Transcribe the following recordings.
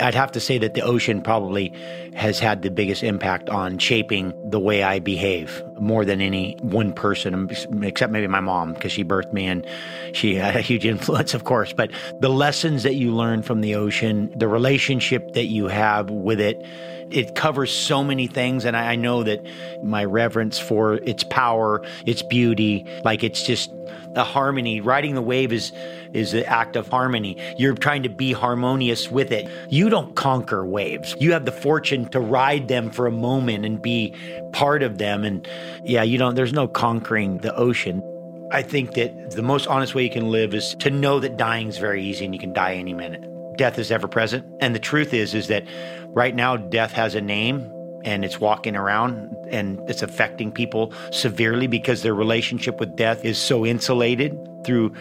I'd have to say that the ocean probably has had the biggest impact on shaping the way I behave more than any one person, except maybe my mom, because she birthed me and she had a huge influence, of course. But the lessons that you learn from the ocean, the relationship that you have with it, it covers so many things. And I, know that my reverence for its power, its beauty, like it's just a harmony. Riding the wave is is the act of harmony. You're trying to be harmonious with it. You don't conquer waves. You have the fortune to ride them for a moment and be part of them. And yeah, you don't. There's no conquering the ocean. I think that the most honest way you can live is to know that dying is very easy and you can die any minute. Death is ever present. And the truth is, is that right now death has a name and it's walking around and it's affecting people severely because their relationship with death is so insulated through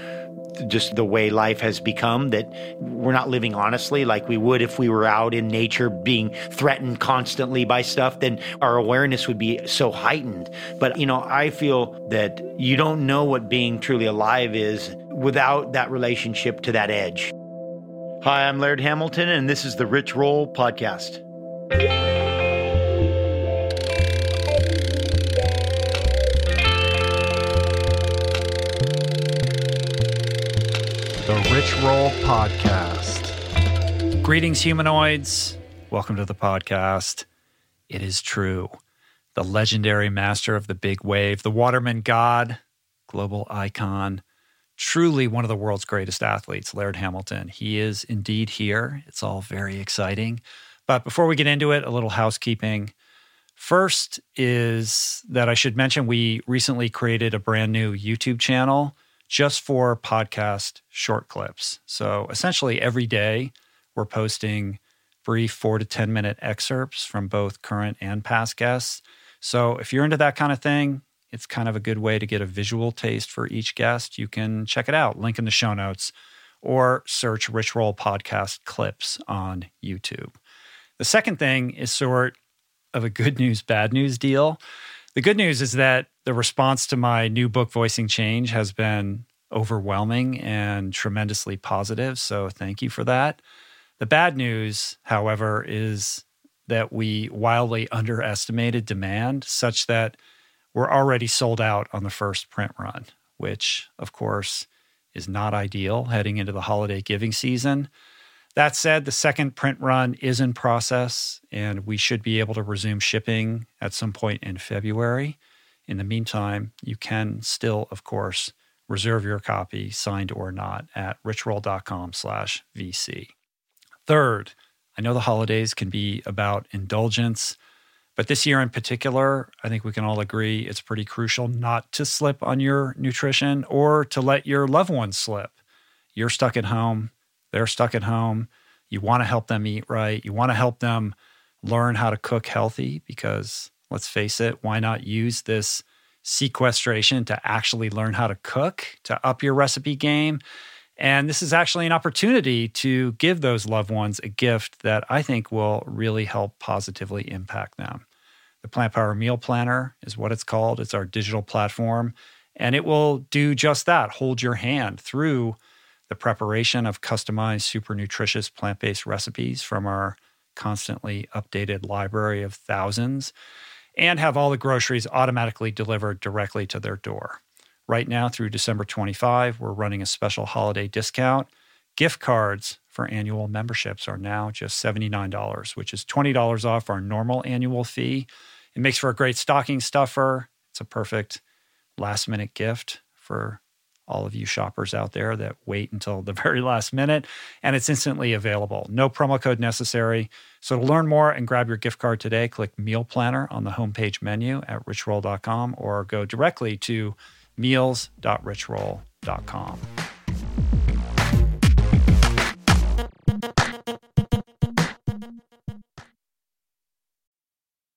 just the way life has become that we're not living honestly like we would if we were out in nature being threatened constantly by stuff then our awareness would be so heightened. But you know i feel that you don't know what being truly alive is without that relationship to that edge. Hi i'm laird hamilton and this is the rich roll podcast Roll Podcast. Greetings, humanoids. Welcome to the podcast. It is true. The legendary master of the big wave, the waterman god, global icon, truly one of the world's greatest athletes, Laird Hamilton. He is indeed here. It's all very exciting. But before we get into it, a little housekeeping. First is that I should mention we recently created a brand new YouTube channel just for podcast short clips. So essentially, every day we're posting brief four to 10 minute excerpts from both current and past guests. So if you're into that kind of thing, it's kind of a good way to get a visual taste for each guest. You can check it out, link in the show notes, or search Rich Roll Podcast clips on YouTube. The second thing is sort of a good news, bad news deal. The good news is that the response to my new book, Voicing Change, has been overwhelming and tremendously positive. So thank you for that. The bad news, however, is that we wildly underestimated demand such that we're already sold out on the first print run, which, of course, is not ideal heading into the holiday giving season. That said, the second print run is in process, and we should be able to resume shipping at some point in February. In the meantime, you can still, of course, reserve your copy, signed or not, at richroll.com slash VC. Third, I know the holidays can be about indulgence, but this year in particular, I think we can all agree it's pretty crucial not to slip on your nutrition or to let your loved ones slip. You're stuck at home they're stuck at home. You want to help them eat right. You want to help them learn how to cook healthy because let's face it, why not use this sequestration to actually learn how to cook, to up your recipe game? And this is actually an opportunity to give those loved ones a gift that I think will really help positively impact them. The Plant Power Meal Planner is what it's called. It's our digital platform, and it will do just that hold your hand through the preparation of customized, super nutritious plant based recipes from our constantly updated library of thousands, and have all the groceries automatically delivered directly to their door. Right now, through December 25, we're running a special holiday discount. Gift cards for annual memberships are now just $79, which is $20 off our normal annual fee. It makes for a great stocking stuffer. It's a perfect last minute gift for all of you shoppers out there that wait until the very last minute and it's instantly available. No promo code necessary. So to learn more and grab your gift card today, click Meal Planner on the homepage menu at richroll.com or go directly to meals.richroll.com.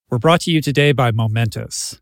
We're brought to you today by Momentous.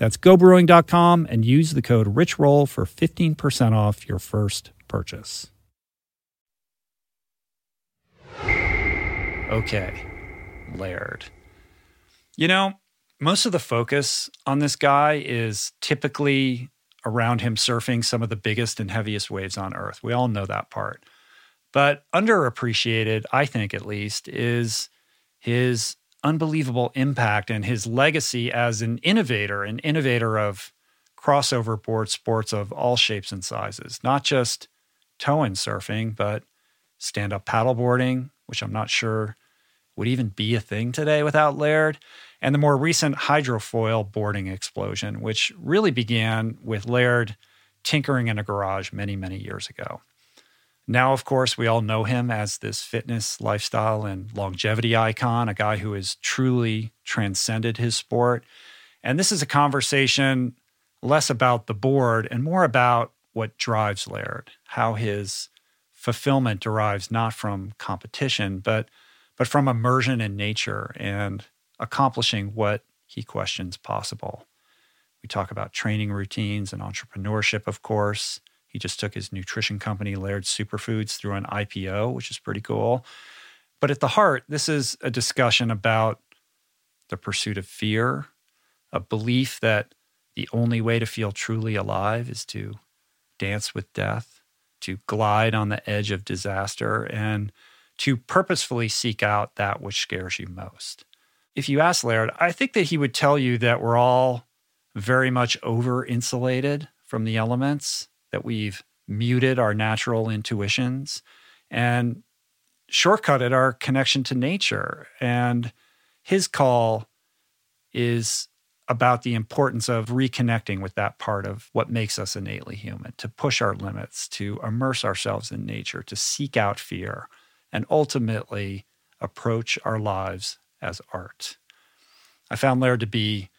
That's gobrewing.com and use the code RICHROLL for 15% off your first purchase. Okay, Laird. You know, most of the focus on this guy is typically around him surfing some of the biggest and heaviest waves on earth. We all know that part. But underappreciated, I think at least, is his unbelievable impact and his legacy as an innovator, an innovator of crossover board sports of all shapes and sizes, not just tow in surfing, but stand up paddleboarding, which I'm not sure would even be a thing today without Laird, and the more recent hydrofoil boarding explosion, which really began with Laird tinkering in a garage many, many years ago. Now, of course, we all know him as this fitness, lifestyle, and longevity icon, a guy who has truly transcended his sport. And this is a conversation less about the board and more about what drives Laird, how his fulfillment derives not from competition, but but from immersion in nature and accomplishing what he questions possible. We talk about training routines and entrepreneurship, of course, he just took his nutrition company, Laird Superfoods, through an IPO, which is pretty cool. But at the heart, this is a discussion about the pursuit of fear, a belief that the only way to feel truly alive is to dance with death, to glide on the edge of disaster, and to purposefully seek out that which scares you most. If you ask Laird, I think that he would tell you that we're all very much over insulated from the elements that we've muted our natural intuitions and shortcutted our connection to nature. And his call is about the importance of reconnecting with that part of what makes us innately human, to push our limits, to immerse ourselves in nature, to seek out fear, and ultimately approach our lives as art. I found Laird to be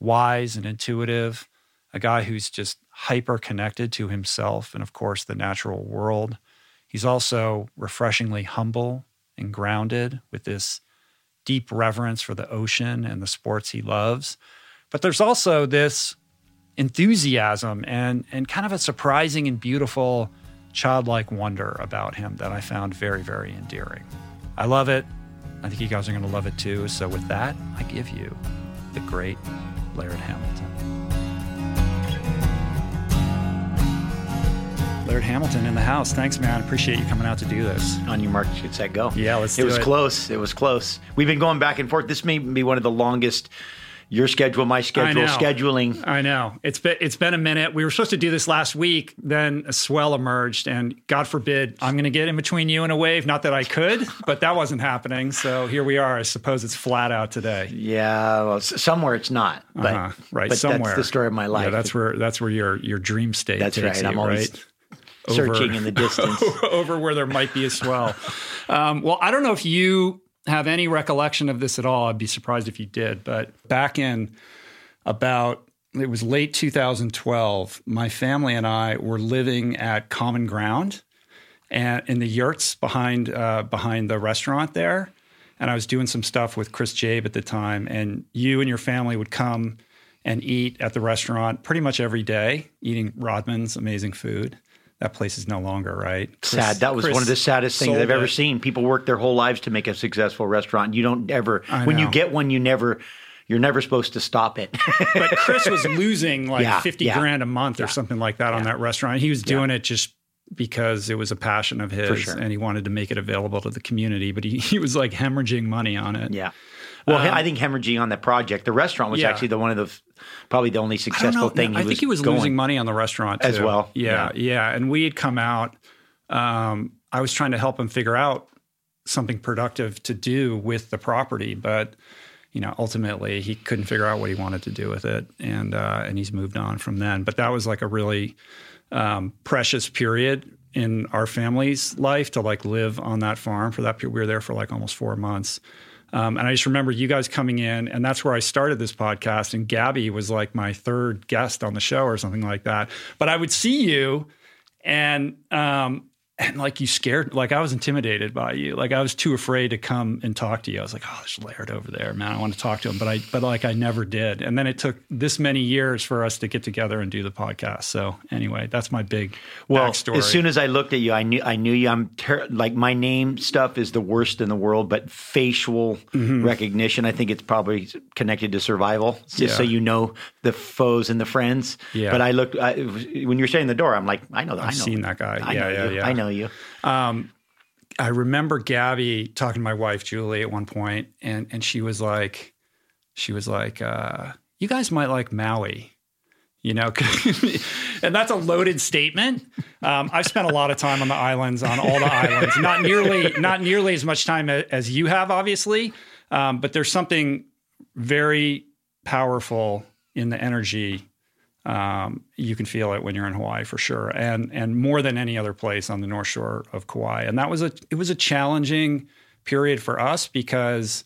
wise and intuitive, a guy who's just hyper connected to himself and, of course, the natural world. He's also refreshingly humble and grounded with this deep reverence for the ocean and the sports he loves. But there's also this enthusiasm and, and kind of a surprising and beautiful childlike wonder about him that I found very, very endearing. I love it. I think you guys are going to love it too. So, with that, I give you the great Laird Hamilton. Laird Hamilton in the house. Thanks, man. Appreciate you coming out to do this. On your mark, get set, go. Yeah, let's do It was it. close. It was close. We've been going back and forth. This may be one of the longest. Your schedule, my schedule, know. scheduling. I know it's been it's been a minute. We were supposed to do this last week, then a swell emerged, and God forbid I'm going to get in between you and a wave. Not that I could, but that wasn't happening. So here we are. I suppose it's flat out today. Yeah, well, somewhere it's not, but Uh-huh. Right, but somewhere. that's the story of my life. Yeah, that's where that's where your your dream state. That's right. I'm always right? Searching Over- in the distance. over where there might be a swell. Um, well, I don't know if you have any recollection of this at all. I'd be surprised if you did. But back in about it was late 2012, my family and I were living at Common Ground and in the yurts behind uh, behind the restaurant there. And I was doing some stuff with Chris Jaeb at the time. And you and your family would come and eat at the restaurant pretty much every day, eating Rodman's amazing food. That place is no longer, right? Chris- Sad. That was Chris one of the saddest things I've ever it. seen. People work their whole lives to make a successful restaurant. You don't ever, when you get one, you never, you're never supposed to stop it. But Chris was losing like Yeah, 50 yeah. grand a month or something like that on that restaurant. He was doing it just because it was a passion of his sure. and he wanted to make it available to the community, but he, he was like hemorrhaging money on it. yeah. Well, I think hemorrhaging on that project, the restaurant was Um, yeah. actually the one of the, probably the only I successful know. thing. I think he was going. losing money on the restaurant As too. well. Yeah, yeah. And we had come out. Um, I was trying to help him figure out something productive to do with the property, but you know, ultimately he couldn't figure out what he wanted to do with it, and uh, and he's moved on from then. But that was like a really um, precious period in our family's life to like live on that farm for that period. We were there for like almost four months. Um, and I just remember you guys coming in, and that's where I started this podcast. And Gabby was like my third guest on the show or something like that. But I would see you, and um, and like you scared, like I was intimidated by you. Like I was too afraid to come and talk to you. I was like, oh, there's Laird over there, man. I want to talk to him, but I, but like I never did. And then it took this many years for us to get together and do the podcast. So anyway, that's my big well, backstory. As soon as I looked at you, I knew I knew you. I'm ter- like my name stuff is the worst in the world, but facial mm-hmm. recognition, I think it's probably connected to survival. Just yeah. so you know the foes and the friends. Yeah. But I looked I, when you're saying the door, I'm like, I know that. I've I know, seen that guy. I yeah, yeah, you. yeah. I know you. Um, I remember Gabby talking to my wife Julie at one point, and and she was like, she was like, uh, "You guys might like Maui." You know, and that's a loaded statement. Um, I've spent a lot of time on the islands, on all the islands. Not nearly, not nearly as much time as you have, obviously. Um, but there's something very powerful in the energy um, you can feel it when you're in Hawaii for sure, and and more than any other place on the North Shore of Kauai. And that was a it was a challenging period for us because,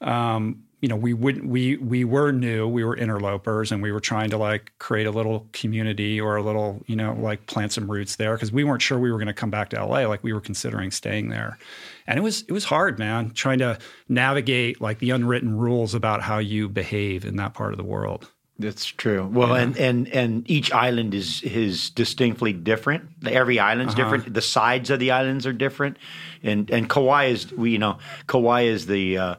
um, you know, we would we we were new, we were interlopers, and we were trying to like create a little community or a little you know like plant some roots there because we weren't sure we were going to come back to LA. Like we were considering staying there, and it was it was hard, man, trying to navigate like the unwritten rules about how you behave in that part of the world. That's true. Well, yeah. and, and and each island is is distinctly different. Every island's uh-huh. different. The sides of the islands are different, and and Kauai is we you know Kauai is the uh,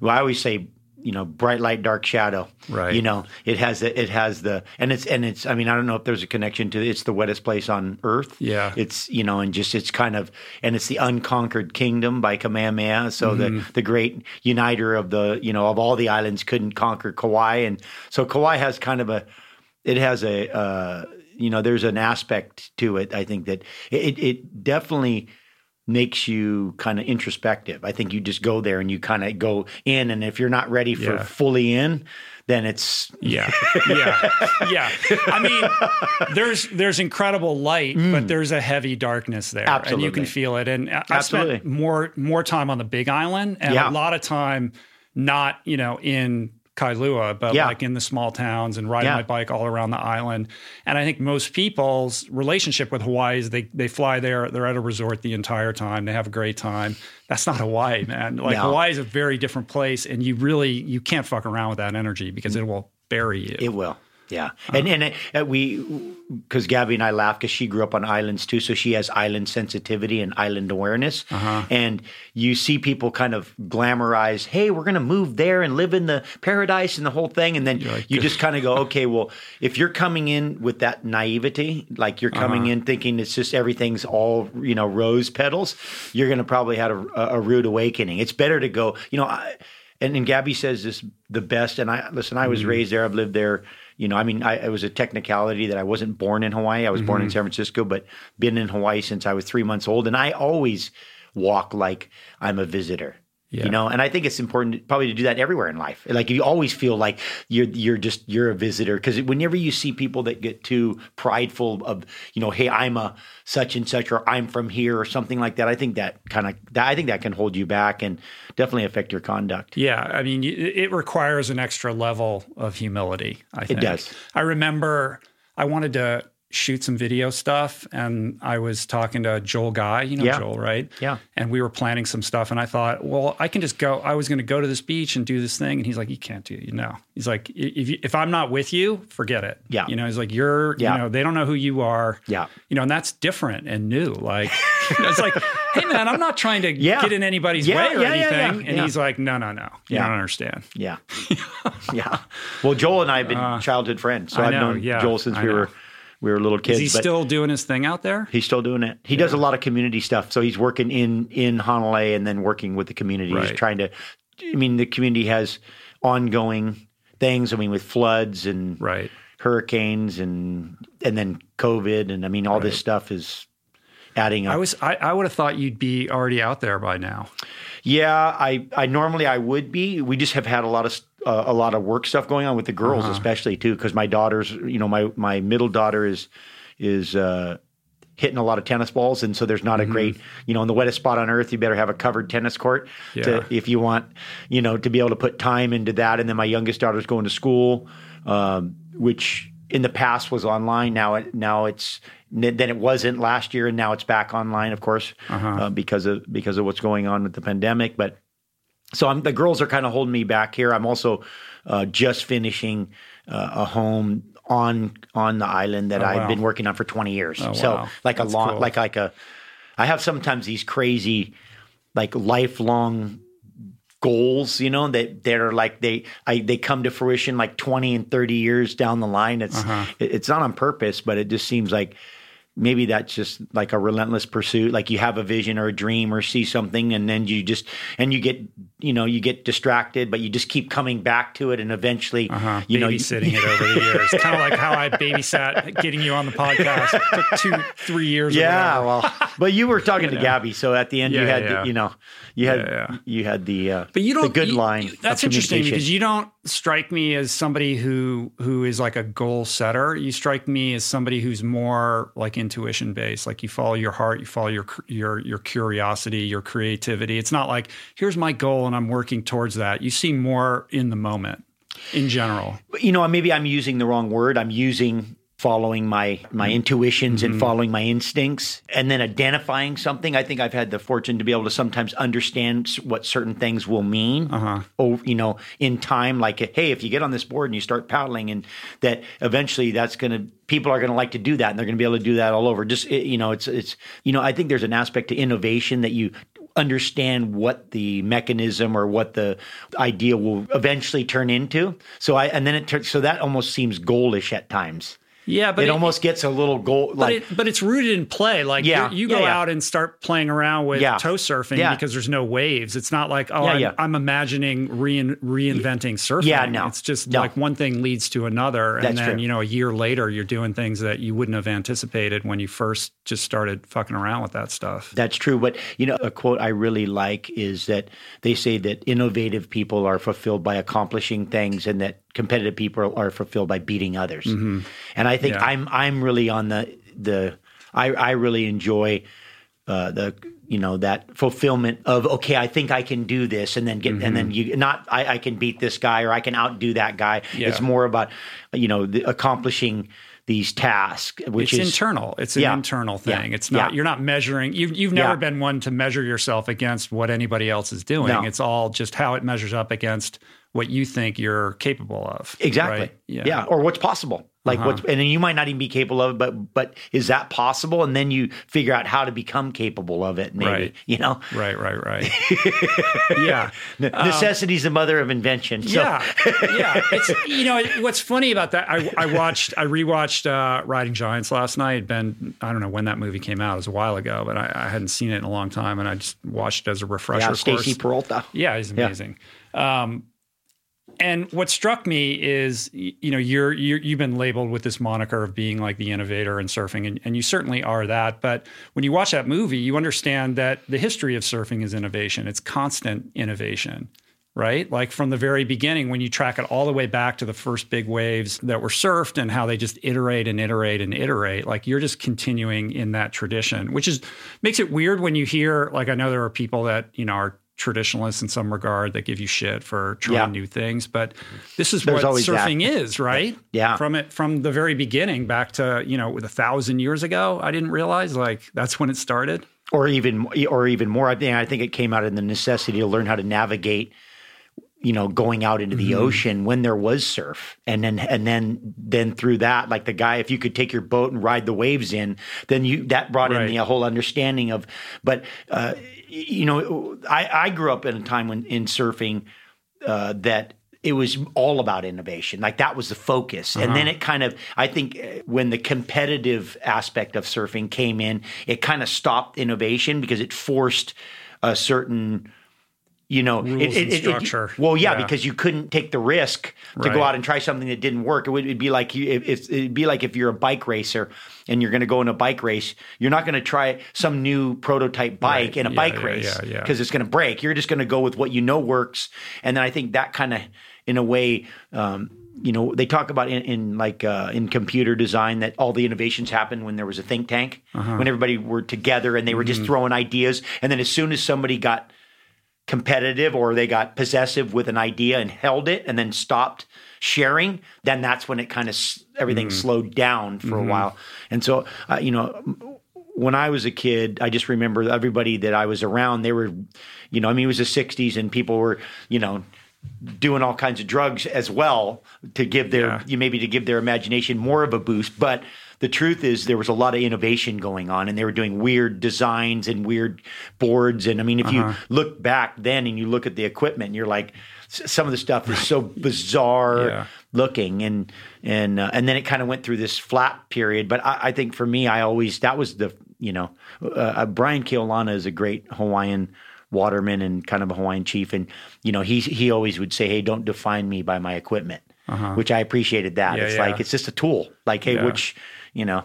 well I always say you know bright light dark shadow. Right. You know it has the, it has the and it's and it's i mean i don't know if there's a connection to it's the wettest place on earth. Yeah. It's you know and just it's kind of and it's the unconquered kingdom by kamehameha. So mm-hmm. the the great uniter of the you know of all the islands couldn't conquer kauai. And so kauai has kind of a it has a uh you know there's an aspect to it i think that it it definitely makes you kind of introspective. I think you just go there and you kind of go in, and if you're not ready for yeah. fully in, then it's yeah, yeah, yeah. I mean, there's there's incredible light, mm. but there's a heavy darkness there, Absolutely. and you can feel it. And I Absolutely. spent more more time on the Big Island, and yeah. a lot of time not you know in Kailua, but yeah. like in the small towns and riding yeah. my bike all around the island. And I think most people's relationship with Hawaii is they they fly there, they're at a resort the entire time, they have a great time. That's not Hawaii, man. Like no. Hawaii is a very different place, and you really you can't fuck around with that energy because mm. it will bury you. It will. Yeah, and and uh, we because Gabby and I laugh because she grew up on islands too, so she has island sensitivity and island awareness. Uh-huh. And you see people kind of glamorize, "Hey, we're going to move there and live in the paradise and the whole thing," and then like, you just kind of go, "Okay, well, if you're coming in with that naivety, like you're coming uh-huh. in thinking it's just everything's all you know rose petals, you're going to probably have a, a, rude awakening. It's better to go, you know." I, and, and Gabby says this the best. And I listen. I was mm-hmm. raised there. I've lived there you know, I mean, I, it was a technicality that I wasn't born in Hawaii. I was mm-hmm. born in mm-hmm. San Francisco, but been in Hawaii since I was three months old. And I always walk like I'm a visitor. Yeah. You know, and I think it's important probably to do that everywhere in life. Like you always feel like you're you're just you're a visitor because whenever you see people that get too prideful of you know, hey, I'm a such and such or I'm from here or something like that, I think that kind of I think that can hold you back and definitely affect your conduct. Yeah, I mean, it requires an extra level of humility. I think it does. I remember I wanted to shoot some video stuff and I was talking to Joel Guy, you know yeah. Joel, right? Yeah. And we were planning some stuff and I thought, well, I can just go I was going to go to this beach and do this thing and he's like, you can't do it, you know. He's like if you, if I'm not with you, forget it. Yeah. You know, he's like you're, yeah. you know, they don't know who you are. Yeah. You know, and that's different and new. Like it's like, hey man, I'm not trying to yeah. get in anybody's way or anything. And he's like, no, no, no. You don't understand. Yeah. yeah. Well, Joel and I have been uh, childhood friends. So I have known Joel since we were we were little kids. Is he still doing his thing out there? He's still doing it. He yeah. does a lot of community stuff. So he's working in in Honolulu and then working with the community. Right. He's trying to. I mean, the community has ongoing things. I mean, with floods and right. hurricanes and and then COVID and I mean, all right. this stuff is adding up. I was I, I would have thought you'd be already out there by now. Yeah, I I normally I would be. We just have had a lot of uh, a lot of work stuff going on with the girls, uh-huh. especially too, because my daughters, you know, my my middle daughter is is uh, hitting a lot of tennis balls, and so there's not mm-hmm. a great, you know, in the wettest spot on earth, you better have a covered tennis court yeah. to, if you want, you know, to be able to put time into that. And then my youngest daughter's going to school, um, which in the past was online. Now it now it's then it wasn't last year, and now it's back online, of course, uh, because of because of what's going on with the pandemic. But so I'm, the girls are kind of holding me back here. I'm also uh, just finishing uh, a home on on the island that Oh, I've wow. been working on for 20 years. Oh, so wow. like That's a long cool. like like a I have sometimes these crazy like lifelong goals, you know, that that are like they I they come to fruition like 20 and 30 years down the line. It's Uh-huh. it- it's not on purpose, but it just seems like maybe that's just like a relentless pursuit like you have a vision or a dream or see something and then you just and you get you know you get distracted but you just keep coming back to it and eventually Uh-huh. you know you- babysitting it over the years. kind of like how I babysat getting you on the podcast. It took two, three years. yeah well but you were talking to gabby so at the end you had yeah. the, you know you had Yeah, yeah. you had the uh But you don't. the good you- line you- that's interesting because you don't strike me as somebody who who is like a goal setter. You strike me as somebody who's more like intuition based. Like you follow your heart, you follow your your your curiosity, your creativity. It's not like here's my goal and I'm working towards that. You see more in the moment in general. you know, maybe I'm using the wrong word. I'm using following my my intuitions Mm-hmm. and following my instincts and then identifying something. I think I've had the fortune to be able to sometimes understand what certain things will mean. Uh-huh. You know, in time like hey, if you get on this board and you start paddling and that eventually that's going to people are going to like to do that and they're going to be able to do that all over. Just you know, it's it's you know, I think there's an aspect to innovation that you understand what the mechanism or what the idea will eventually turn into. So I and then it turns so that almost seems goalish at times. Yeah, but it, almost gets a little goal But, like it, but it's rooted in play. Like Yeah, you, you yeah, go yeah. out and start playing around with Yeah. tow surfing Yeah. because there's no waves. It's not like oh, Yeah, I'm, yeah. I'm imagining rein, reinventing surfing. Yeah, no. it's just No. like one thing leads to another, and That's then true. you know a year later you're doing things that you wouldn't have anticipated when you first just started fucking around with that stuff. That's true. But, you know, a quote I really like is that they say that innovative people are fulfilled by accomplishing things and that competitive people are fulfilled by beating others. And I think Mm-hmm. Yeah. I'm, I'm really on the, the, I, I really enjoy uh, the, you know, that fulfillment of, okay, I think I can do this. And then get, and Mm-hmm. then you not, I, I can beat this guy or I can outdo that guy. Yeah. It's more about, you know, the, accomplishing these tasks, which it's is internal. It's an Yeah. internal Yeah. thing. It's not Yeah. you're not measuring. You've you've never Yeah. been one to measure yourself against what anybody else is doing. No. It's all just how it measures up against what you think you're capable of. Exactly. right? Yeah. Or what's possible. Like Uh-huh. what's and then you might not even be capable of it, but but is that possible? And then you figure out how to become capable of it, maybe. Right. You know? Right, right, right. yeah. Ne- Necessity is the mother of invention. So yeah, yeah. It's you know what's funny about that. I, I watched, I rewatched uh, Riding Giants last night. Been I don't know when that movie came out. It was a while ago, but I, I hadn't seen it in a long time, and I just watched it as a refresher. yeah. Stacy Peralta. Yeah, he's Yeah. amazing. Um, and what struck me is, you know, you're, you're you've been labeled with this moniker of being like the innovator in surfing, and, and you certainly are that. But when you watch that movie, you understand that the history of surfing is innovation. It's constant innovation, right? Like from the very beginning, when you track it all the way back to the first big waves that were surfed and how they just iterate and iterate and iterate. Like you're just continuing in that tradition, which is makes it weird when you hear like I know there are people that you know are traditionalists in some regard that give you shit for trying Yeah. new things, but this is There's what surfing is, right? Yeah. From it from the very beginning back to you know with a thousand years ago. I didn't realize like that's when it started. Or even or even more. I think I think it came out in the necessity to learn how to navigate you know going out into the Mm-hmm. ocean when there was surf and then and then then through that like the guy if you could take your boat and ride the waves in then you that brought Right. in the whole understanding of but uh you know i i grew up in a time when in surfing uh that it was all about innovation like that was the focus and Uh-huh. then it kind of i think uh, when the competitive aspect of surfing came in it kind of stopped innovation because it forced a certain you know Rules and structure. well yeah, Yeah. because you couldn't take the risk to Right. go out and try something that didn't work it would it'd be like you if, it'd be like if you're a bike racer and you're going to go in a bike race you're not going to try some new prototype bike Right. in a Yeah, bike yeah, race yeah, yeah. because it's going to break you're just going to go with what you know works and then i think that kind of in a way um, you know they talk about in, in like uh, in computer design that all the innovations happened when there was a think tank Uh-huh. when everybody were together and they were Mm-hmm. just throwing ideas and then as soon as somebody got competitive or they got possessive with an idea and held it and then stopped sharing, then that's when it kind of everything slowed down for a while. And so, uh, you know, when I was a kid, I just remember everybody that I was around. They were, you know, I mean, it was the '60s, and people were, you know, doing all kinds of drugs as well to give their, Yeah. you maybe to give their imagination more of a boost. But the truth is, there was a lot of innovation going on, and they were doing weird designs and weird boards. And I mean, if Uh-huh. you look back then and you look at the equipment, and you're like, some of the stuff is so bizarre Yeah. looking and and uh, and then it kind of went through this flat period but I, I think for me i always that was the you know uh, uh, brian keaulana is a great hawaiian waterman and kind of a hawaiian chief and you know he he always would say hey don't define me by my equipment which i appreciated that Uh-huh. Yeah, it's yeah. like it's just a tool like hey which you know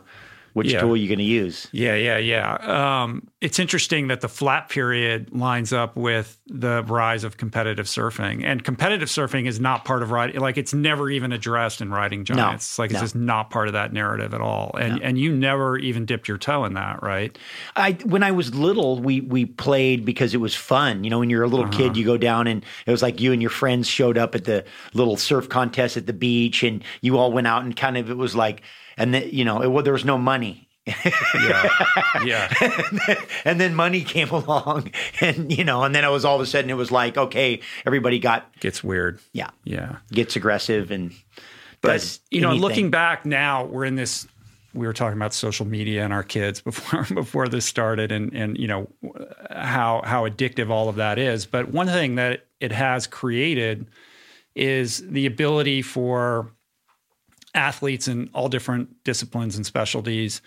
which Yeah. tool are going to use Yeah, yeah, yeah. Um, it's interesting that the flat period lines up with the rise of competitive surfing, and competitive surfing is not part of riding. Like it's never even addressed in Riding Giants. It's like it's no. just not part of that narrative at all. And and you never even dipped your toe in that, right? I when I was little, we we played because it was fun. You know, when you're a little Uh-huh. kid, you go down and it was like you and your friends showed up at the little surf contest at the beach, and you all went out and kind of it was like, and then you know, it, well, there was no money. Yeah, yeah, and then money came along, and you know, and then it was all of a sudden it was like, okay, everybody got gets weird. yeah Yeah. gets aggressive and But you know, anything. looking back now, we're in this. We were talking about social media and our kids before before this started, and and you know how how addictive all of that is. But one thing that it has created is the ability for athletes in all different disciplines and specialties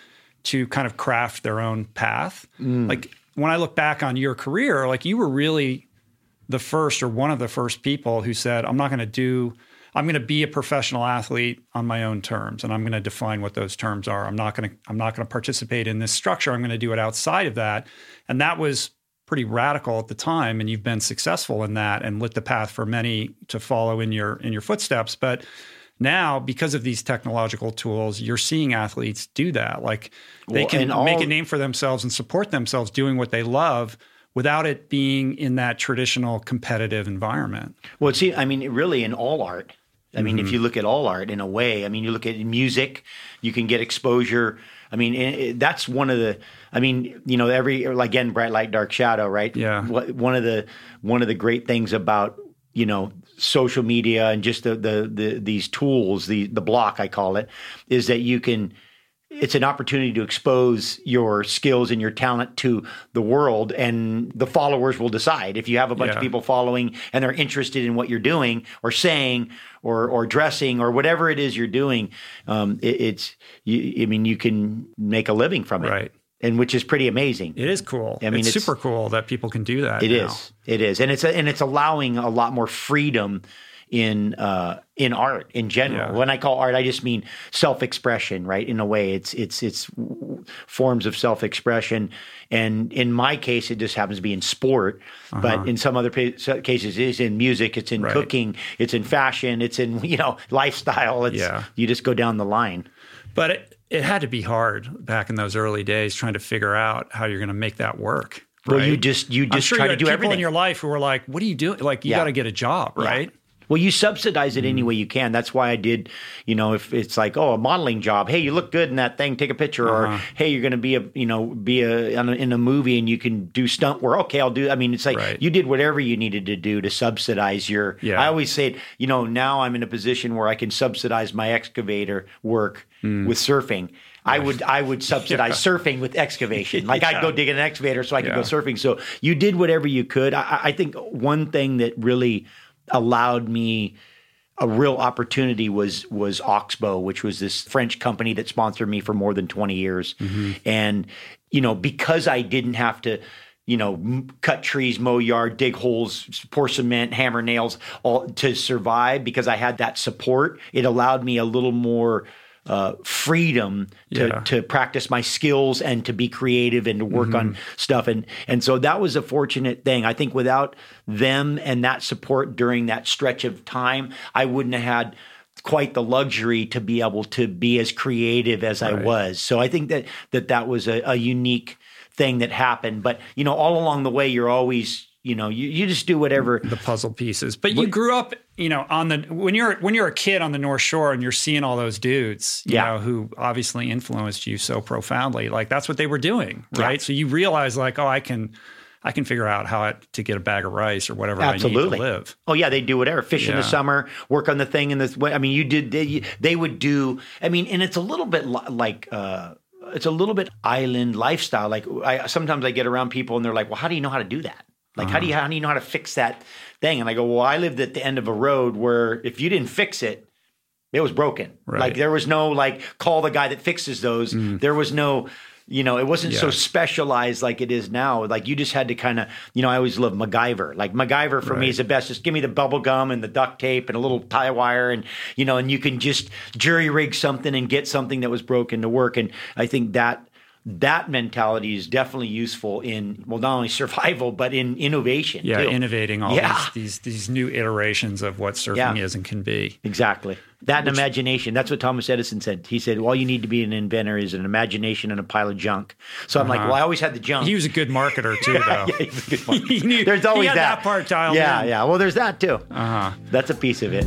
to kind of craft their own path. Mm. Like when I look back on your career, like you were really the first or one of the first people who said, I'm not going to do, I'm going to be a professional athlete on my own terms and I'm going to define what those terms are. I'm not going to, I'm not going to participate in this structure. I'm going to do it outside of that. And that was pretty radical at the time. And you've been successful in that and lit the path for many to follow in your, in your footsteps. But now, because of these technological tools, you're seeing athletes do that. Like they Well, can all- make a name for themselves and support themselves doing what they love without it being in that traditional competitive environment. Well, see, I mean, really in all art. I mean, Mm-hmm. if you look at all art in a way, I mean, you look at music, you can get exposure. I mean, it, it- that's one of the. I mean, you know, every like, again, bright light, dark shadow, right? Yeah. One of the one of the great things about you know social media and just the the, the these tools, the the block I call it, is that you can it's an opportunity to expose your skills and your talent to the world and the followers will decide if you have a bunch Yeah. of people following and they're interested in what you're doing or saying or or dressing or whatever it is you're doing um, it, it's you, i mean you can make a living from it Right. And which is pretty amazing It is cool. I mean, it's, it's- super cool that people can do that. It now. is. It is, and it's and it's allowing a lot more freedom in uh, in art in general. Yeah. When I call art, I just mean self expression, right? In a way, it's it's it's forms of self expression, and in my case, it just happens to be in sport. But in some other pa- cases, it's in music, it's in Uh-huh. Right. cooking, it's in fashion, it's in you know lifestyle. It's Yeah. you just go down the line. But it, it had to be hard back in those early days trying to figure out how you're going to make that work. Well, you just you I'm just sure try you to do people everything in your life who were like, "What are you doing? Like, you Yeah. got to get a job, Yeah. Right?" Well, you subsidize it any way you can. That's why I did, you know, if it's like, oh, a modeling job. Hey, you look good in that thing. Take a picture. Uh-huh. Or hey, you're going to be a, you know, be a, in a movie and you can do stunt work. Okay, I'll do. I mean, it's like Right. you did whatever you needed to do to subsidize your. Yeah. I always say, you know, now I'm in a position where I can subsidize my excavator work Mm. with surfing. I would I would subsidize surfing with excavation. Like I'd go dig an excavator so I could Yeah. go surfing. So you did whatever you could. I, I think one thing that really allowed me a real opportunity was was Oxbow, which was this French company that sponsored me for more than 20 years. Mm-hmm. And you know, because I didn't have to you know, m- cut trees, mow yard, dig holes, pour cement, hammer nails, all to survive. Because I had that support, it allowed me a little more uh, freedom to, Yeah. to practice my skills and to be creative and to work on Mm-hmm. stuff. And and so that was a fortunate thing. I think without them and that support during that stretch of time, I wouldn't have had quite the luxury to be able to be as creative as I was. So I think that that that was a, a unique thing that happened. But you know, all along the way, you're always You know, you, you just do whatever. the puzzle pieces. But you grew up, you know, on the when you're when you're a kid on the North Shore and you're seeing all those dudes, you Yeah. know, who obviously influenced you so profoundly. Like that's what they were doing, Yeah. right? So you realize like, oh, I can I can figure out how to get a bag of rice or whatever Absolutely. I need to live. Oh yeah, they do whatever. Fish in the summer, work on the thing in this. I mean, you did. They, they would do. I mean, and it's a little bit like. uh it's a little bit island lifestyle. Like I sometimes I get around people and they're like, "Well, how do you know how to do that? Like, how do you uh-huh. how do you know how to fix that thing?" And I go, "Well, I lived at the end of a road where if you didn't fix it, it was broken. Right. Like there was no like call the guy that fixes those. Mm. There was no, you know, it wasn't so specialized like it is now. Like you just had to kind of, you know, I always love MacGyver. Like MacGyver for me is the best. Just give me the bubble gum and the duct tape and a little tie wire, and you know, and you can just jury rig something and get something that was broken to work. And I think that that mentality is definitely useful in well, not only survival but in innovation. Yeah, too. innovating all Yeah. these, these these new iterations of what surfing Yeah. is and can be. Exactly. That and imagination. That's what Thomas Edison said. He said, all you need to be an inventor is an imagination and a pile of junk. So I'm like, well, I always had the junk. He was a good marketer too, though. Yeah, a good. He knew- there's always that. that part dialed Yeah, in. yeah. Well, there's that too. Uh-huh. That's a piece of it.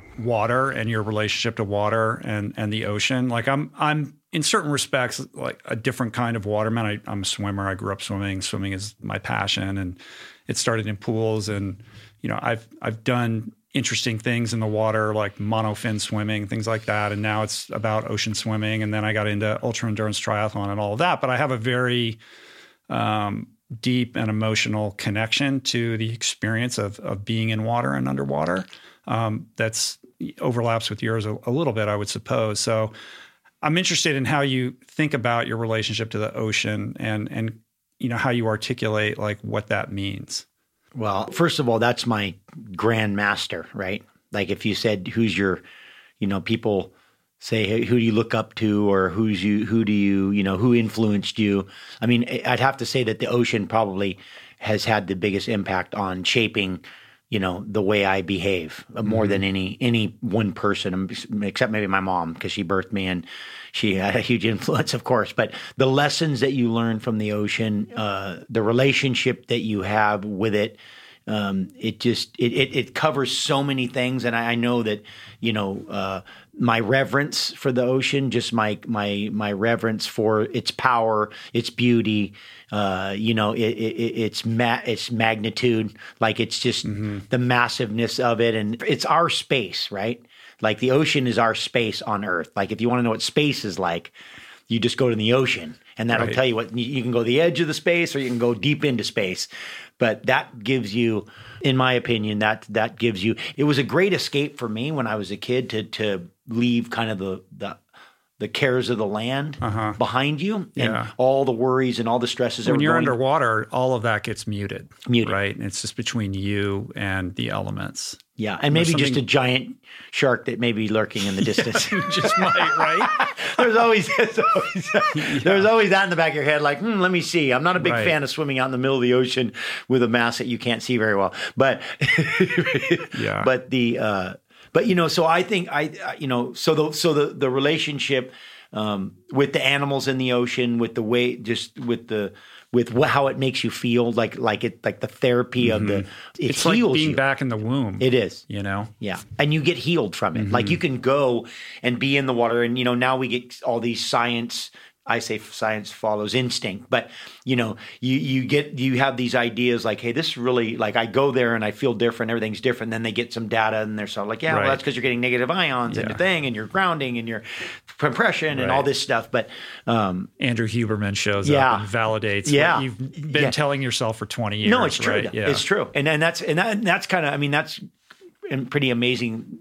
water and your relationship to water and and the ocean. Like I'm I'm in certain respects like a different kind of waterman. I, I'm a swimmer. I grew up swimming. Swimming is my passion, and it started in pools. And you know I've I've done interesting things in the water like monofin swimming, things like that. And now it's about ocean swimming. And then I got into ultra endurance triathlon and all of that. But I have a very um, deep and emotional connection to the experience of of being in water and underwater. Um, that's overlaps with yours a, a, little bit, I would suppose. So I'm interested in how you think about your relationship to the ocean and and you know how you articulate like what that means. Well, first of all, that's my grand master, right? Like if you said who's your, you know, people say hey, who do you look up to or who's you who do you you know who influenced you i mean i'd have to say that the ocean probably has had the biggest impact on shaping you know the way i behave more mm-hmm. than any any one person except maybe my mom because she birthed me and she had a huge influence of course but the lessons that you learn from the ocean uh, the relationship that you have with it um, it just it, it, it covers so many things and I, I know that you know uh, my reverence for the ocean just my my my reverence for its power its beauty uh, you know it, it, its ma- its magnitude like it's just mm-hmm. the massiveness of it and it's our space right like the ocean is our space on earth like if you want to know what space is like you just go to the ocean and that'll right. tell you what you can go the edge of the space or you can go deep into space but that gives you in my opinion that that gives you it was a great escape for me when i was a kid to to leave kind of the the the cares of the land uh-huh. behind you and yeah. all the worries and all the stresses. When you're underwater, all of that gets muted. Muted. Right. And it's just between you and the elements. Yeah. And maybe just a giant shark that may be lurking in the distance. just might, right? there's always, there's always, yeah. there's always that in the back of your head, like, hmm, let me see. I'm not a big right. fan of swimming out in the middle of the ocean with a mask that you can't see very well. But yeah. But the uh but you know, so I think I, you know, so the so the the relationship um, with the animals in the ocean, with the way, just with the with how it makes you feel, like like it like the therapy mm-hmm. of the mm-hmm. it it's heals like being you. back in the womb. It is, you know, yeah, and you get healed from it. Mm-hmm. Like you can go and be in the water, and you know now we get all these science I say science follows instinct, but you know, you you get you have these ideas like, hey, this really like I go there and I feel different, everything's different. Then they get some data and they're sort of like, yeah, right. well, that's because you're getting negative ions yeah. and the thing, and you're grounding and your compression right. and all this stuff. But um, Andrew Huberman shows yeah. up and validates yeah. what you've been yeah. telling yourself for 20 years. No, it's true. Right? Yeah. It's true, and and that's and, that, and that's kind of I mean that's pretty amazing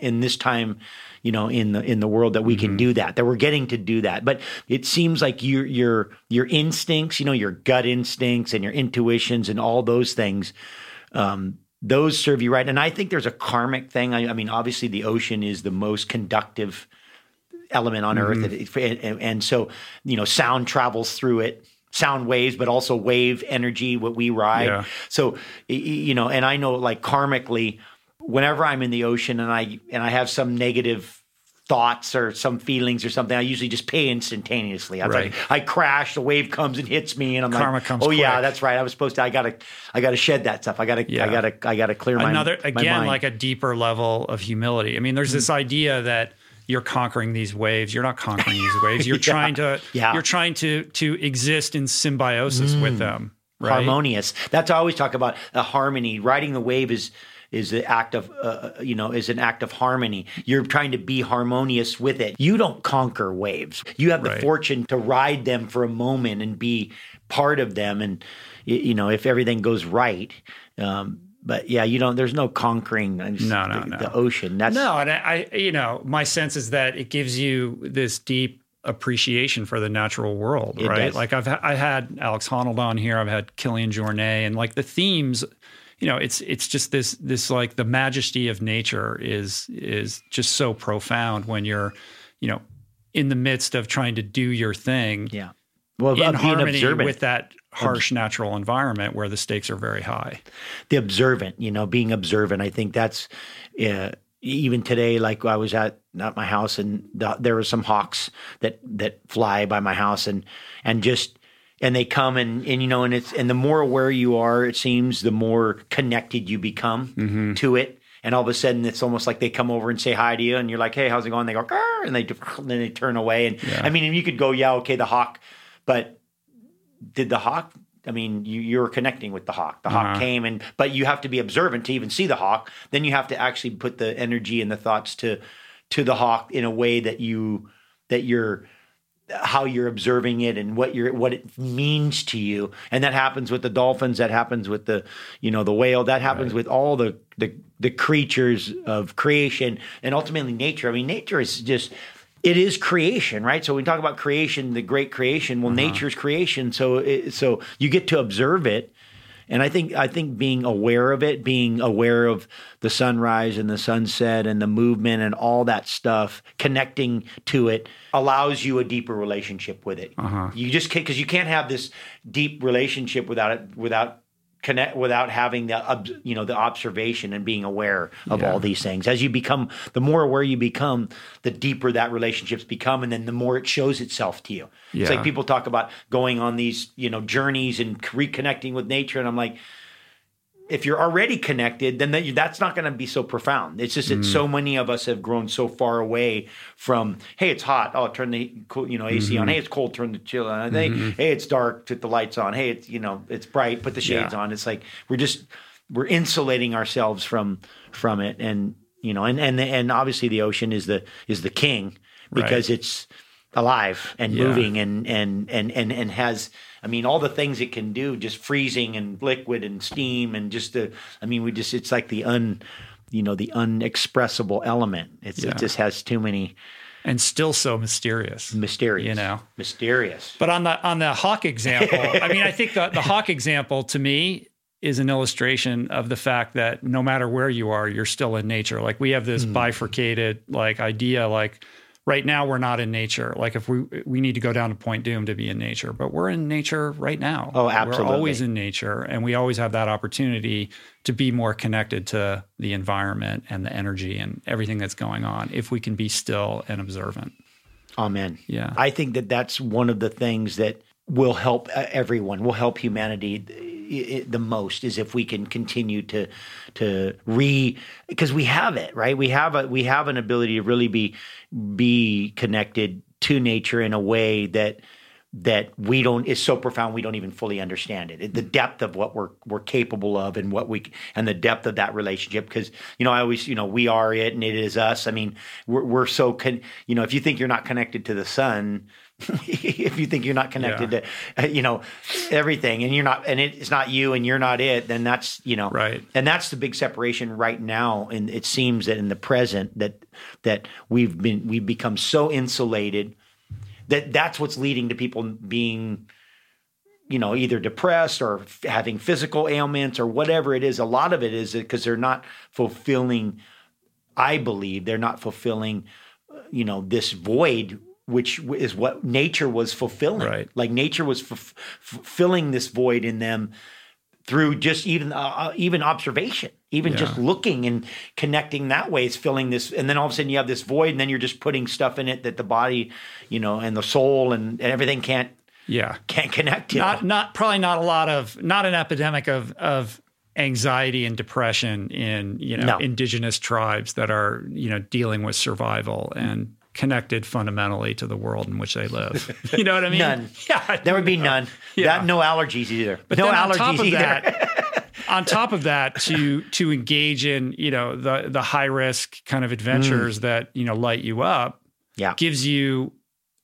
in this time you know in the in the world that we mm-hmm. can do that that we're getting to do that but it seems like your your your instincts you know your gut instincts and your intuitions and all those things um, those serve you right and i think there's a karmic thing i, I mean obviously the ocean is the most conductive element on mm-hmm. earth and, and so you know sound travels through it sound waves, but also wave energy, what we ride. Yeah. So, you know, and I know like karmically, whenever I'm in the ocean and I and I have some negative thoughts or some feelings or something, I usually just pay instantaneously. I right. like, I crash, the wave comes and hits me, and I'm Karma like, comes oh quick. yeah, that's right. I was supposed to. I gotta, I gotta shed that stuff. I gotta, yeah. I gotta, I gotta clear my another again my like a deeper level of humility. I mean, there's mm-hmm. this idea that you're conquering these waves. You're not conquering these waves. You're yeah. trying to, yeah. you're trying to to exist in symbiosis mm. with them. Right? Harmonious. That's I always talk about the harmony. Riding the wave is is the act of uh, uh, you know is an act of harmony you're trying to be harmonious with it you don't conquer waves you have right. the fortune to ride them for a moment and be part of them and you know if everything goes right um, but yeah, you don't. There's no conquering. no, no, the, no. the ocean. That's no, and I, you know, my sense is that it gives you this deep appreciation for the natural world, It right? does. Like I've ha- I had Alex Honnold on here, I've had Kilian Jornet, and like the themes, you know, it's it's just this this like the majesty of nature is is just so profound when you're, you know, in the midst of trying to do your thing Yeah. Well, in harmony observant. with that harsh natural environment where the stakes are very high. the observant, you know, being observant. I think that's uh, even today. Like I was at at my house, and the, there were some hawks that that fly by my house, and and just and they come and and you know, and it's and the more aware you are, it seems, the more connected you become to it. And all of a sudden, it's almost like they come over and say hi to you, and you're like, "Hey, how's it going?" They go, and they and then they turn away. And I mean, and you could go, "Yeah, okay, the hawk," but did the hawk I mean, you, you're connecting with the hawk. The hawk Uh-huh. came, and but you have to be observant to even see the hawk. Then you have to actually put the energy and the thoughts to to the hawk in a way that you that you're how you're observing it and what you're what it means to you. And that happens with the dolphins. That happens with the you know the whale. That happens with all the the the creatures of creation and ultimately nature. I mean, nature is just it is creation, right? So we talk about creation, the great creation. Well, uh-huh. nature's creation. So it, so you get to observe it, and I think I think being aware of it, being aware of the sunrise and the sunset and the movement and all that stuff, connecting to it allows you a deeper relationship with it. Uh-huh. You just because you can't have this deep relationship without it without connect without having the you know the observation and being aware of all these things. As you become the more aware you become the deeper that relationships become and then the more it shows itself to you. It's like people talk about going on these you know journeys and reconnecting with nature and i'm like if you're already connected then that, that's not going to be so profound it's just that Mm. so many of us have grown so far away from hey it's hot oh turn the you know ac Mm-hmm. on hey it's cold turn the chill on hey, hey it's dark put the lights on hey it's you know it's bright put the shades Yeah. on it's like we're just we're insulating ourselves from from it and you know and and and obviously the ocean is the is the king because it's alive and Yeah. moving and and and and and has I mean all the things it can do just freezing and liquid and steam and just the I mean we just it's like the un you know the unexpressible element it's Yeah. it just has too many And still so mysterious. mysterious You know. mysterious But on the on the hawk example, I mean, I think the, the hawk example to me is an illustration of the fact that no matter where you are, you're still in nature. Like we have this hmm. bifurcated like idea, like right now we're not in nature. Like if we we need to go down to Point Dume to be in nature, but we're in nature right now. Oh, absolutely. We're always in nature, and we always have that opportunity to be more connected to the environment and the energy and everything that's going on if we can be still and observant. Amen. Yeah. I think that that's one of the things that will help uh, everyone, will help humanity i- i- the most is if we can continue to to re because we have it, right? We have a we have an ability to really be be connected to nature in a way that that we don't is so profound we don't even fully understand it. It- The depth of what we're we're capable of and what we and the depth of that relationship because you know I always you know we are it and it is us. I mean we're we're so con, you know if you think you're not connected to the sun if you think you're not connected to uh, you know everything and you're not and it's not you and you're not it then that's you know Right. and that's the big separation right now. And it seems that in the present that that we've been we've become so insulated that that's what's leading to people being you know either depressed or f- having physical ailments or whatever it is. A lot of it is because they're not fulfilling i believe they're not fulfilling you know this void which is what nature was fulfilling Right. like nature was f- fulfilling this void in them through just even uh, uh, even observation even just looking and connecting that way is filling this and then all of a sudden you have this void and then you're just putting stuff in it that the body you know and the soul and, and everything can't Yeah. can't connect to not not probably not a lot of not an epidemic of of anxiety and depression in you know No. indigenous tribes that are you know dealing with survival and connected fundamentally to the world in which they live. You know what I mean? None. Yeah. there would be none Yeah. that no allergies either But no then on allergies top of either that, on top of that, to to engage in you know the the high risk kind of adventures that you know light you up yeah gives you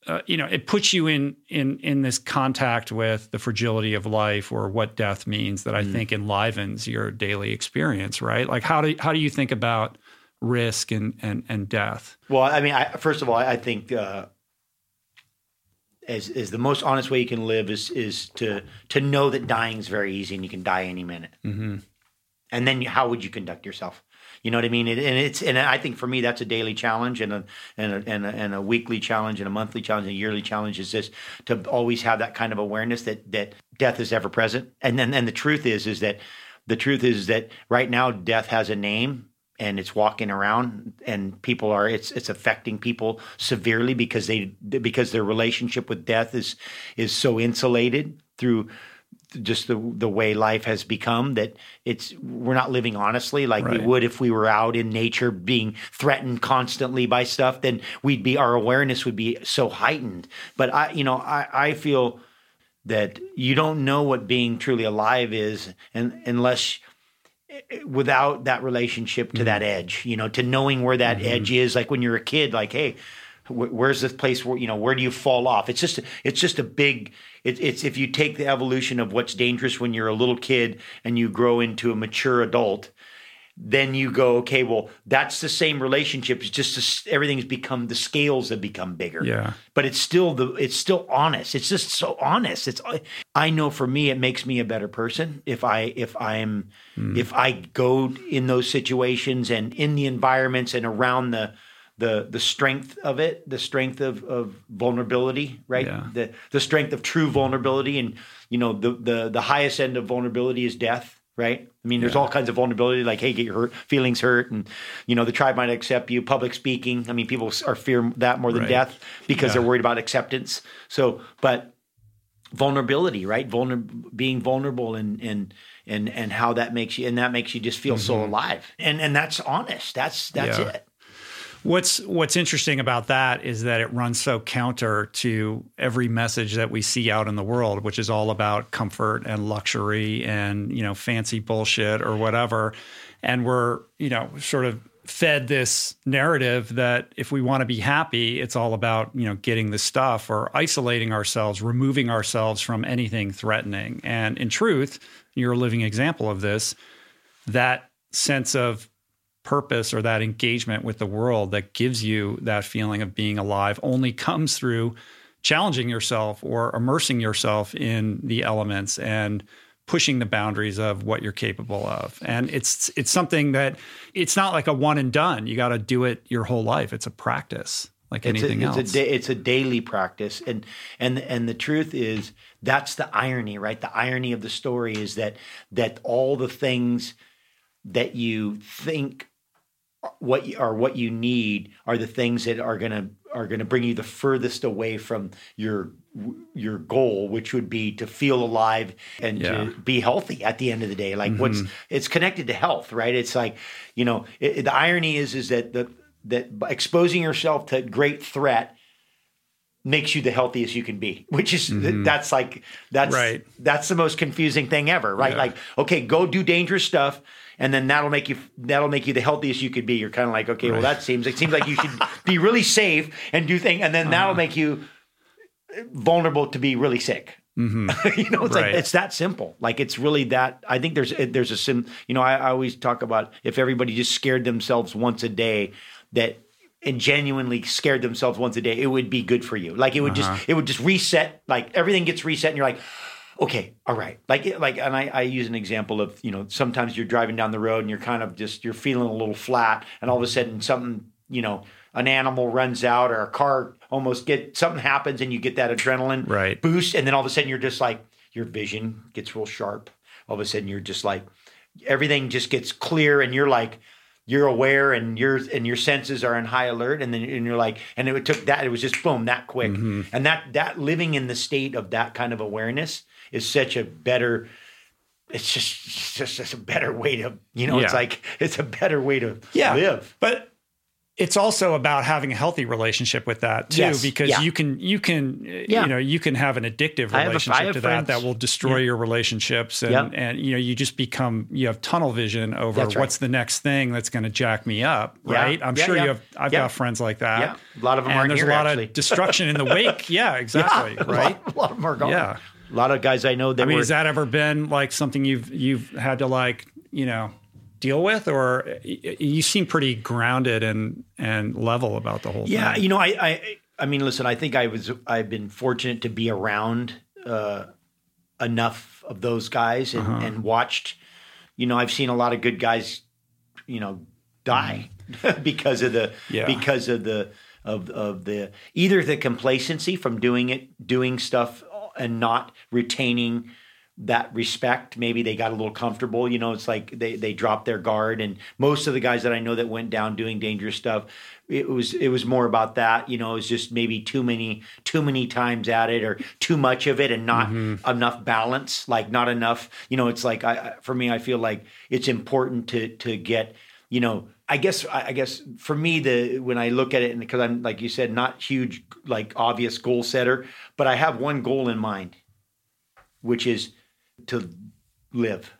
uh, you know it puts you in in in this contact with the fragility of life or what death means that I Mm. think enlivens your daily experience right like how do how do you think about risk and and and death Well, I mean, I, first of all, I think uh, as is the most honest way you can live is is to to know that dying is very easy and you can die any minute. Mm-hmm. And then how would you conduct yourself? You know what I mean? It, and it's and I think for me that's a daily challenge and a and a, and a and a weekly challenge and a monthly challenge and a yearly challenge is just to always have that kind of awareness that that death is ever present. And then and the truth is is that the truth is that right now death has a name and it's walking around and people are it's it's affecting people severely because they because their relationship with death is is so insulated through just the the way life has become that it's we're not living honestly like right. we would if we were out in nature being threatened constantly by stuff then we'd be our awareness would be so heightened but i you know i i feel that you don't know what being truly alive is and unless without that relationship to mm-hmm. that edge, you know, to knowing where that mm-hmm. edge is. Like when you're a kid, like, hey, where's this place where you know where do you fall off? It's just it's just a big. It, it's if you take the evolution of what's dangerous when you're a little kid and you grow into a mature adult, then you go, okay, well, that's the same relationship. It's just everything's become the scales have become bigger. Yeah. But it's still the it's still honest. It's just so honest. It's I know for me it makes me a better person if I if I'm mm. if I go in those situations and in the environments and around the the the strength of it, the strength of of vulnerability, right? Yeah. The the strength of true vulnerability and you know the the the highest end of vulnerability is death right? I mean, there's yeah. all kinds of vulnerability, like, hey, get your hurt, feelings hurt, and you know, the tribe might accept you. Public speaking, I mean, people are fear that more than right. death because yeah. they're worried about acceptance. So, but vulnerability, right? Vulner- being vulnerable and and and and how that makes you, and that makes you just feel mm-hmm. so alive, and and that's honest. That's that's yeah. it. What's what's interesting about that is that it runs so counter to every message that we see out in the world, which is all about comfort and luxury and you know fancy bullshit or whatever. And we're you know sort of fed this narrative that if we want to be happy, it's all about you know getting the stuff or isolating ourselves, removing ourselves from anything threatening. And in truth, you're a living example of this. That sense of purpose or that engagement with the world that gives you that feeling of being alive only comes through challenging yourself or immersing yourself in the elements and pushing the boundaries of what you're capable of. And it's it's something that it's not like a one and done. You got to do it your whole life. It's a practice like it's anything a, it's else. A da- it's a daily practice, and and and the truth is that's the irony, right? The irony of the story is that that all the things that you think what you, are what you need are the things that are going to are going to bring you the furthest away from your your goal which would be to feel alive and yeah. to be healthy at the end of the day like mm-hmm. what's it's connected to health right it's like you know it, the irony is is that the that exposing yourself to great threat makes you the healthiest you can be which is mm-hmm. that's like that's right. that's the most confusing thing ever right yeah. like okay go do dangerous stuff and then that'll make you that'll make you the healthiest you could be. You're kind of like, okay, right. well, that seems it seems like you should be really safe and do things, and then uh-huh. that'll make you vulnerable to be really sick. Mm-hmm. you know, it's right. like it's that simple. Like it's really that. I think there's there's a sim. You know, I, I always talk about if everybody just scared themselves once a day, that and genuinely scared themselves once a day, it would be good for you. Like it would uh-huh. just it would just reset. Like everything gets reset, and you're like okay, all right. Like, like, and I, I use an example of, you know, sometimes you're driving down the road and you're kind of just, you're feeling a little flat and all of a sudden something, you know, an animal runs out or a car almost get, something happens and you get that adrenaline right. boost. And then all of a sudden you're just like, your vision gets real sharp. All of a sudden you're just like, everything just gets clear and you're like, you're aware and your and your senses are in high alert and then and you're like and it took that it was just boom that quick mm-hmm. and that that living in the state of that kind of awareness is such a better it's just it's just, just a better way to you know yeah. it's like it's a better way to yeah. live but it's also about having a healthy relationship with that too yes. because yeah. you can you can yeah. you know you can have an addictive relationship a, to friends. that that will destroy yeah. your relationships and yep. and you know you just become you have tunnel vision over right. what's the next thing that's going to jack me up right i'm sure you have i've got friends like that yeah a lot of them and there's here, a lot actually. of destruction in the wake yeah exactly right a lot, a lot, of them are gone yeah a lot of guys I know that I mean, were, has that ever been like something you've you've had to like you know deal with, or you seem pretty grounded and and level about the whole yeah, thing? Yeah, you know, I, I I mean, listen, I think I was I've been fortunate to be around uh, enough of those guys and, Uh-huh. and watched. You know, I've seen a lot of good guys, you know, die because of the Yeah. because of the of of the either the complacency from doing it, doing stuff, and not retaining that respect. Maybe they got a little comfortable. You know, it's like they they dropped their guard. And most of the guys that I know that went down doing dangerous stuff, it was it was more about that. You know, it was just maybe too many too many times at it or too much of it and not mm-hmm. enough balance. Like not enough. You know, it's like I I- for me, I feel like it's important to to get. You know, I guess I I guess for me the when I look at it and because I'm like you said, not huge like obvious goal setter, but I have one goal in mind, which is to live,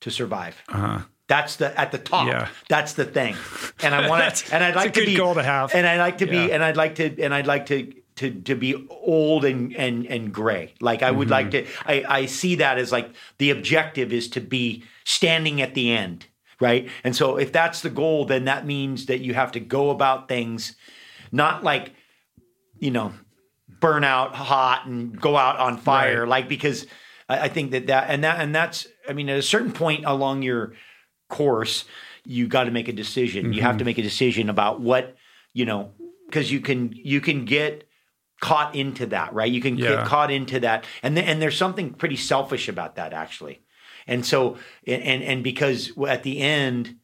to survive. Uh-huh. That's the at the top. Yeah. That's the thing. And I want to and I'd like to be goal to have. And I'd like to be and I'd like to and I'd like to to to be old and and and gray. Like I would like to I I see that as like the objective is to be standing at the end, right? And so if that's the goal then that means that you have to go about things not like you know burn out hot and go out on fire Right. like because I, I think that that and that and that's i mean at a certain point along your course you got to make a decision you have to mm-hmm. make a decision about what you know because you can you can get caught into that right you can Yeah. get caught into that and th- and there's something pretty selfish about that actually and so and and, because at the end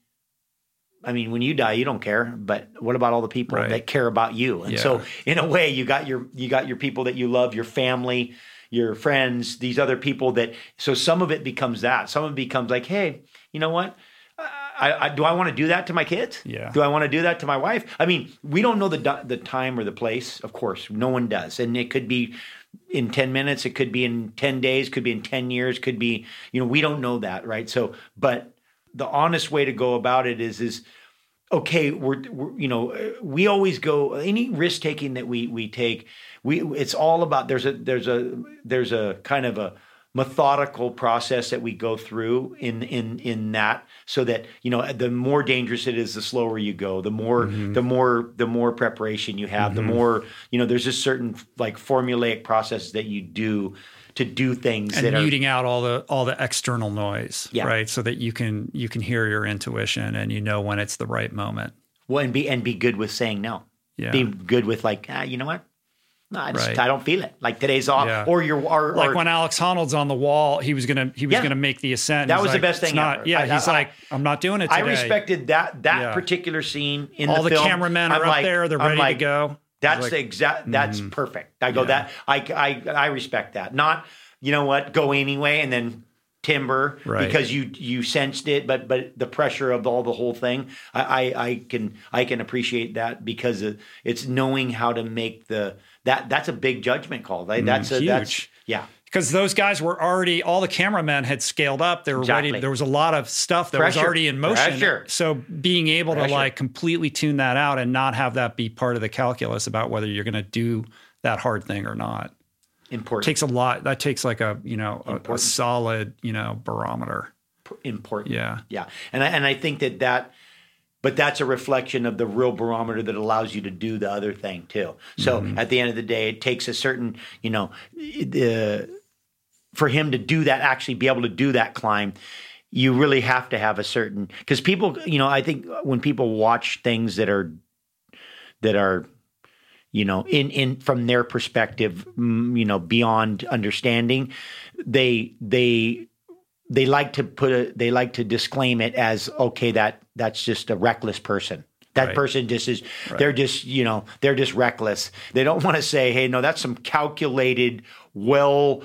I mean, when you die, you don't care. But what about all the people Right. that care about you? And so, in a way, you got your you got your people that you love, your family, your friends, these other people that. So some of it becomes that. Some of it becomes like, hey, you know what? I, I, do I want to do that to my kids? Yeah. Do I want to do that to my wife? I mean, we don't know the the time or the place. Of course, no one does, and it could be in 10 minutes it could be in 10 days could be in 10 years could be you know we don't know that right? So but the honest way to go about it is is okay we're, we're you know we always go any risk taking that we we take we it's all about there's a there's a there's a kind of a methodical process that we go through in in in that so that you know the more dangerous it is the slower you go the more the more the more preparation you have the more you know there's just certain like formulaic processes that you do to do things and that are muting out all the all the external noise, Yeah. right? So that you can you can hear your intuition and you know when it's the right moment. well and be and be good with saying no Yeah. be good with like ah, you know what no, I, just, Right. I don't feel it. Like today's off, Yeah. or you're or, like or- when Alex Honnold's on the wall, he was gonna he was Yeah. gonna make the ascent. That He's was the best "It's thing Not, ever." yeah, I- he's I- like, I'm not doing it I respected that that Yeah. particular scene in all the, the film. cameramen I'm are up like- there; they're I'm ready like, to go. That's Like, the exact. That's mm-hmm. perfect. I go Yeah. that. I, I I respect that. Not you know what go anyway and then timber Right. because you you sensed it, but but the pressure of all the whole thing. I I, I can I can appreciate that because it's knowing how to make the that that's a big judgment call. Right? Mm, that's a that's huge. yeah. because those guys were already all the cameramen had scaled up they were Exactly. ready there was a lot of stuff that was already in motion Pressure. so being able Pressure. to like completely tune that out and not have that be part of the calculus about whether you're going to do that hard thing or not Important. takes a lot that takes like a you know a, a solid you know barometer important. yeah Yeah, and I, and I think that that, but that's a reflection of the real barometer that allows you to do the other thing too. So Mm-hmm. at the end of the day, it takes a certain, you know, the for him to do that, actually be able to do that climb. You really have to have a certain because people, you know, I think when people watch things that are that are you know in in from their perspective mm, you know beyond understanding they they they like to put a they like to disclaim it as okay that that's just a reckless person. That Right. person just is they're just you know they're just reckless. They don't want to say hey no that's some calculated well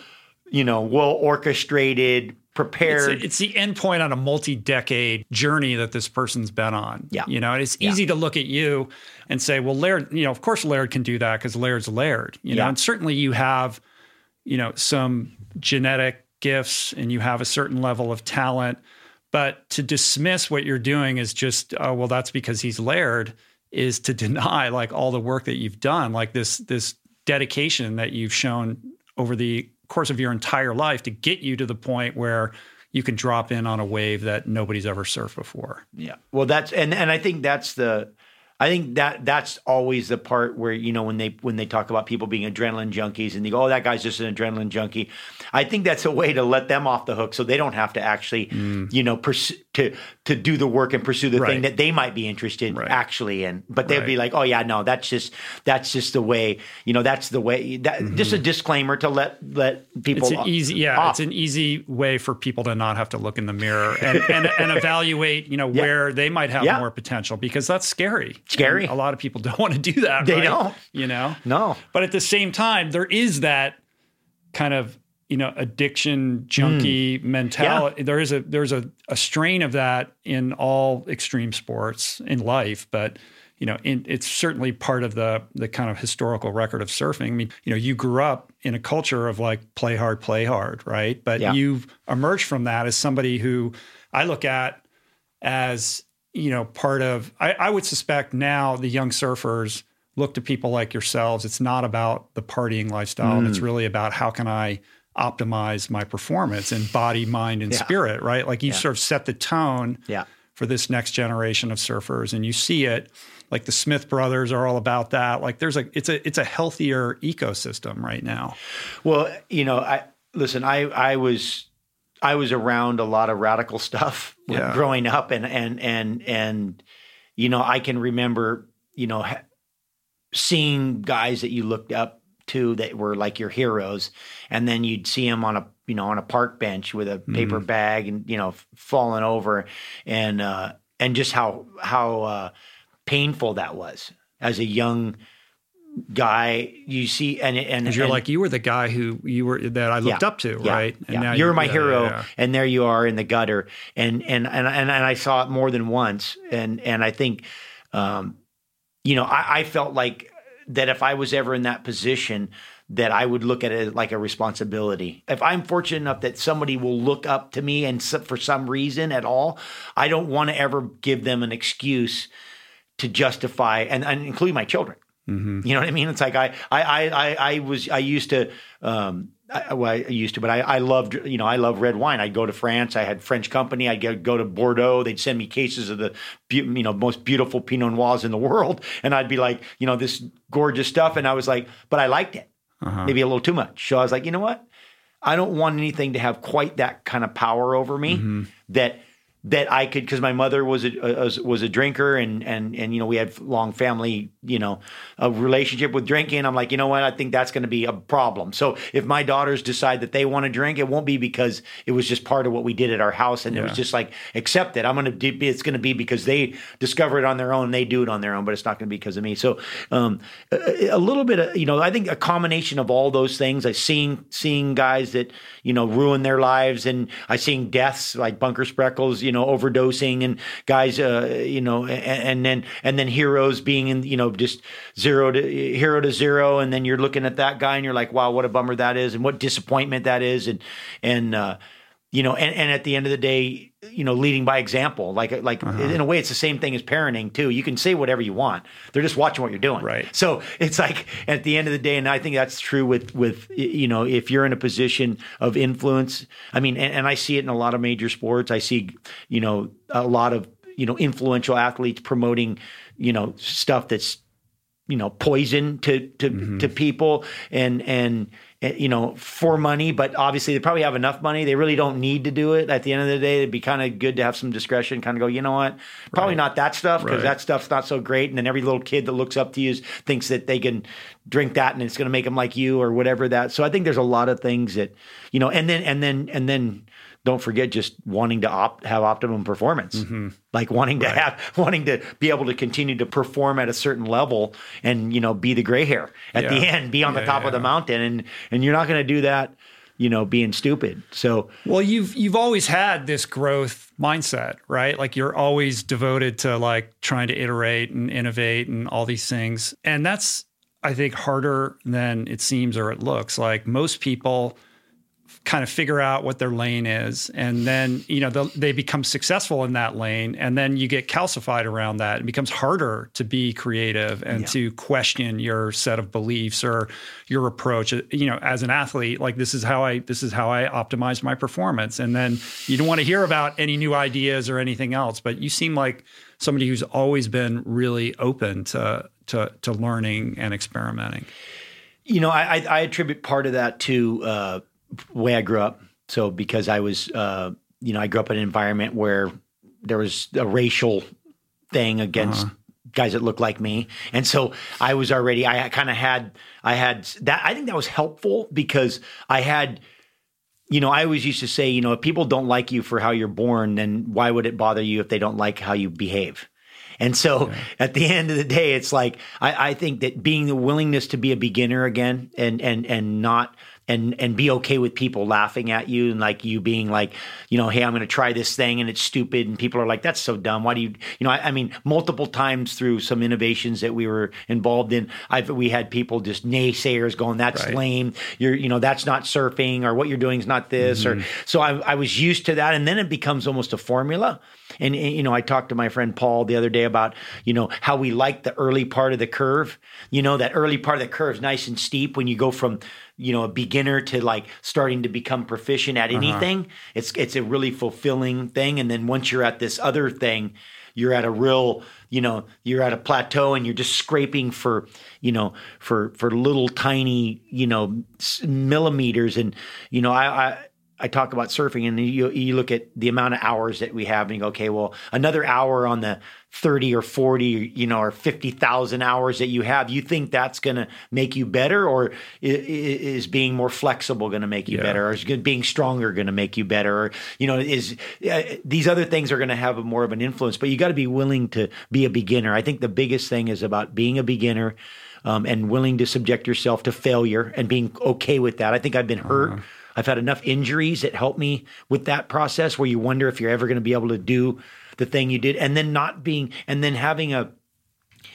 you know well orchestrated prepared it's the end point on a multi-decade journey that this person's been on. Yeah. You know, and it's easy to look at you and say, well, Laird, you know, of course Laird can do that because Laird's Laird, you know, Yeah. and certainly you have, you know, some genetic gifts and you have a certain level of talent. But to dismiss what you're doing is just, oh, well, that's because he's Laird is to deny like all the work that you've done, like this this dedication that you've shown over the course of your entire life to get you to the point where you can drop in on a wave that nobody's ever surfed before. Yeah. Well, that's and and I think that's the I think that that's always the part where you know when they when they talk about people being adrenaline junkies and they go, oh, that guy's just an adrenaline junkie. I think that's a way to let them off the hook so they don't have to actually, mm. you know, pursue, to to do the work and pursue the right. thing that they might be interested right. actually in. But they'd right. be like, oh yeah, no, that's just that's just the way. You know, that's the way. That, mm-hmm. Just a disclaimer to let let people. It's an easy, yeah, off. it's an easy way for people to not have to look in the mirror and and, and evaluate, you know, yeah. where they might have yeah. more potential because that's scary. Scary. And a lot of people don't want to do that. They right? don't. You know. No. But at the same time, there is that kind of you know addiction junkie mm. mentality yeah. there is a there's a, a strain of that in all extreme sports in life but you know in, it's certainly part of the the kind of historical record of surfing i mean you know you grew up in a culture of like play hard play hard right but yeah. you've emerged from that as somebody who i look at as you know part of I, I would suspect now the young surfers look to people like yourselves it's not about the partying lifestyle mm. it's really about how can i optimize my performance in body, mind, and yeah. spirit, right? Like you yeah. sort of set the tone yeah. for this next generation of surfers. And you see it like the Smith brothers are all about that. Like there's a it's a it's a healthier ecosystem right now. Well, you know, I listen, I I was I was around a lot of radical stuff yeah. growing up and and and and you know, I can remember, you know, ha- seeing guys that you looked up to that were like your heroes, and then you'd see them on a you know on a park bench with a paper mm. bag and you know falling over, and uh, and just how how uh, painful that was as a young guy you see and and you're and, like you were the guy who you were that I looked yeah, up to yeah, right and yeah. now you're, my hero and there you are in the gutter and and and and, I saw it more than once and and I think um, you know I, I felt like that if I was ever in that position, that I would look at it like a responsibility. If I'm fortunate enough that somebody will look up to me and for some reason at all, I don't want to ever give them an excuse to justify and, and including my children. Mm-hmm. You know what I mean? It's like I I I I was I used to um, I, well, I used to, but I, I loved, you know, I love red wine. I'd go to France. I had French company. I'd go, go to Bordeaux. They'd send me cases of the, you know, most beautiful Pinot Noirs in the world. And I'd be like, you know, this gorgeous stuff. And I was like, but I liked it. Uh-huh. Maybe a little too much. So I was like, you know what? I don't want anything to have quite that kind of power over me mm-hmm. that – that I could because my mother was a, a, was a drinker and and and you know we had long family you know a relationship with drinking. I'm like you know what I think that's going to be a problem. So if my daughters decide that they want to drink, it won't be because it was just part of what we did at our house and yeah. it was just like accept it. I'm going to be it's going to be because they discover it on their own. They do it on their own, but it's not going to be because of me. So um, a, a, little bit of you know I think a combination of all those things. I seeing seeing guys that you know ruin their lives and I seeing deaths like Bunker Spreckels. You know, overdosing and guys, uh, you know, and, and, then and then heroes being in, you know, just zero to hero to zero, and then you're looking at that guy and you're like, wow, what a bummer that is, and what disappointment that is, and and uh, you know, and, and at the end of the day, you know, leading by example. Like like uh-huh. in a way, it's the same thing as parenting too. You can say whatever you want; they're just watching what you're doing. Right. So it's like at the end of the day, and I think that's true with with you know, if you're in a position of influence. I mean, and, and I see it in a lot of major sports. I see you know a lot of you know influential athletes promoting you know stuff that's you know poison to to mm-hmm. to people and and Eh, you know, for money, but obviously they probably have enough money. They really don't need to do it. At the end of the day, it'd be kind of good to have some discretion, kind of go, you know what? Probably right. not that stuff because right. that stuff's not so great. And then every little kid that looks up to you thinks that they can drink that and it's going to make them like you or whatever that. So I think there's a lot of things that, you know, and then, and then, and then, don't forget just wanting to have optimum performance, mm-hmm. like wanting to right. have wanting to be able to continue to perform at a certain level, and you know be the gray hair at yeah. the end, be on yeah, the top yeah. of the mountain, and and you're not going to do that, you know, being stupid. So well, you've you've always had this growth mindset, right? Like you're always devoted to like trying to iterate and innovate and all these things, and that's I think harder than it seems or it looks. Like most people kind of figure out what their lane is. And then you know the, they become successful in that lane and then you get calcified around that. It becomes harder to be creative and yeah. to question your set of beliefs or your approach you know as an athlete like this is how i this is how i optimize my performance. And then you don't want to hear about any new ideas or anything else but you seem like somebody who's always been really open to to, to learning and experimenting. You know i i attribute part of that to uh, way I grew up. So because I was, uh, you know, I grew up in an environment where there was a racial thing against uh-huh. guys that looked like me, and so I was already. I kind of had. I had that. I think that was helpful because I had. You know, I always used to say, you know, if people don't like you for how you're born, then why would it bother you if they don't like how you behave? And so yeah. at the end of the day, it's like I, I, think that being the willingness to be a beginner again and and and not and and be okay with people laughing at you and like you being like you know hey i'm going to try this thing and it's stupid and people are like that's so dumb why do you you know i, I mean multiple times through some innovations that we were involved in i've we had people just naysayers going that's right. lame you're you know that's not surfing or what you're doing is not this mm-hmm. or so I, I was used to that and then it becomes almost a formula and, and, you know, I talked to my friend Paul the other day about, you know, how we like the early part of the curve. You know, that early part of the curve is nice and steep when you go from you know a beginner to like starting to become proficient at uh-huh. anything uh-huh. it's it's a really fulfilling thing and then once you're at this other thing you're at a real you know you're at a plateau and you're just scraping for you know for for little tiny you know millimeters and you know i i I talk about surfing and you, you look at the amount of hours that we have and you go, okay, well, another hour on the 30 or 40, you know, or 50,000 hours that you have, you think that's going to make you better or is being more flexible going to make you yeah. better or is being stronger going to make you better or, you know, is uh, these other things are going to have more of an influence, but you got to be willing to be a beginner. I think the biggest thing is about being a beginner um, and willing to subject yourself to failure and being okay with that. I think I've been hurt. Uh-huh. I've had enough injuries that help me with that process where you wonder if you're ever going to be able to do the thing you did and then not being and then having a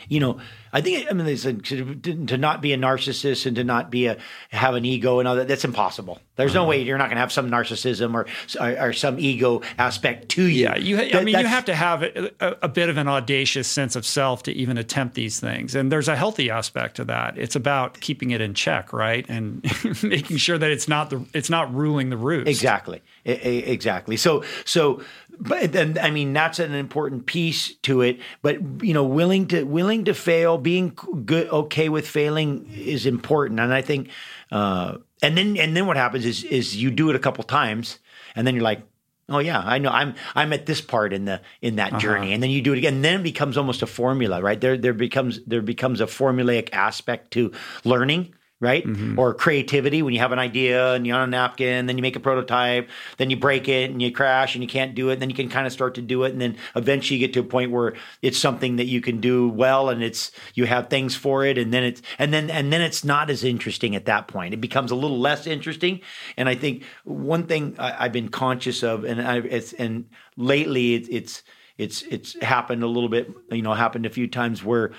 you know I think I mean to, to not be a narcissist and to not be a have an ego and all that. That's impossible. There's no uh-huh. way you're not going to have some narcissism or, or, or some ego aspect to you. Yeah, you. I that, mean, you have to have a, a, bit of an audacious sense of self to even attempt these things, and there's a healthy aspect to that. It's about keeping it in check, right, and making sure that it's not the it's not ruling the roost. Exactly, exactly. So so but then I mean that's an important piece to it. But you know, willing to willing to fail, being good, okay with failing is important. And I think, uh, and then and then what happens is is you do it a couple times, and then you're like, oh yeah, I know I'm I'm at this part in the in that uh-huh. journey, and then you do it again. And then it becomes almost a formula, right? There there becomes there becomes a formulaic aspect to learning right? Mm-hmm. Or creativity when you have an idea and you're on a napkin, then you make a prototype, then you break it and you crash and you can't do it, and then you can kind of start to do it, and then eventually you get to a point where it's something that you can do well, and it's you have things for it, and then it's and then and then it's not as interesting at that point. It becomes a little less interesting, and I think one thing I, have been conscious of, and I, it's and lately it, it's it's it's happened a little bit, you know, happened a few times where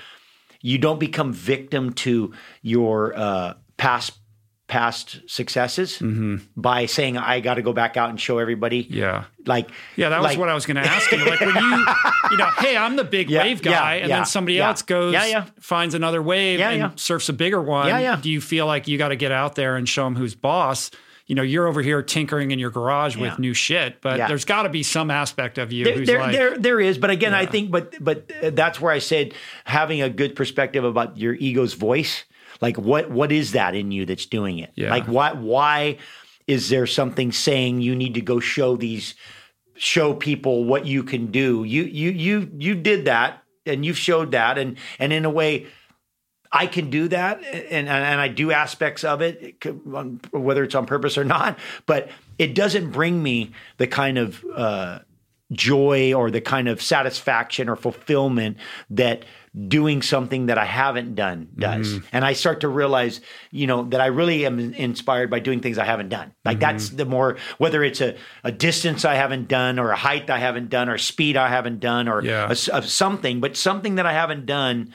you don't become victim to your uh, past past successes mm-hmm. by saying I got to go back out and show everybody. Yeah, like yeah, that like, was what I was going to ask you. Like when you, you know, hey, I'm the big yeah, wave guy, yeah, and yeah, then somebody else goes, finds another wave and surfs a bigger one. Yeah, yeah. Do you feel like you got to get out there and show them who's boss? You know, you're over here tinkering in your garage yeah. with new shit, but yeah. there's got to be some aspect of you there, who's there, like, there, there is. But again, yeah. I think, but, but uh, that's where I said having a good perspective about your ego's voice. Like, what, what is that in you that's doing it? Yeah. Like, why, why is there something saying you need to go show these, show people what you can do? You, you, you, you did that, and you've showed that, and, and in a way I can do that, and and I do aspects of it, whether it's on purpose or not. But it doesn't bring me the kind of uh, joy or the kind of satisfaction or fulfillment that doing something that I haven't done does. Mm-hmm. And I start to realize, you know, that I really am inspired by doing things I haven't done. Like mm-hmm. that's the more, whether it's a, a distance I haven't done or a height I haven't done or speed I haven't done or yeah. a, a, something, but something that I haven't done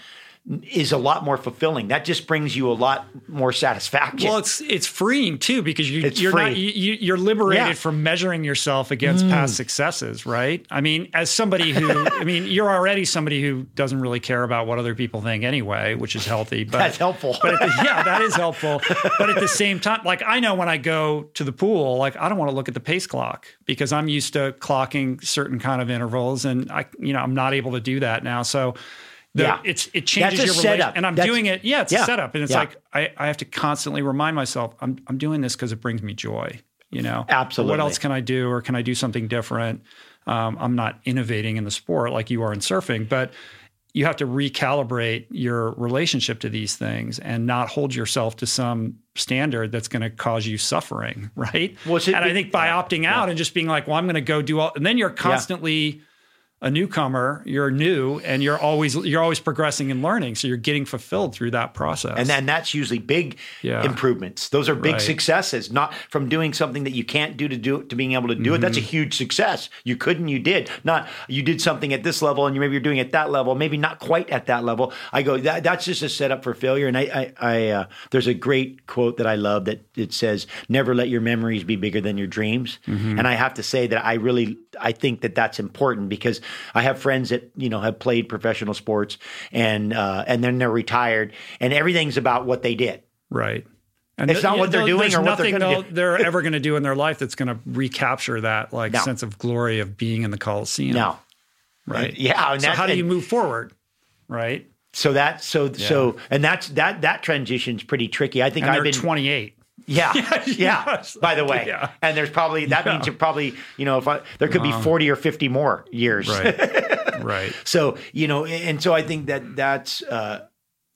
is a lot more fulfilling. That just brings you a lot more satisfaction. Well, it's it's freeing too because you, It's you're free. not you, you're liberated Yeah. Mm. from measuring yourself against past successes, right? I mean, as somebody who, I mean, you're already somebody who doesn't really care about what other people think anyway, which is healthy. But That's helpful. But the, yeah, that is helpful. But at the same time, like I know when I go to the pool, like I don't want to look at the pace clock because I'm used to clocking certain kind of intervals, and I, you know, I'm not able to do that now. So. The, Yeah. it's it changes That's a your setup. and I'm That's- doing it. Yeah, it's yeah. a setup, and it's Yeah. like I, I have to constantly remind myself I'm I'm doing this because it brings me joy. You know, Absolutely. What else can I do, or can I do something different? Um, I'm not innovating in the sport like you are in surfing, but you have to recalibrate your relationship to these things and not hold yourself to some standard that's going to cause you suffering, right? Well, and I think by yeah, opting out and just being like, "Well, I'm going to go do all," and then you're constantly a newcomer, you're new, and you're always you're always progressing and learning, so you're getting fulfilled through that process. and then that's usually big Yeah. improvements. Those are big Right. successes, not from doing something that you can't do to do to being able to do it. That's a Mm-hmm. huge success. You couldn't, you did. Not you did something at this level, and you maybe you're doing it at that level, maybe not quite at that level. I go that that's just a setup for failure. And I, I, I uh, there's a great quote that I love that it says, "Never let your memories be bigger than your dreams." Mm-hmm. And I have to say that I really I think that that's important because I have friends that you know have played professional sports and uh, and then they're retired, and everything's about what they did. Right. And It's not what they're doing or what they're they'll- they're ever going to do in their life that's going to recapture that like No. sense of glory of being in the Coliseum. No, Right. yeah, and So how do you move forward? Right. So that so so and that's that that transition's pretty tricky. I think I've been 28. yeah yeah. Yes. By the way, Yeah. and there's probably that means you're probably you know if I there could be forty or fifty more years. Right. right. So you know, and so I think that that's uh,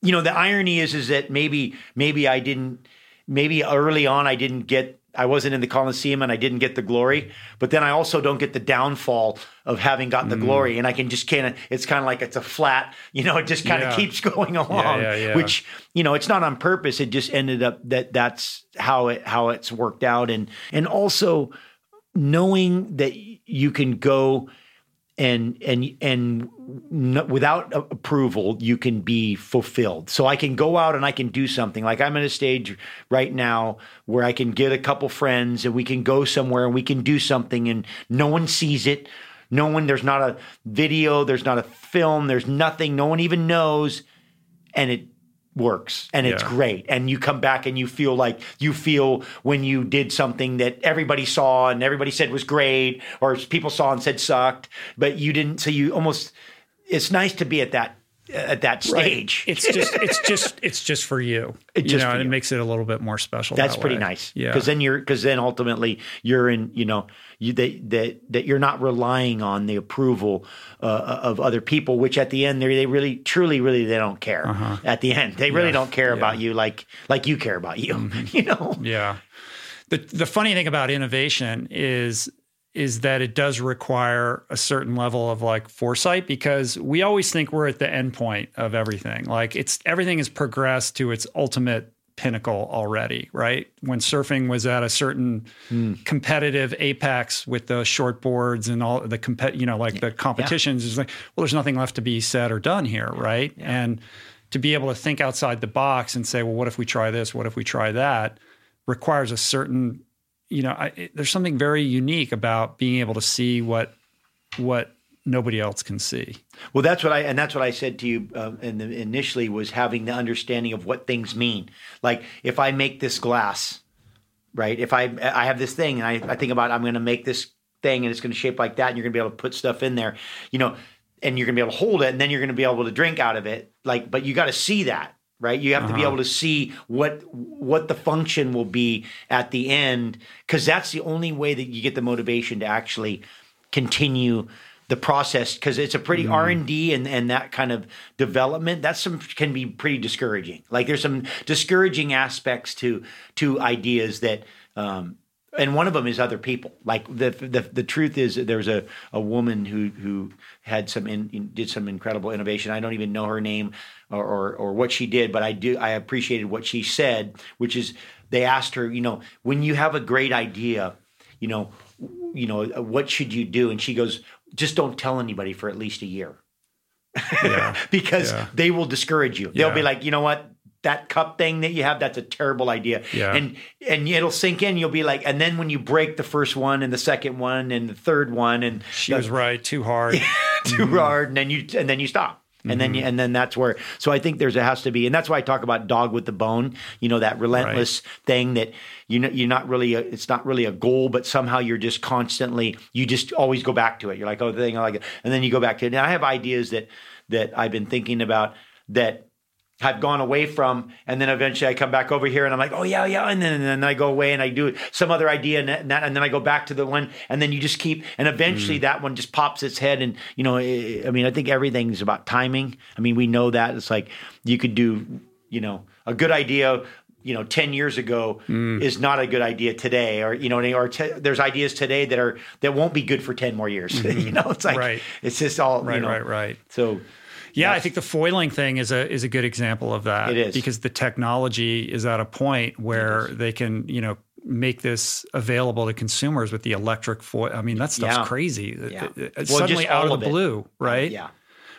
you know the irony is is that maybe maybe I didn't maybe early on I didn't get I wasn't in the Coliseum and I didn't get the glory, but then I also don't get the downfall of having gotten the Mm. glory, and I can just kind of it's kind of like it's a flat, you know, it just kind of Yeah. keeps going along, yeah, yeah. which you know it's not on purpose. It just ended up that that's how it how it's worked out, and and also knowing that you can go and and and without approval you can be fulfilled. So i can go out and i can do something. Like i'm in a stage right now where i can get a couple friends and we can go somewhere and we can do something and no one sees it. No one there's not a video there's not a film there's nothing. No one even knows. And it works and it's Yeah. great and you come back and you feel like you feel when you did something that everybody saw and everybody said was great or people saw and said sucked but you didn't so you almost it's nice to be at that at that stage It's just it's just it's just for you. It's you just know, for and it makes it a little bit more special. that's that pretty way. nice Yeah. because then you're because then ultimately you're in you know you that that that you're not relying on the approval uh, of other people which at the end they they really truly really they don't care at the end they really Uh-huh. Yeah. don't care Yeah. Mm-hmm. about you like like you care about you you know Yeah. The the funny thing about innovation is is that it does require a certain level of like foresight because we always think we're at the end point of everything. Like it's everything has progressed to its ultimate pinnacle already, right? When surfing was at a certain hmm. competitive apex with the short boards and all the compet, you know, like the competitions is like, well, there's nothing left to be said or done here, right? And to be able to think outside the box and say, well, what if we try this? What if we try that? Requires a certain, you know, I, it, there's something very unique about being able to see what what nobody else can see. Well, that's what I and that's what I said to you um, in the, initially was having the understanding of what things mean. Like if I make this glass, right? If I I have this thing and I, I think about I'm going to make this thing and it's going to shape like that, and you're going to be able to put stuff in there, you know, and you're going to be able to hold it, and then you're going to be able to drink out of it. Like, but you got to see that. Right, you have to be able to see what what the function will be at the end, because that's the only way that you get the motivation to actually continue the process because it's a pretty Mm. r&d and, and that kind of development. That's some can be pretty discouraging. Like there's some discouraging aspects to to ideas that um and one of them is other people. Like the the, the truth is that there's a, a woman who who had some in- did some incredible innovation. I don't even know her name or, or or what she did but i do i appreciated what she said which is they asked her you know when you have a great idea you know you know what should you do and she goes just don't tell anybody for at least a year Yeah. because Yeah. they will discourage you. They'll Yeah. be like, you know what? That cup thing that you have, that's a terrible idea. Yeah. And and it'll sink in. You'll be like, and then when you break the first one and the second one and the third one and She was right. Too hard. too mm-hmm. hard, and then you and then you stop. And then, you, mm-hmm. and then that's where. So I think there's a has to be, and that's why I talk about dog with the bone. You know that relentless thing that you know you're not really. A, it's not really a goal, but somehow you're just constantly. You just always go back to it. You're like, oh, the thing I like it, and then you go back to it. And I have ideas that that I've been thinking about that I've gone away from, and then eventually I come back over here and I'm like, oh yeah, yeah, and then and then I go away and I do some other idea and, that, and, that, and then I go back to the one, and then you just keep, and eventually mm. that one just pops its head, and you know, I I mean, I think everything's about timing. I mean, we know that it's like you could do, you know, a good idea. You know, ten years ago mm. is not a good idea today, or you know, or te- there's ideas today that are that won't be good for ten more years. you mm-hmm. know, it's like Right. it's just all Right, you know, right, right. So Yeah, I think the foiling thing is a is a good example of that. It is. because the technology is at a point where they can, you know, make this available to consumers with the electric foil. I mean, that stuff's Yeah. crazy. Yeah. Well, suddenly out of the it. blue, right? yeah.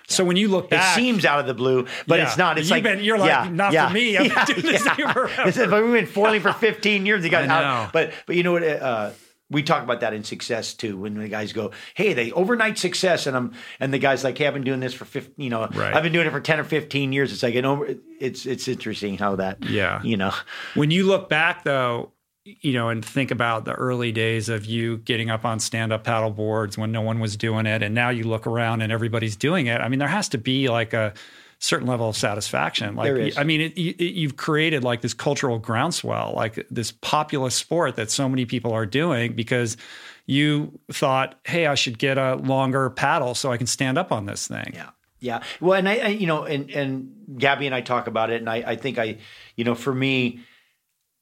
So when you look It seems out of the blue, but Yeah. it's not. It's You've like been- you're like, yeah, "Not for me. I've been yeah, doing this yeah. forever." It's like, we've been foiling for 15 years. You got know. But but you know what? Uh, we talk about that in success too. When the guys go, "Hey, they overnight success," and I'm and the guys like, "Hey, I've been doing this for 15, you know, Right. I've been doing it for 10 or 15 years." It's like an over. It's it's interesting how that. Yeah. You know. When you look back, though, you know, and think about the early days of you getting up on stand up paddle boards when no one was doing it, and now you look around and everybody's doing it. I mean, there has to be like a certain level of satisfaction. Like. I mean, it, you, it- you've created like this cultural groundswell, like this populous sport that so many people are doing because you thought, hey, I should get a longer paddle so I can stand up on this thing. Yeah. Yeah. Well, and I, I you know, and and Gabby and I talk about it, and I, I think I, you know, for me,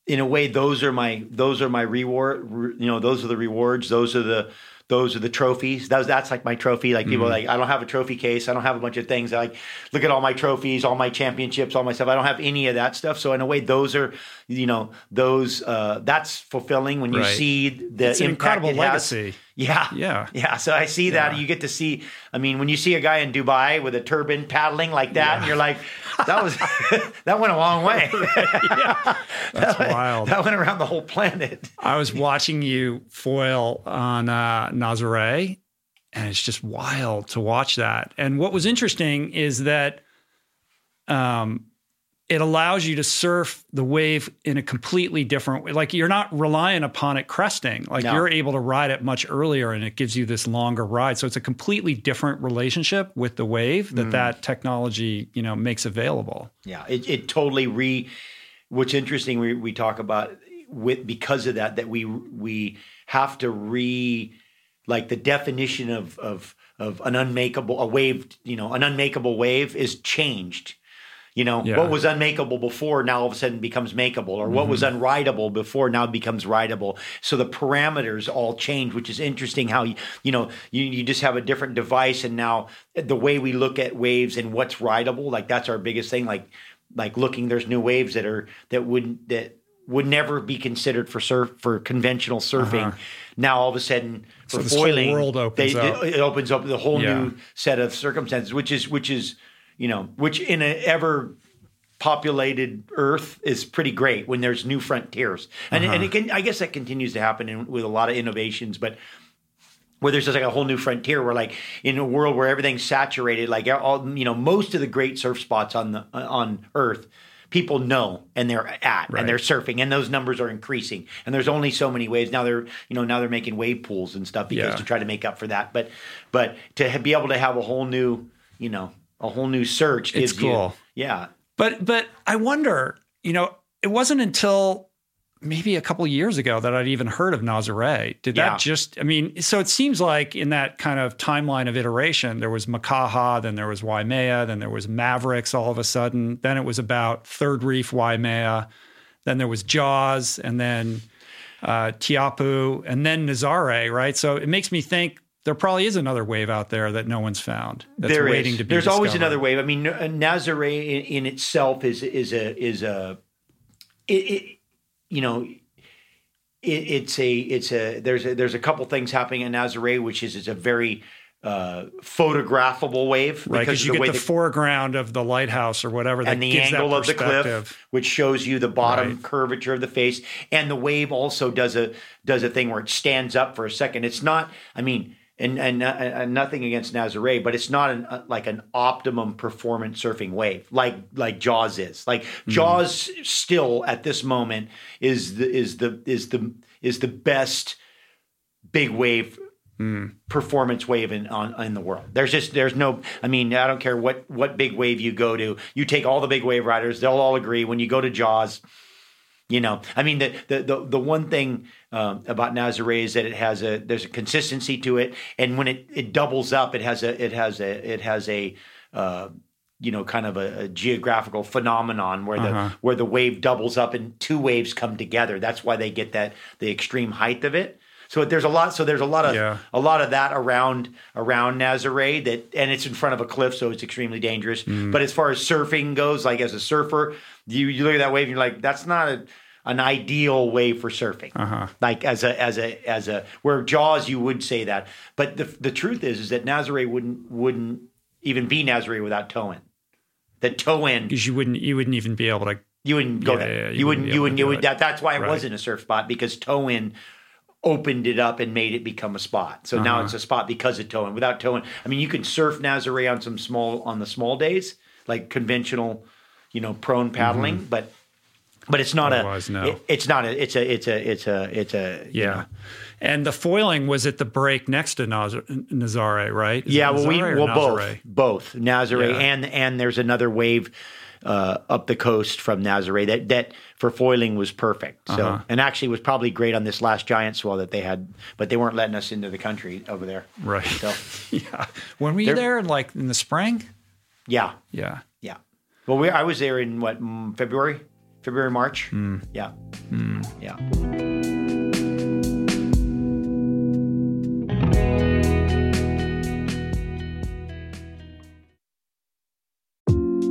in a way, those are my those are my reward. re- You know, those are the rewards. Those are the those are the trophies. That's that's like my trophy. Like people are like, I don't have a trophy case. I don't have a bunch of things. I like look at all my trophies, all my championships, all my stuff. I don't have any of that stuff. So in a way, those are, you know, those uh, that's fulfilling when you Right. see the It's impact incredible it has. Yeah. Yeah. Yeah. So I see that. Yeah. You get to see, I mean, when you see a guy in Dubai with a turban paddling like that, and you're like, that was, that went a long way. yeah. That's wild. that went around the whole planet. I was watching you foil on uh, Nazare, and it's just wild to watch that. And what was interesting is that um, it allows you to surf the wave in a completely different way. Like you're not relying upon it cresting. Like No. you're able to ride it much earlier, and it gives you this longer ride. So it's a completely different relationship with the wave that mm. that technology you know makes available. Yeah. It, it totally re, what's interesting, we, we talk about with, because of that, that we, we have to re, like the definition of, of, of an unmakeable, a wave, you know, an unmakeable wave is changed. You know, Yeah. what was unmakeable before now all of a sudden becomes makeable, or what was unrideable before now becomes rideable. So the parameters all change, which is interesting how you, you know, you, you just have a different device. And now the way we look at waves and what's rideable, like that's our biggest thing. Like, like looking, there's new waves that are, that wouldn't, that would never be considered for surf, for conventional surfing. Now all of a sudden for Uh-huh. whole foiling, world opens they- it opens up the whole Yeah. new set of circumstances, which is which is you know which in an ever populated Earth is pretty great when there's new frontiers, and and it uh-huh. can I guess that continues to happen in, with a lot of innovations, but. Where there's just like a whole new frontier, where like in a world where everything's saturated, like all you know, most of the great surf spots on the on Earth, people know and they're at Right. and they're surfing, and those numbers are increasing. And there's only so many ways now. They're you know now they're making wave pools and stuff because Yeah. to try to make up for that. But but to be able to have a whole new you know a whole new search It's gives you cool. yeah But but I wonder, you know, it wasn't until maybe a couple years ago that I'd even heard of Nazare. Did Yeah. that just I mean, so it seems like in that kind of timeline of iteration, there was Makaha, then there was Waimea, then there was Mavericks all of a sudden, then it was about Third Reef Waimea, then there was Jaws, and then uh, Teahupoo, and then Nazare, right? So it makes me think there probably is another wave out there that no one's found that's There is. waiting to be There's always another wave. I mean, Nazare in, in itself is is a is a it, it you know it, it's a it's a there's a there's a couple things happening in Nazare, which is it's a very uh, photographable wave Right, because you the get the the foreground of the lighthouse or whatever that and the gives that angle of the cliff, which shows you the bottom Right. curvature of the face, and the wave also does a does a thing where it stands up for a second. It's not, I mean, and and, and nothing against Nazare, but it's not an, uh, like an optimum performance surfing wave like like Jaws is. Like Mm-hmm. Jaws still at this moment is the is the is the is the best big wave Hmm. performance wave in on in the world. There's just there's no I mean I don't care what what big wave you go to. You take all the big wave riders, they'll all agree when you go to Jaws. You know, I mean the the the, the one thing um, about Nazare is that it has a there's a consistency to it, and when it it doubles up, it has a it has a it has a uh, you know kind of a, a geographical phenomenon where the Uh-huh. where the wave doubles up and two waves come together. That's why they get that the extreme height of it. So there's a lot. So there's a lot of Yeah. a lot of that around around Nazare that, and it's in front of a cliff, so it's extremely dangerous. Mm. But as far as surfing goes, like as a surfer, you you look at that wave and you're like, that's not a, an ideal wave for surfing. Uh-huh. Like as a as a as a where Jaws, you would say that, but the the truth is is that Nazare wouldn't wouldn't even be Nazare without tow-in. That tow-in Because you wouldn't you wouldn't even be able to you wouldn't go Yeah, there. yeah, yeah, you, you wouldn't. wouldn't You wouldn't. You would. That, that's why it Right. wasn't a surf spot because tow-in opened it up and made it become a spot. So Uh-huh. now it's a spot because of tow-in. Without tow-in, I mean, you can surf Nazare on some small on the small days, like conventional, you know, prone paddling, but. But it's not Mm-hmm. Otherwise, a. no. it- it's not a. It's a. It's a. It's a. It's a. you Yeah. know. And the foiling was at the break next to Naz- Nazare, right? Is Yeah, well, we Nazare well both both Nazare Yeah. and and there's another wave uh, up the coast from Nazare that that for foiling was perfect. So Uh-huh. and actually was probably great on this last giant swell that they had, but they weren't letting us into the country over there. Right. So yeah. When were you there? Like in the spring? yeah, Yeah. yeah. Well, we I was there in what mm, February, February March. Hmm. Yeah, yeah.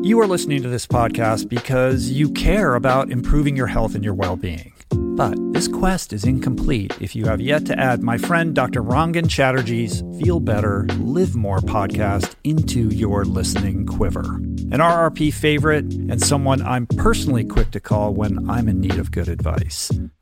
You are listening to this podcast because you care about improving your health and your well being. But this quest is incomplete if you have yet to add my friend Dr. Rangan Chatterjee's Feel Better, Live More podcast into your listening quiver. An RRP favorite and someone I'm personally quick to call when I'm in need of good advice.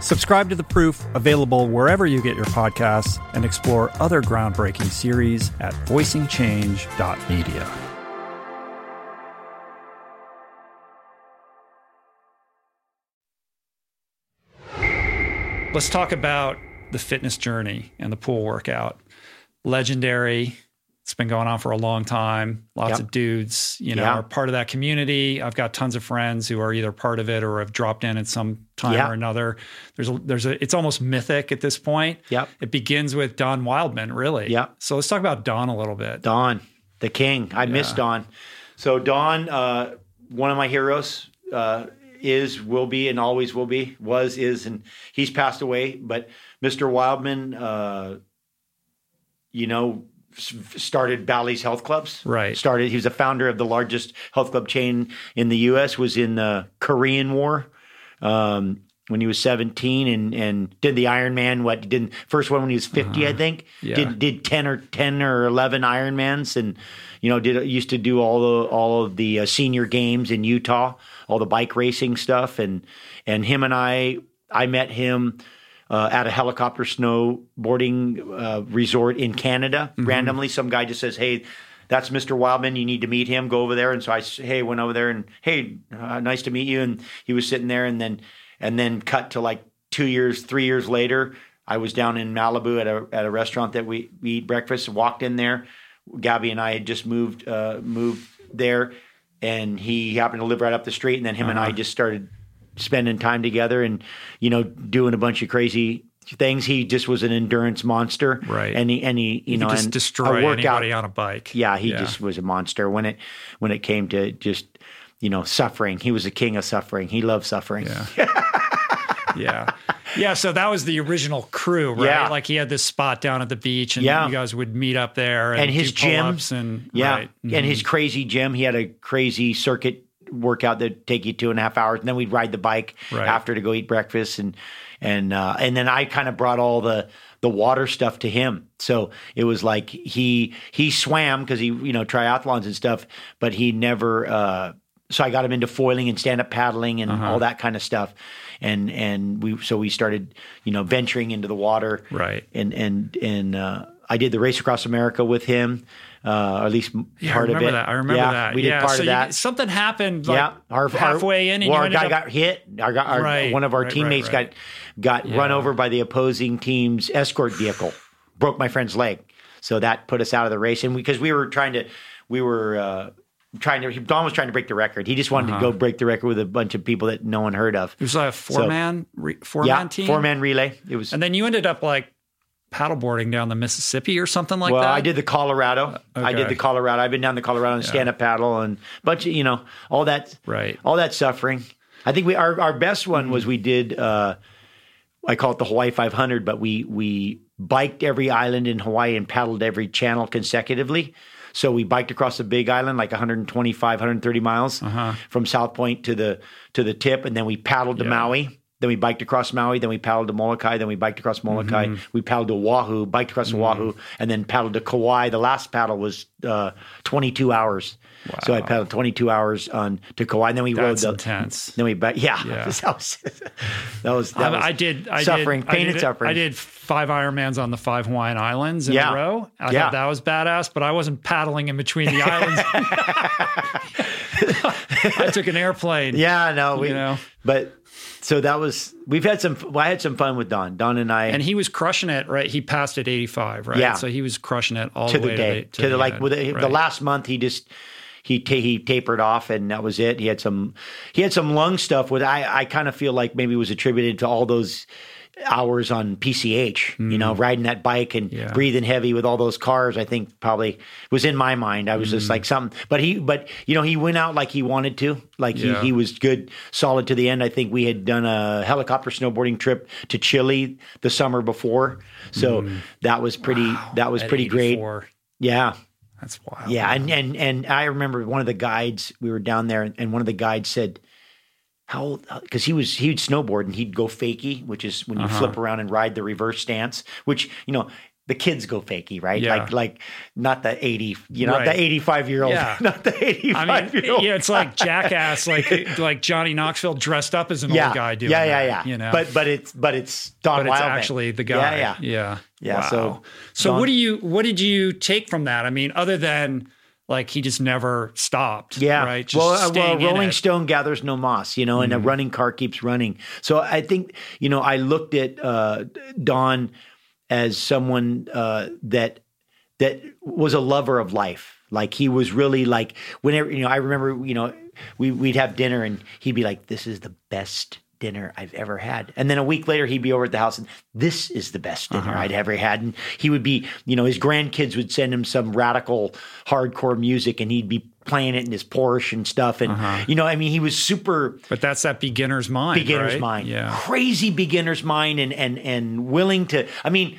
Subscribe to The Proof, available wherever you get your podcasts, and explore other groundbreaking series at voicingchange.media. Let's talk about the fitness journey and the pool workout. Legendary. It's been going on for a long time. Lots Yep. of dudes, you know, Yeah. are part of that community. I've got tons of friends who are either part of it or have dropped in at some time Yeah. or another. There's a, there's a, it's almost mythic at this point. Yep. It begins with Don Wildman, really. Yep. So let's talk about Don a little bit. Don, the king. I miss Don. So Don, uh, one of my heroes, uh, is, will be, and always will be, was, is, and he's passed away. But Mr. Wildman, uh, you know, started Bally's Health Clubs. Right. Started. He was a founder of the largest health club chain in the U.S. Was in the Korean War. Um, when he was 17 and, and did the Ironman, what he did first one when he was 50, I think. Yeah. Did did 10 or 10 or 11 Ironmans and you know did used to do all the all of the uh, senior games in Utah, all the bike racing stuff and and him and I I met him uh, at a helicopter snowboarding uh, resort in Canada. Randomly, some guy just says, "Hey, that's Mr. Wildman. You need to meet him. Go over there." And so I, hey, went over there and hey, uh, nice to meet you. And he was sitting there, and then and then cut to like two years, three years later. I was down in Malibu at a at a restaurant that we, we eat breakfast. Walked in there. Gabby and I had just moved uh, moved there, and he happened to live right up the street. And then him and I just started spending time together and you know doing a bunch of crazy things. He just was an endurance monster, Right. And he and he you You know just and destroy workout. anybody on a bike. Yeah, he just was a monster when it when it came to just you know suffering. He was a king of suffering. He loved suffering. Yeah. yeah. Yeah. So that was the original crew, right? Yeah. Like he had this spot down at the beach and Yeah. you guys would meet up there and, and his do gym and yeah right. Mm-hmm. and his crazy gym he had a crazy circuit workout that take you two and a half hours and then we'd ride the bike Right. after to go eat breakfast and and uh, and then I kind of brought all the the water stuff to him so it was like he he swam because he you know triathlons and stuff but he never uh so I got him into foiling and stand up paddling and Uh-huh. all that kind of stuff and and we so we started you know venturing into the water Right. and and and uh, I did the race across America with him, uh, or at least Yeah, part of it. that. I remember yeah, that. We did yeah. part so of you- that. something happened like yeah, our, halfway our, in and well, you our guy up, got hit. Our, our Right, one of our right, teammates right, got got run over by the opposing team's escort vehicle. Broke my friend's leg, so that put us out of the race. And because we, were trying to, we were. Uh, Trying to, Don was trying to break the record. He just wanted Uh-huh. to go break the record with a bunch of people that no one heard of. it was like a four man re, four yeah, man team. four man relay. It was And then you ended up like paddleboarding down the Mississippi or something like well, that. I did the Colorado. I did the Colorado. I've been down the Colorado and stand up paddle and bunch of you know all that Right. all that suffering. I think we our our best one was we did. uh I call it the Hawaii 500, but we we biked every island in Hawaii and paddled every channel consecutively. So we biked across the Big Island like 125, 130 miles Uh-huh. from South Point to the to the tip, and then we paddled to Yeah. Maui. Then we biked across Maui. Then we paddled to Molokai. Then we biked across Molokai. Mm-hmm. We paddled to Oahu, biked across Oahu, and then paddled to Kauai. The last paddle was uh, 22 hours. So I paddled 22 hours on to Kauai. And then we That's rode the intense. Then we back. Yeah, Yeah. that was that was, that I, was I did. I suffering, did, pain I did, and suffering. I did five Ironmans on the five Hawaiian Islands in Yeah. a row. I Yeah. thought that was badass, but I wasn't paddling in between the islands. I took an airplane. Yeah, no, we You know? but so that was we've had some. Well, I had some fun with Don. Don and I And he was crushing it, right? He passed at 85, right? Yeah. So he was crushing it all to the the way day to the, to, the like end, with the, the last month he just he ta- he tapered off and that was it. He had some he had some lung stuff with I I kind of feel like maybe it was attributed to all those hours on PCH, you know, riding that bike and Mm. Yeah. breathing heavy with all those cars. I think probably was in my mind. I was Mm. just like something, but he, but you know, he went out like he wanted to, like Yeah. he, he was good, solid to the end. I think we had done a helicopter snowboarding trip to Chile the summer before. So that was pretty, that was Mm. At pretty great. Yeah. That's wild. Yeah, and and and I remember one of the guides. We were down there, and one of the guides said, "How?" Because he was he would snowboard and he'd go fakie, which is when you Uh-huh. flip around and ride the reverse stance. Which you know the kids go fakie, right? Yeah. Like like not the eighty, you know, Right. the eighty five year old, Yeah. not the 85 I mean, year old. yeah, it's like Jackass, like like Johnny Knoxville dressed up as an yeah, old guy doing yeah, yeah, that, yeah. You know, but but it's but it's Don but it's actually the guy. Yeah, yeah. yeah, Yeah, Wow. so so Don- what do you what did you take from that? I mean, other than like he just never stopped. Yeah. right. Just well, uh, well, Rolling. Stone gathers no moss, you know, and Mm-hmm. a running car keeps running. So I think, you know, I looked at uh, Don as someone uh, that that was a lover of life. Like he was really like whenever you know. I remember you know we we'd have dinner and he'd be like, "This is the best." Dinner I've ever had. And then a week later he'd be over at the house and this is the best dinner Uh-huh. I'd ever had. And he would be, you know, his grandkids would send him some radical hardcore music and he'd be playing it in his Porsche and stuff. And you know, I mean he was super But that's that beginner's mind. beginner's right? mind. Yeah. Crazy beginner's mind and and and willing to I mean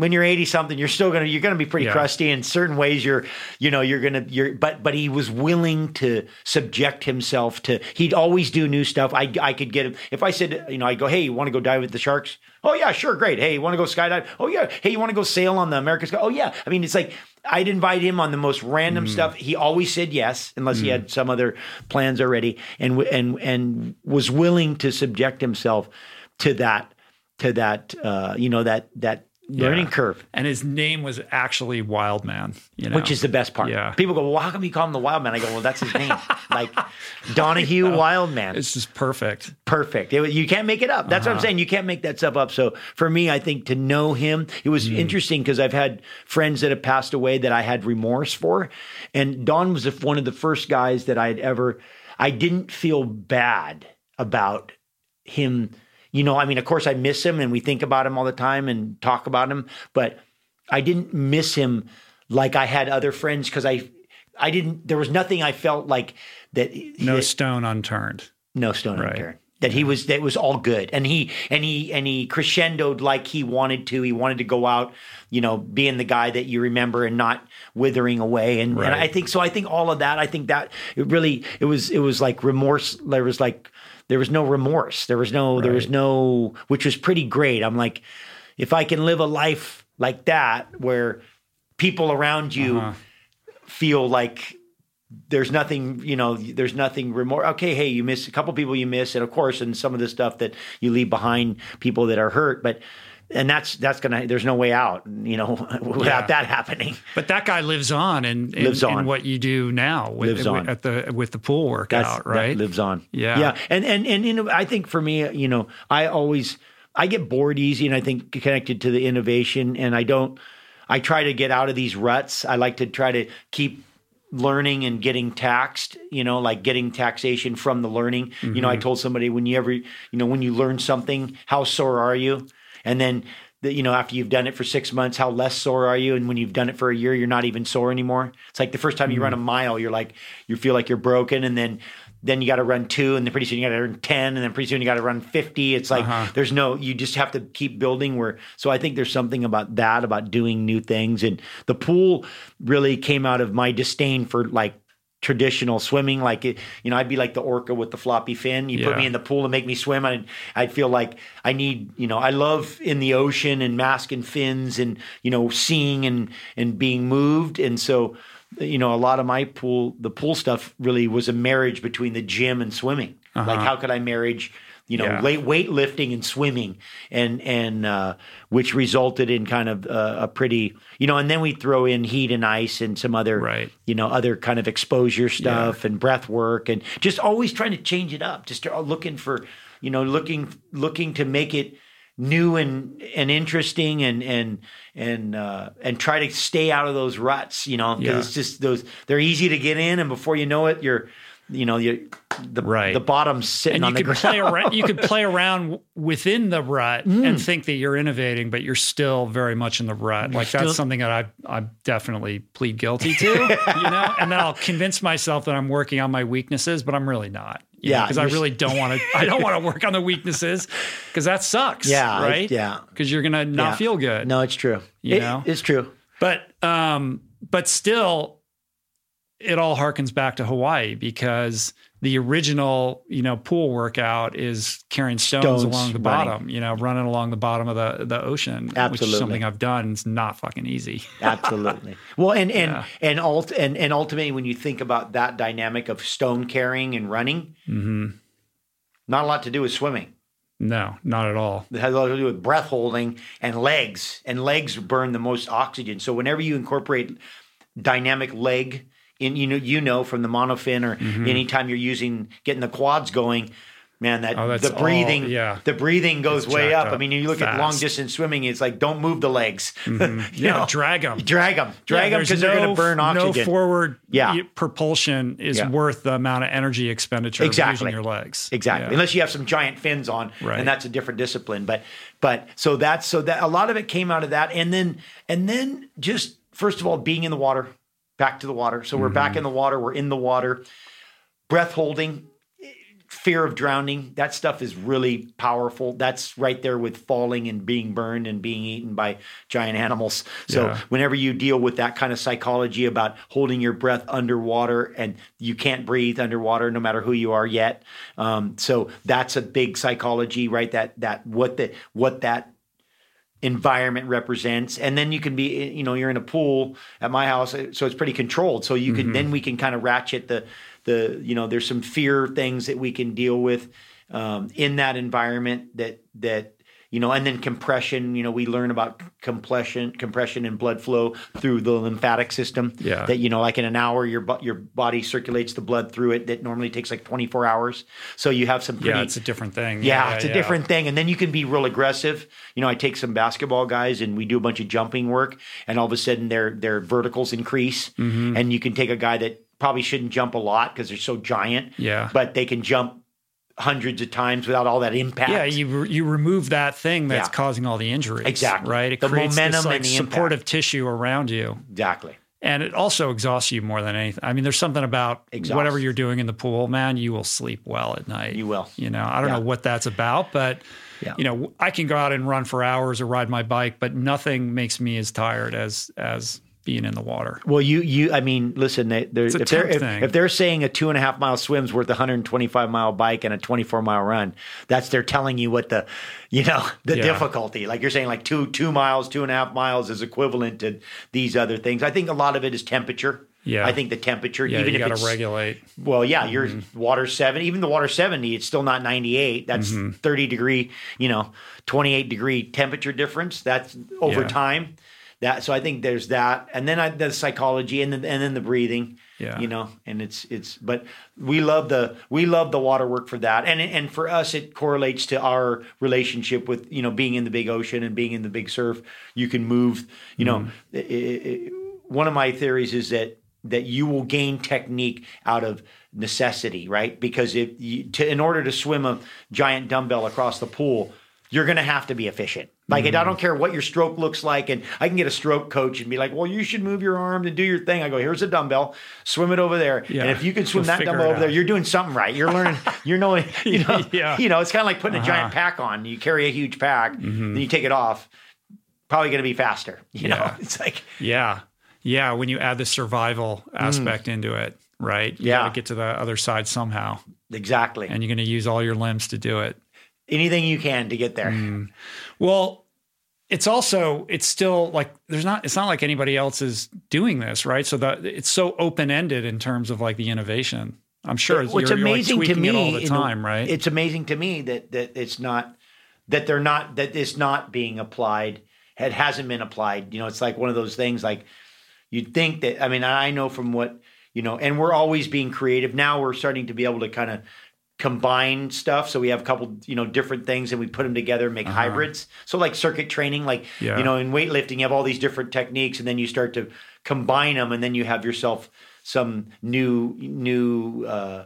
when you're 80 something you're still gonna you're gonna be pretty Yeah. crusty. In certain ways you're you know you're gonna you're but but he was willing to subject himself to he'd always do new stuff. I i could get him if i said you know i go hey you want to go dive with the sharks? Oh yeah sure great. Hey you want to go skydive? Oh yeah. Hey you want to go sail on the america's oh yeah. I mean it's like i'd invite him on the most random stuff. He always said yes unless he had some other plans already and and and was willing to subject himself to that to that uh you know that that learning Yeah. curve And his name was actually Wild Man, you know? which is the best part. Yeah. People go, well, how come you call him the Wild Man? I go, well, that's his name. like Donahue Wildman. it's just perfect. Perfect. It, you can't make it up. That's what Uh-huh. I'm saying. You can't make that stuff up. So for me, I think to know him, it was Hmm. interesting because I've had friends that have passed away that I had remorse for. And Don was one of the first guys that I had ever, I didn't feel bad about him. You know, I mean, of course, I miss him and we think about him all the time and talk about him, but I didn't miss him like I had other friends because I, I didn't. There was nothing I felt like that. No that- stone unturned. no stone Right. unturned. That he was that was all good, and he and he and he crescendoed like he wanted to. He wanted to go out, you know, being the guy that you remember and not withering away. And, and I think so. I think all of that. I think that it really it was it was like remorse. There was like there was no remorse. There was no there was no which was pretty great. I'm like, if I can live a life like that where people around you Uh-huh. feel like there's nothing, you know, there's nothing remorse. Okay, hey, you miss a couple people you miss, and of course, and some of the stuff that you leave behind, people that are hurt, but and that's that's gonna. There's no way out, you know, without Yeah. that happening. But that guy lives on and Lives on. in what you do now with, Lives on. at the with the pool workout, That's, right? Lives on. Yeah. yeah, and and and you know, I think for me, you know, I always I get bored easy, and I think connected to the innovation, and I don't. I try to get out of these ruts. I like to try to keep learning and getting taxed you know like getting taxation from the learning you know i mm-hmm. told somebody when you ever you know when you learn something how sore are you and then the, you know after you've done it for six months how less sore are you? And when you've done it for a year you're not even sore anymore? It's like the first time you run a mile you're like you feel like you're broken and then then you got to run two and then pretty soon you got to run 10 and then pretty soon you got to run 50 it's like Uh-huh. there's no you just have to keep building where so i think there's something about that about doing new things. And the pool really came out of my disdain for like traditional swimming like it you know i'd be like the orca with the floppy fin. You put me in the pool and make me swim i'd, I'd feel like i need you know i love in the ocean and mask and fins and you know seeing and and being moved. And so you know a lot of my pool the pool stuff really was a marriage between the gym and swimming. Uh-huh. Like how could i marriage you know, Yeah. weight weightlifting and swimming, and and uh, which resulted in kind of uh, a pretty, you know, and then we throw in heat and ice and some other, Right. you know, other kind of exposure stuff and breath work, and just always trying to change it up, just uh, looking for, you know, looking looking to make it new and and interesting and and and uh, and try to stay out of those ruts, you know, because Yeah. it's just those they're easy to get in, and before you know it, you're, you know, you the Right. the bottom's sitting and on you the could ground. play around. You could play around within the rut and think that you're innovating, but you're still very much in the rut. like that's something that I I definitely plead guilty to. you know, and then I'll convince myself that I'm working on my weaknesses, but I'm really not. Yeah, because I really don't want to. I don't want to work on the weaknesses because that sucks. Yeah, right. yeah. because you're gonna not Yeah. feel good. No, it's true. You It- know? it's true. But um, but still, it all harkens back to Hawaii because the original, you know, pool workout is carrying stones, Stones, along the running. bottom, you know, running along the bottom of the the ocean, which is Absolutely. something I've done. It's not fucking easy. Absolutely. well, and and Yeah. and ult and and ultimately, when you think about that dynamic of stone carrying and running, hmm not a lot to do with swimming. No, not at all. It has a lot to do with breath holding and legs, and legs burn the most oxygen. So whenever you incorporate dynamic leg in, you know, you know from the monofin or Mm-hmm. anytime you're using getting the quads going, man, that Oh, the breathing, all- yeah. the breathing goes It's way jacked up. I mean, you look at long distance swimming, it's like don't move the legs, You Yeah, know? drag them. drag them, drag them because they're going to burn oxygen. No forward Yeah. propulsion is Yeah. worth the amount of energy expenditure of Exactly. using your legs. Exactly. Yeah. Unless you have some giant fins on, Right. and that's a different discipline. But but so that's so that a lot of it came out of that, and then and then just first of all being in the water, back to the water. So we're Mm-hmm. back in the water. We're in the water, breath holding. fear of drowning that stuff is really powerful that's right there with falling and being burned and being eaten by giant animals so Yeah. whenever you deal with that kind of psychology about holding your breath underwater and you can't breathe underwater no matter who you are yet um, so that's a big psychology right that that what the what that environment represents. And then you can be you know you're in a pool at my house so it's pretty controlled. So you can then we can kind of ratchet the the you know there's some fear things that we can deal with um, in that environment that that you know and then compression you know we learn about compression compression and blood flow through the lymphatic system Yeah. that you know like in an hour your your body circulates the blood through it that normally takes like 24 hours so you have some pretty Yeah, it's a different thing. yeah, it's a different thing. And then you can be real aggressive. You know, I take some basketball guys and we do a bunch of jumping work, and all of a sudden their their verticals increase. Mm-hmm. And you can take a guy that probably shouldn't jump a lot because they're so giant. Yeah. But they can jump hundreds of times without all that impact. Yeah, you you remove that thing that's Yeah. causing all the injuries. Exactly. Right. It The creates momentum this, like, and the supportive tissue around you. exactly. And it also exhausts you more than anything. I mean, there's something about Exhaust. whatever you're doing in the pool, man, you will sleep well at night. You will. You know, I don't Yeah. know what that's about, but Yeah. you know, I can go out and run for hours or ride my bike, but nothing makes me as tired as as being in the water. Well, you you I mean, listen, they, they're, a if they're if, thing. if they're saying a two and a half mile swim's worth a 125 mile bike and a 24 mile run, that's they're telling you what the you know the Yeah. difficulty. Like you're saying, like two two miles, two and a half miles is equivalent to these other things. I think a lot of it is temperature. Yeah. I think the temperature, Yeah, even you if got it's to regulate. well, yeah, your Mm-hmm. water seven, even the water 70, it's still not 98. That's Mm-hmm. 30 degree, you know, 28 degree temperature difference. That's over Yeah. time. That so I think there's that, and then I, the psychology, and then and then the breathing. Yeah. you know, and it's it's. But we love the we love the water work for that, and and for us it correlates to our relationship with you know being in the big ocean and being in the big surf. You can move. You know, Mm-hmm. i- i- i- one of my theories is that that you will gain technique out of necessity, right? Because if you, to, in order to swim a giant dumbbell across the pool, you're going to have to be efficient. Like Mm-hmm. I don't care what your stroke looks like, and I can get a stroke coach and be like, "Well, you should move your arm and do your thing." I go, "Here's a dumbbell, swim it over there." Yeah. And if you can swim We'll that dumbbell over there, you're doing something right. You're learning. You're knowing. You know. Yeah. You know. It's kind of like putting a giant Uh-huh. pack on. You carry a huge pack, then you take it off. Probably going to be faster. You know. It's like Yeah. Yeah. When you add the survival aspect into it, right? You Mm. Yeah. got to get to the other side somehow. exactly And you're going to use all your limbs to do it. Anything you can to get there. Mm. Well, it's also it's still like there's not it's not like anybody else is doing this, right? So that it's so open ended in terms of like the innovation. I'm sure you're, you're, like, amazing to me all the time, right? It's amazing to me that that it's not that they're not that it's not being applied. It hasn't been applied. You know, it's like one of those things. Like you'd think that. I mean, I know from what you know, and we're always being creative. Now we're starting to be able to kind of combine stuff. So we have a couple, you know, different things, and we put them together and make hybrids. So like circuit training, like Uh-huh. Yeah. you know, in weightlifting, you have all these different techniques, and then you start to combine them, and then you have yourself some new new. uh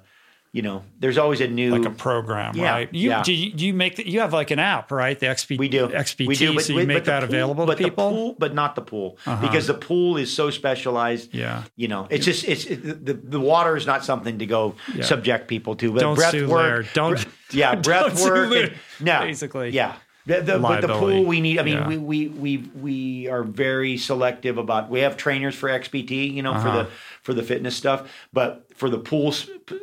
you know, there's always a new like a program, Yeah, right? You, yeah. do, you, do you make the, you have like an app, right? The XP, We do. XPT, we do, but, so you but make the that pool- available but to people. The pool, but not the pool, because the pool is so specialized. Yeah. you know, it's just it's it, the the water is not something to go Yeah. subject people to. But Don't breath sue work. Don't- bre- yeah, breath don't work. And- no, basically. yeah. The, the, but the pool we need. I mean, Yeah. we, we we we are very selective about. We have trainers for XPT, you know, Uh-huh. for the for the fitness stuff, but for the pool sp-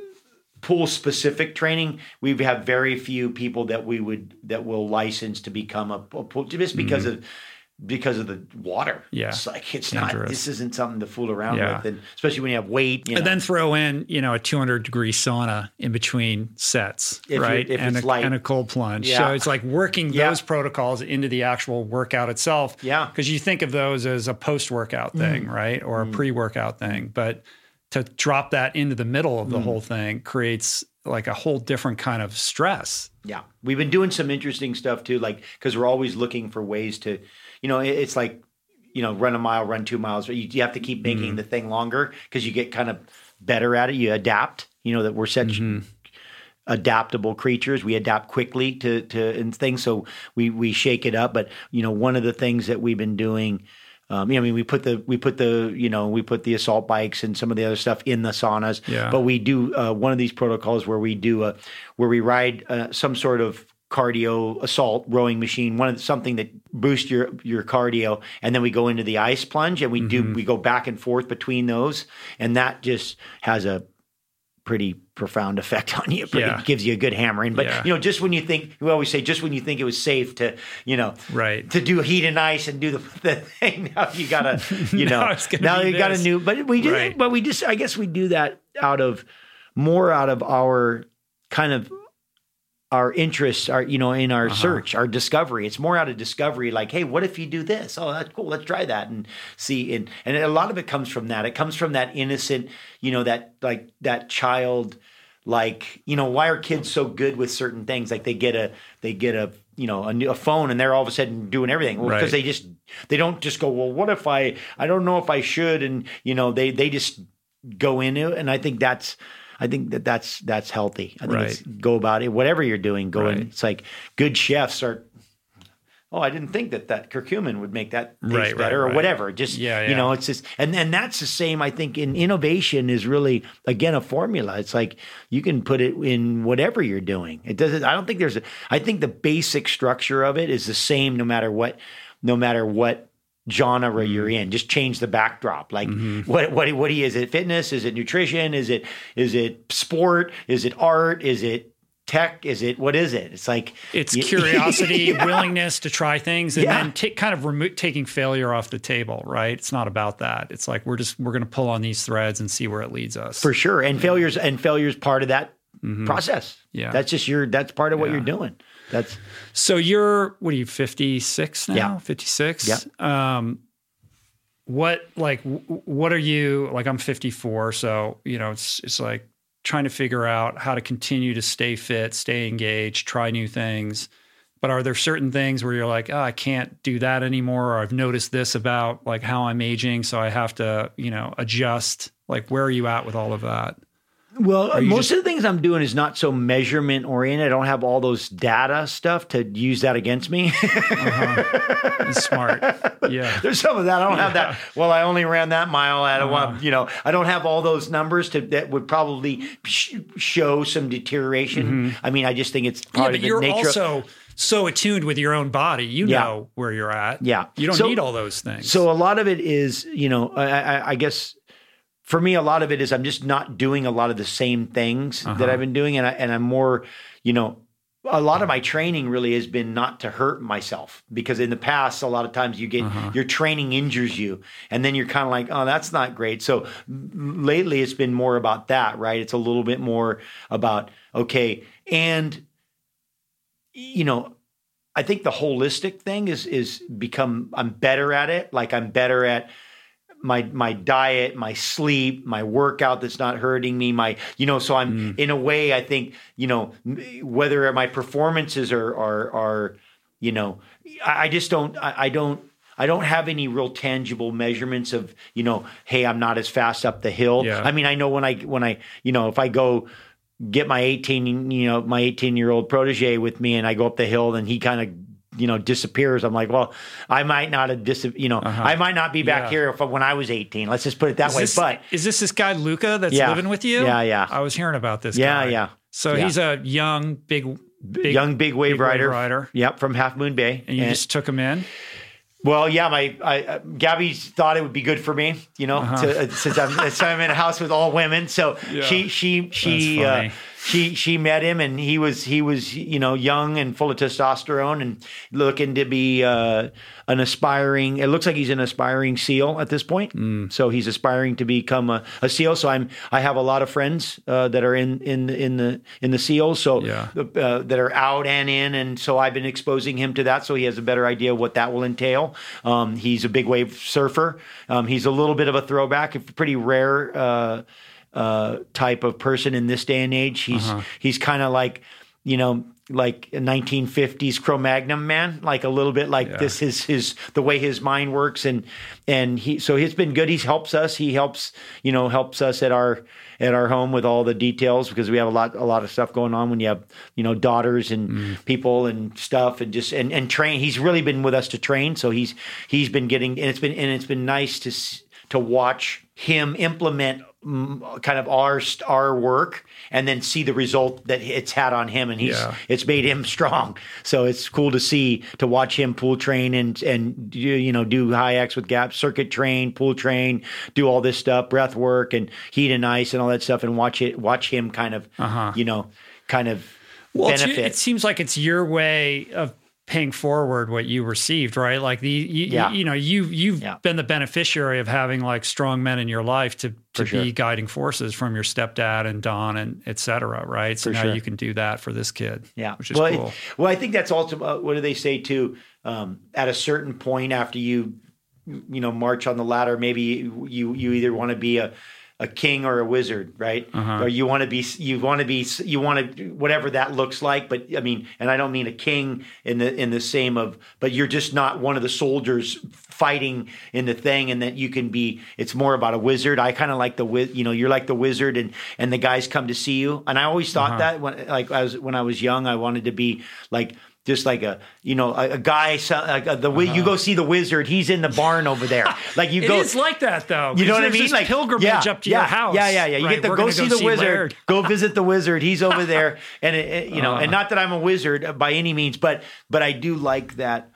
pool specific training, we have very few people that we would that will license to become a, a pool just because of because of the water. Mm-hmm. Yeah. it's like it's not. This isn't something to fool around Yeah. with, and especially when you have weight. You know. and then throw in, you know, a 200 degree sauna in between sets, If right? and, it's a, light. and a cold plunge. Yeah. So it's like working Yeah. those protocols into the actual workout itself. Yeah. Because you think of those as a post workout thing, Mm. right? Or a pre workout thing. But to drop that into the middle of the Mm. whole thing creates like a whole different kind of stress. Yeah, we've been doing some interesting stuff too, like because we're always looking for ways to, you know, it- it's like, you know, run a mile, run two miles. You, you have to keep making Mm-hmm. the thing longer because you get kind of better at it. You adapt. You know that we're such Mm-hmm. adaptable creatures. We adapt quickly to to and things. So we we shake it up. But you know, one of the things that we've been doing. Um, you know, I mean, we put the we put the you know we put the assault bikes and some of the other stuff in the saunas. Yeah. But we do uh, one of these protocols where we do a where we ride uh, some sort of cardio assault rowing machine, one of something that boosts your your cardio, and then we go into the ice plunge and we do we go back and forth between those, and that just has a pretty profound effect on you. Pretty, Yeah. gives you a good hammering. But Yeah. you know, just when you think we always say, just when you think it was safe to, you know, Right. to do heat and ice and do the, the thing, now you gotta, you know, Now it's now be you got a new. But we do, Right. but we just, I guess we do that out of more out of our kind of our interests are you know in our Uh-huh. search our discovery. It's more out of discovery like hey what if you do this? Oh that's cool let's try that and see and and a lot of it comes from that. It comes from that innocent you know that like that child like you know why are kids so good with certain things? Like they get a they get a you know a, new, a phone and they're all of a sudden doing everything. Well, because Right. they just they don't just go well what if i i don't know if i should and you know they they just go into it and i think that's I think that that's that's healthy. I think it's go about it. Whatever you're doing, go Right. in. It's like good chefs are. Oh, I didn't think that that curcumin would make that taste Right, right, better, right. or whatever. Just Yeah, you know, it's just and and that's the same. I think in innovation is really again a formula. It's like you can put it in whatever you're doing. It doesn't. I don't think there's. a I think the basic structure of it is the same no matter what, no matter what genre you're Mm-hmm. in. Just change the backdrop. Like what what what is it? Fitness? Is it nutrition? Is it is it sport? Is it art? Is it tech? Is it what is it? It's like It's y- curiosity, Yeah. willingness to try things, and Yeah. then ta- kind of remo- taking failure off the table. Right? It's not about that. It's like we're just we're going to pull on these threads and see where it leads us. for sure. And failures and failures part of that process. Mm-hmm. Yeah. that's just your that's part of what Yeah. you're doing. That's So you're what are you 56 now? Yeah. 56. Yeah. Um what like what are you like I'm 54 so you know it's it's like trying to figure out how to continue to stay fit, stay engaged, try new things. But are there certain things where you're like, oh, I can't do that anymore, or I've noticed this about like how I'm aging, so I have to, you know, adjust. Like, where are you at with all of that? Well, most just- of the things I'm doing is not so measurement oriented. I don't have all those data stuff to use that against me. It's smart. Yeah. There's some of that. I don't have that. Well, I only ran that mile at a Uh-huh. one. You know, I don't have all those numbers to that would probably sh- show some deterioration. I mean, I just think it's Mm-hmm. Yeah, part but of the you're nature. of- also so attuned with your own body. You Yeah. know where you're at. Yeah. You don't So- need all those things. So a lot of it is, you know, I, I, I guess for me, a lot of it is I'm just not doing a lot of the same things Uh-huh. that I've been doing, and I, and I'm more, you know, a lot of my training really has been not to hurt myself because in the past, a lot of times you get Uh-huh. your training injures you, and then you're kind of like, oh, that's not great. So lately, it's been more about that, right? It's a little bit more about okay, and you know, I think the holistic thing is is become I'm better at it. Like I'm better at my my diet, my sleep, my workout that's not hurting me, my you know, so I'm mm. in a way I think, you know, whether my performances are are are you know, I, I just don't I, I don't I don't have any real tangible measurements of, you know, hey, I'm not as fast up the hill. Yeah. I mean, I know when I when I, you know, if I go get my 18 you know my 18 year old protege with me and i go up the hill and he kind of you know disappears i'm like well i might not have dis you know i might not be back Uh-huh. Yeah. here if, when i was 18 let's just put it that is way this, but is this this guy Luca that's Yeah. living with you? Yeah, yeah. I was hearing about this. Yeah, guy. yeah. So Yeah. he's a young, big, big young big wave big wave rider rider. yep from half moon bay and you And- just took him in. Well, yeah, my I, uh, Gabby thought it would be good for me, you know, to, uh, since I'm since I'm in a house with all women. So Uh-huh. She she she uh. She she met him, and he was he was you know young and full of testosterone, and looking to be uh, an aspiring. It looks like he's an aspiring SEAL at this point. Mm. So he's aspiring to become a, a SEAL. So I'm I have a lot of friends uh, that are in in in the in the SEALs. So Yeah. uh, that are out and in, and so I've been exposing him to that, so he has a better idea of what that will entail. Um, he's a big wave surfer. Um, he's a little bit of a throwback, a pretty rare uh, type of person in this day and age. He's he's kind of like you know like a 1950s Cro-Magnon man, like a little bit like Yeah. this is his the way his mind works, and and he so he's been good. He helps us. He helps you know helps us at our at our home with all the details because we have a lot a lot of stuff going on when you have you know daughters and Mm. people and stuff and just and and train. He's really been with us to train, so he's he's been getting and it's been and it's been nice to s- to watch him implement kind of our our work and then see the result that it's had on him and he's Yeah. it's made him strong so it's cool to see to watch him pool train and and do, you know do high x with gap circuit train pool train do all this stuff breath work and heat and ice and all that stuff and watch it watch him kind of Uh-huh. you know kind of Well, benefit it seems like it's your way of paying forward what you received, right? Like the you, Yeah. you, you know you you've Yeah. been the beneficiary of having like strong men in your life to to sure. be guiding forces from your stepdad and Don and et cetera, right? So For now sure. you can do that for this kid, Yeah, which is well, it- cool. well, I think that's also uh, what do they say too? Um, at a certain point, after you, you know, march on the ladder, maybe you you either want to be a a king or a wizard, right? Uh-huh. Or you want to be you want to be you want to whatever that looks like. But I mean, and I don't mean a king in the in the same of, but you're just not one of the soldiers fighting in the thing, and that you can be. It's more about a wizard. I kind of like the wiz, you know, you're like the wizard, and and the guys come to see you. And I always thought that when like I was when I was young, I wanted to be like just like a you know a, a guy like a, the wi you go see the wizard he's in the barn over there like you It go is like that though. you know what I mean? Like pilgrimage yeah, up to yeah, your house. Yeah, yeah, yeah. You right? get to go gonna see the wizard. Go visit the wizard. He's over there, and it, it- you know, and Uh. not that I'm a wizard by any means, but but I do like that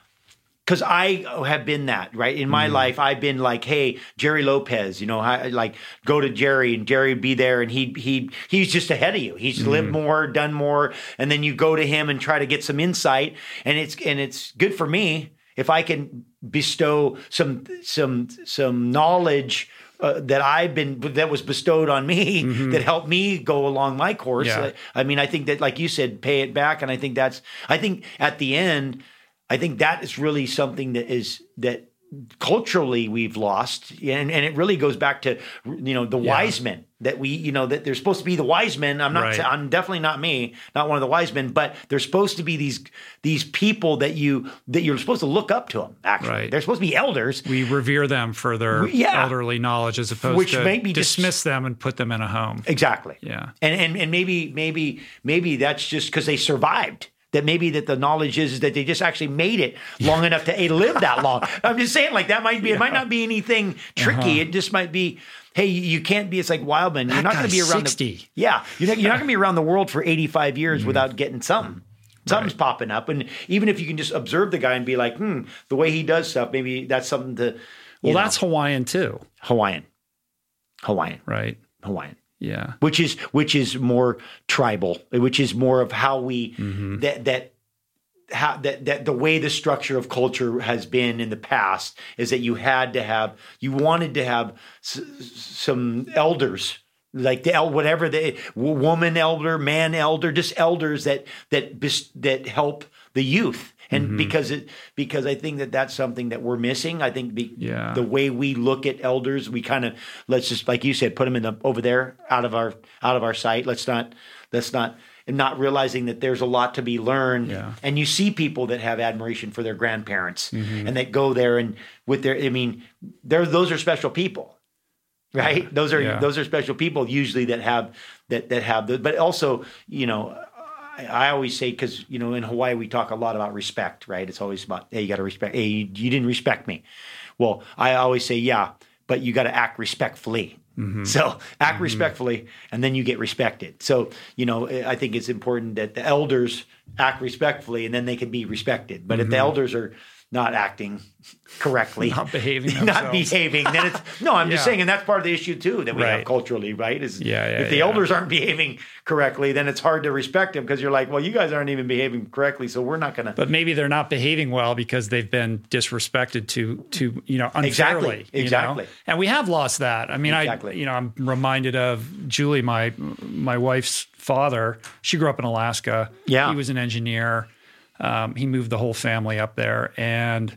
because I have been that right in Mm-hmm. my life. I've been like, hey, Gerry Lopez, you know, I, like go to Gerry and Gerry would be there, and he he he's just ahead of you. He's Mm-hmm. lived more, done more, and then you go to him and try to get some insight, and it's and it's good for me if I can bestow some some some knowledge. Uh, that I've been that was bestowed on me that helped me go along my course. Mm-hmm. Yeah. Uh, I mean, I think that, like you said, pay it back, and I think that's. I think at the end, I think that is really something that is that culturally we've lost, and and it really goes back to you know the wise men that we you know that they're supposed to be the wise men. I'm not. Right. I'm definitely not me, not one of the wise men, but they're supposed to be these these people that you that you're supposed to look up to them. Actually, Right. they're supposed to be elders. We revere them for their Yeah. elderly knowledge as opposed Which to may be dis- dismiss them and put them in a home. Exactly. Yeah. And and and maybe maybe maybe that's just because they survived. That maybe that the knowledge is, is that they just actually made it long enough to live that long. I'm just saying, like that might be. It might not be anything tricky. It just might be. Hey, you can't be. It's like Wildman. You're not going to be around. 60. The, yeah, you're not, you're not going to be around the world for 85 years Mm-hmm. without getting something. Something's popping up, and even if you can just observe the guy and be like, hmm, the way he does stuff, maybe that's something to. Well, know, that's Hawaiian too, Hawaiian, Hawaiian, right? Hawaiian Yeah. which is which is more tribal, which is more of how we Mm-hmm. that that how that that the way the structure of culture has been in the past is that you had to have you wanted to have s- some elders like the el- whatever the woman elder man elder just elders that that that help the youth and Mm-hmm. because it because I think that that's something that we're missing I think be, Yeah. the way we look at elders we kind of let's just like you said put them in the over there out of our out of our sight let's not let's not and not realizing that there's a lot to be learned Yeah. and you see people that have admiration for their grandparents Mm-hmm. and that go there and with their i mean they're those are special people right those are Yeah. those are special people usually that have that that have the but also you know I, always say because you know in Hawaii we talk a lot about respect, right? It's always about hey, you got to respect. Hey, you, you didn't respect me. Well, I always say yeah, but you got to act respectfully. Mm-hmm. So act mm-hmm. respectfully, and then you get respected. So you know, I think it's important that the elders act respectfully, and then they can be respected. But if the mm-hmm. elders are not acting correctly, Not behaving not behaving, then it's no. I'm just saying, and that's part of the issue too that we have culturally, right? Is Yeah, yeah, if the yeah. elders aren't behaving correctly, then it's hard to respect them because you're like, well, you guys aren't even behaving correctly, so we're not going to. But maybe they're not behaving well because they've been disrespected to to you know unfairly. Exactly, you know? exactly. And we have lost that. I mean, I you know I'm reminded of Julie, my my wife's father. She grew up in Alaska. Yeah. he was an engineer. Um, he moved the whole family up there, and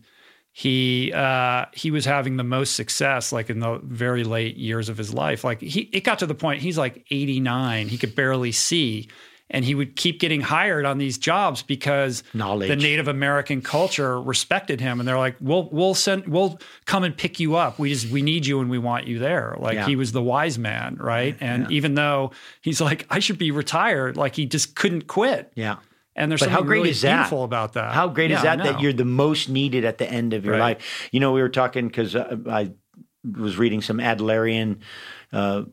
he uh, he was having the most success like in the very late years of his life. Like he, it got to the point he's like 89. He could barely see. and he would keep getting hired on these jobs because Knowledge. the Native American culture respected him, and they're like, "We'll we'll send we'll come and pick you up. We just we need you and we want you there." Like Yeah. he was the wise man, right? And even though he's like, "I should be retired," like he just couldn't quit. Yeah. And there's But how great really is that? beautiful about that. How great is Yeah, I that that you're the most needed at the end of your Right. life? You know, we were talking because I was reading some Adlerian uh,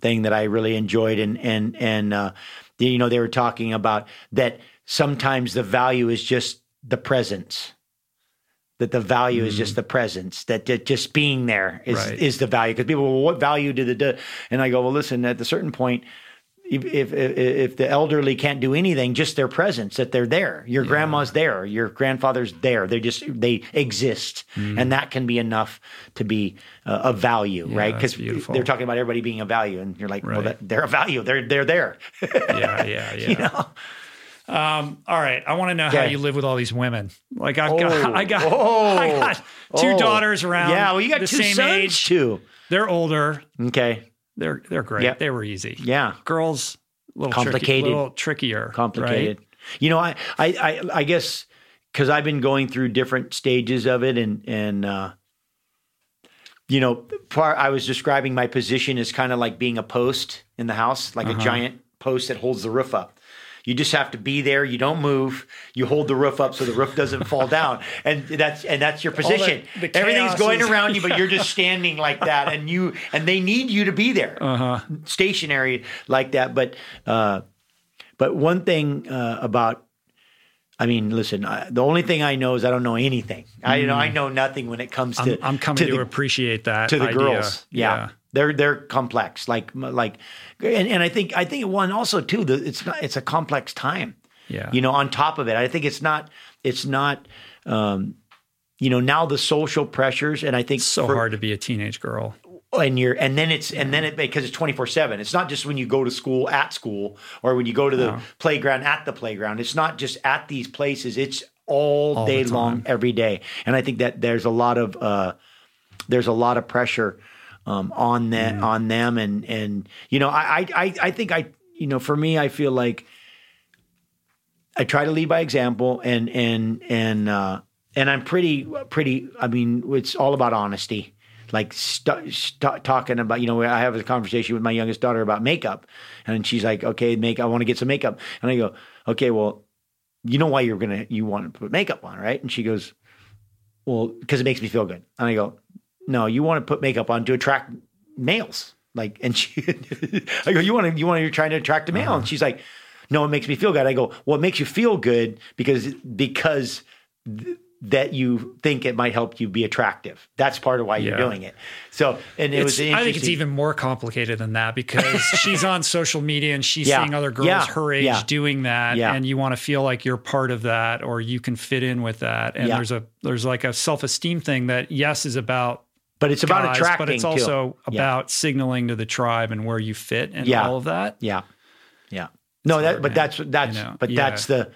thing that I really enjoyed, and and and uh, you know they were talking about that sometimes the value is just the presence. That the value is just the presence. That, that just being there is Mm-hmm. Right. is the value. Because people, well, what value did the? And I go, well, listen. At a certain point, if, if if the elderly can't do anything, just their presence that they're there. Your grandma's there, your grandfather's there. They just they exist, and that can be enough to be uh, of value, right? Because they're talking about everybody being a value, and you're like, well, that, they're a value. They're they're there. yeah, yeah, yeah. you know? Um, all right, I want to know how you live with all these women. Like I've Oh. got, I got, Oh. I got two Oh. daughters around. Yeah, well, you got the two same sons age. too. They're older. Okay, They're they're great. Yeah. They were easy. yeah. Girls, a little Complicated. tricky, little trickier, complicated. Right? You know, I I I, I guess because I've been going through different stages of it, and and uh, you know, part I was describing my position as kind of like being a post in the house, like a giant post that holds the roof up. You just have to be there. You don't move. You hold the roof up so the roof doesn't fall down, and that's and that's your position. the Everything's going is- around you, but you're just standing like that, and you and they need you to be there, Uh-huh. stationary like that. But uh, but one thing uh, about, I mean, listen, I, the only thing I know is I don't know anything. I you know I know nothing when it comes to. Mm. I'm, I'm coming to, the, appreciate that to the idea. girls. Yeah. They're they're complex, like like, and, and I think I think one also too. The, it's not it's a complex time. Yeah. You know, on top of it, I think it's not it's not. Um, you know, now the social pressures, and I think It's so for- hard to be a teenage girl. and you're and then it's and then it because it's 24/7 it's not just when you go to school at school or when you go to the playground at the playground it's not just at these places it's all, All day long every day and i think that there's a lot of uh there's a lot of pressure um on that Mm. on them. And and you know I, I i think i you know for me i feel like I try to lead by example and and and uh and I'm pretty pretty I mean it's all about honesty. Like st- st- talking about you know I have a conversation with my youngest daughter about makeup. And she's like okay make I want to get some makeup. And I go okay well you know why you're to you want to put makeup on right? And she goes well because it makes me feel good. And I go no you want to put makeup on to attract males like and she I go you want to you want to you're trying to attract a male uh-huh. and she's like no it makes me feel good I go well it makes you feel good because because th- that you think it might help you be attractive that's part of why you're doing it so and it was It's- I think it's even more complicated than that because she's on social media and she's Yeah. seeing other girls Yeah. her age Yeah. doing that, Yeah. and you want to feel like you're part of that or you can fit in with that. And Yeah. there's a there's like a self esteem thing that yes is about but it's about guys, attracting but it's too. also Yeah. about signaling to the tribe and where you fit and Yeah. all of that. Yeah. Yeah. No, that but man. that's that's You know, but yeah. that's the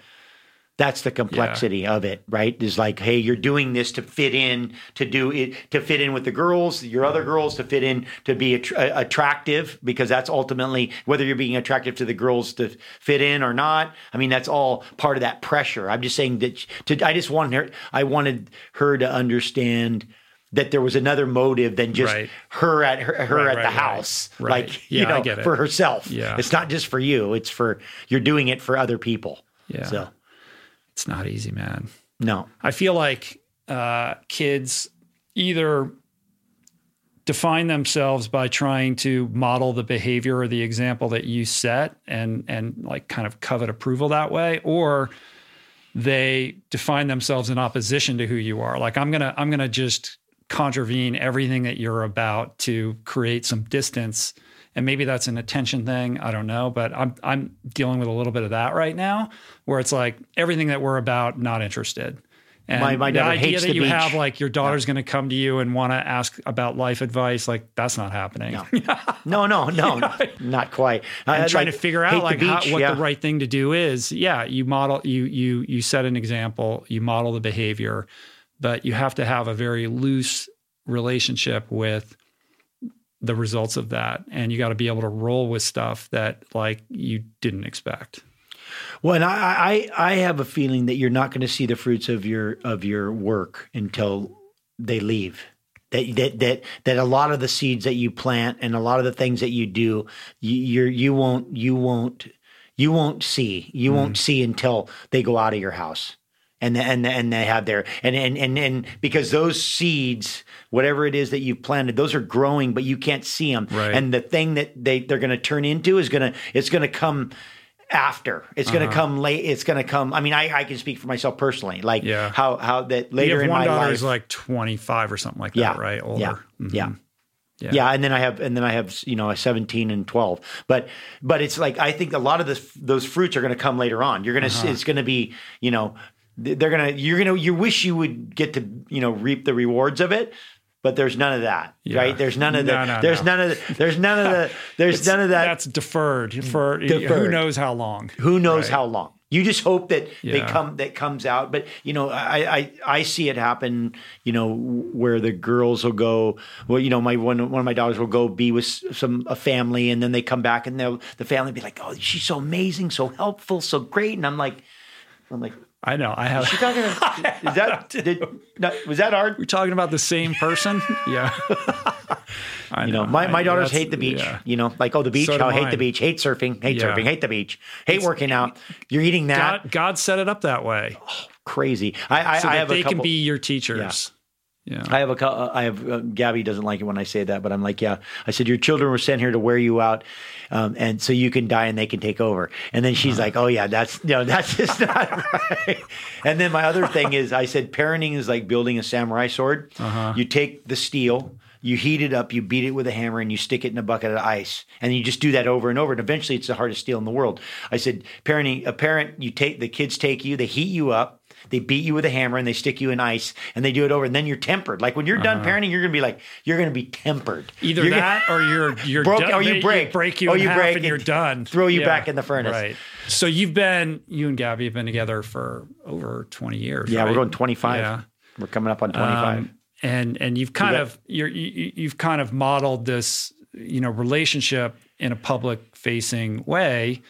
that's the complexity of it, right? Is like, hey, you're doing this to fit in, to do it, to fit in with the girls, your other girls, to fit in, to be att- uh, attractive, because that's ultimately whether you're being attractive to the girls to fit in or not. I mean, that's all part of that pressure. I'm just saying that to, I just wanted her, I wanted her to understand that there was another motive than just Right. her at her, her Right, at right, the house, Right. like you Yeah, I know, for herself. Yeah. It's not just for you. It's for you're doing it for other people. Yeah. So It's not easy, man. no. I feel like uh, kids either define themselves by trying to model the behavior or the example that you set and and like kind of covet approval that way or they define themselves in opposition to who you are like i'm going to i'm going to just contravene everything that you're about to create some distance and maybe that's an attention thing i don't know but i'm i'm dealing with a little bit of that right now where it's like everything that we're about not interested and My- my the idea that the you beach. have like your daughter's going to come to you and want to ask about life advice like that's not happening No. No, no, no, not quite. I- and I'd trying like- to figure out like how, what yeah. the right thing to do is. Yeah, you model you you you set an example, you model the behavior, but you have to have a very loose relationship with the results of that and you got to be able to roll with stuff that like you didn't expect. Well, and I, I I have a feeling that you're not going to see the fruits of your of your work until they leave. That that that that a lot of the seeds that you plant and a lot of the things that you do, you you're, you won't you won't you won't see you mm. won't see until they go out of your house and and and they have their and and and and because those seeds whatever it is that you've planted those are growing but you can't see them Right. and the thing that they they're going to turn into is going to it's going to come after it's Uh-huh. going to come late it's going to come i mean i i can speak for myself personally like Yeah. how how that later in my life who's like 25 or something like that, yeah right? Older. yeah Mhm. yeah Yeah. yeah, and then I have, and then I have, you know, a seventeen and twelve. But, but it's like I think a lot of this, those fruits are going to come later on. You're gonna, Uh-huh. it's going to be, you know, they're gonna, you're gonna, you wish you would get to, you know, reap the rewards of it, but there's none of that, Yeah. right? There's none of the, No, no, there's no. none of the, there's none of the, there's none of that. That's deferred for who knows how long. Who knows Right. how long? You just hope that they come that comes out. But you know, I, I I see it happen. You know, where the girls will go. Well, you know, my one one of my daughters will go be with some a family, and then they come back, and they'll the family be like, "Oh, she's so amazing, so helpful, so great," and I'm like, I'm like, I know. I have. "You talking? Is that did no, was that hard?" We're talking about the same person. yeah. I You know, my, my I- daughters hate the beach. yeah. You know, like oh the beach, So oh hate the beach, hate surfing, hate Yeah. surfing, hate the beach, hate working out. You're eating that God, God set it up that way oh, crazy. I I, so I that have they a couple, can be your teachers. Yeah. I have a, uh, I have, uh, Gabby doesn't like it when I say that, but I'm like, yeah. I said, your children were sent here to wear you out. Um, and so you can die and they can take over. And then she's like, oh yeah, that's, no, that's just not right. And then my other thing is I said, parenting is like building a samurai sword. You take the steel, you heat it up, you beat it with a hammer, and you stick it in a bucket of ice, and you just do that over and over. And eventually, it's the hardest steel in the world. I said, parenting, a parent, you take the kids take you, they heat you up, they beat you with a hammer, and they stick you in ice, and they do it over, and then you're tempered. Like when you're done parenting, you're gonna be like, you're gonna be tempered. Either You're gonna- that or you're you're Broke- done. or you break. break you Or you half break and and you're done. throw you back in the furnace. Right. So you've been you and Gabby have been together for over 20 years. yeah, right? we're going 25. Yeah. We're coming up on 25. Um, and and you've kind got- of you're, you you've kind of modeled this you know relationship in a public facing way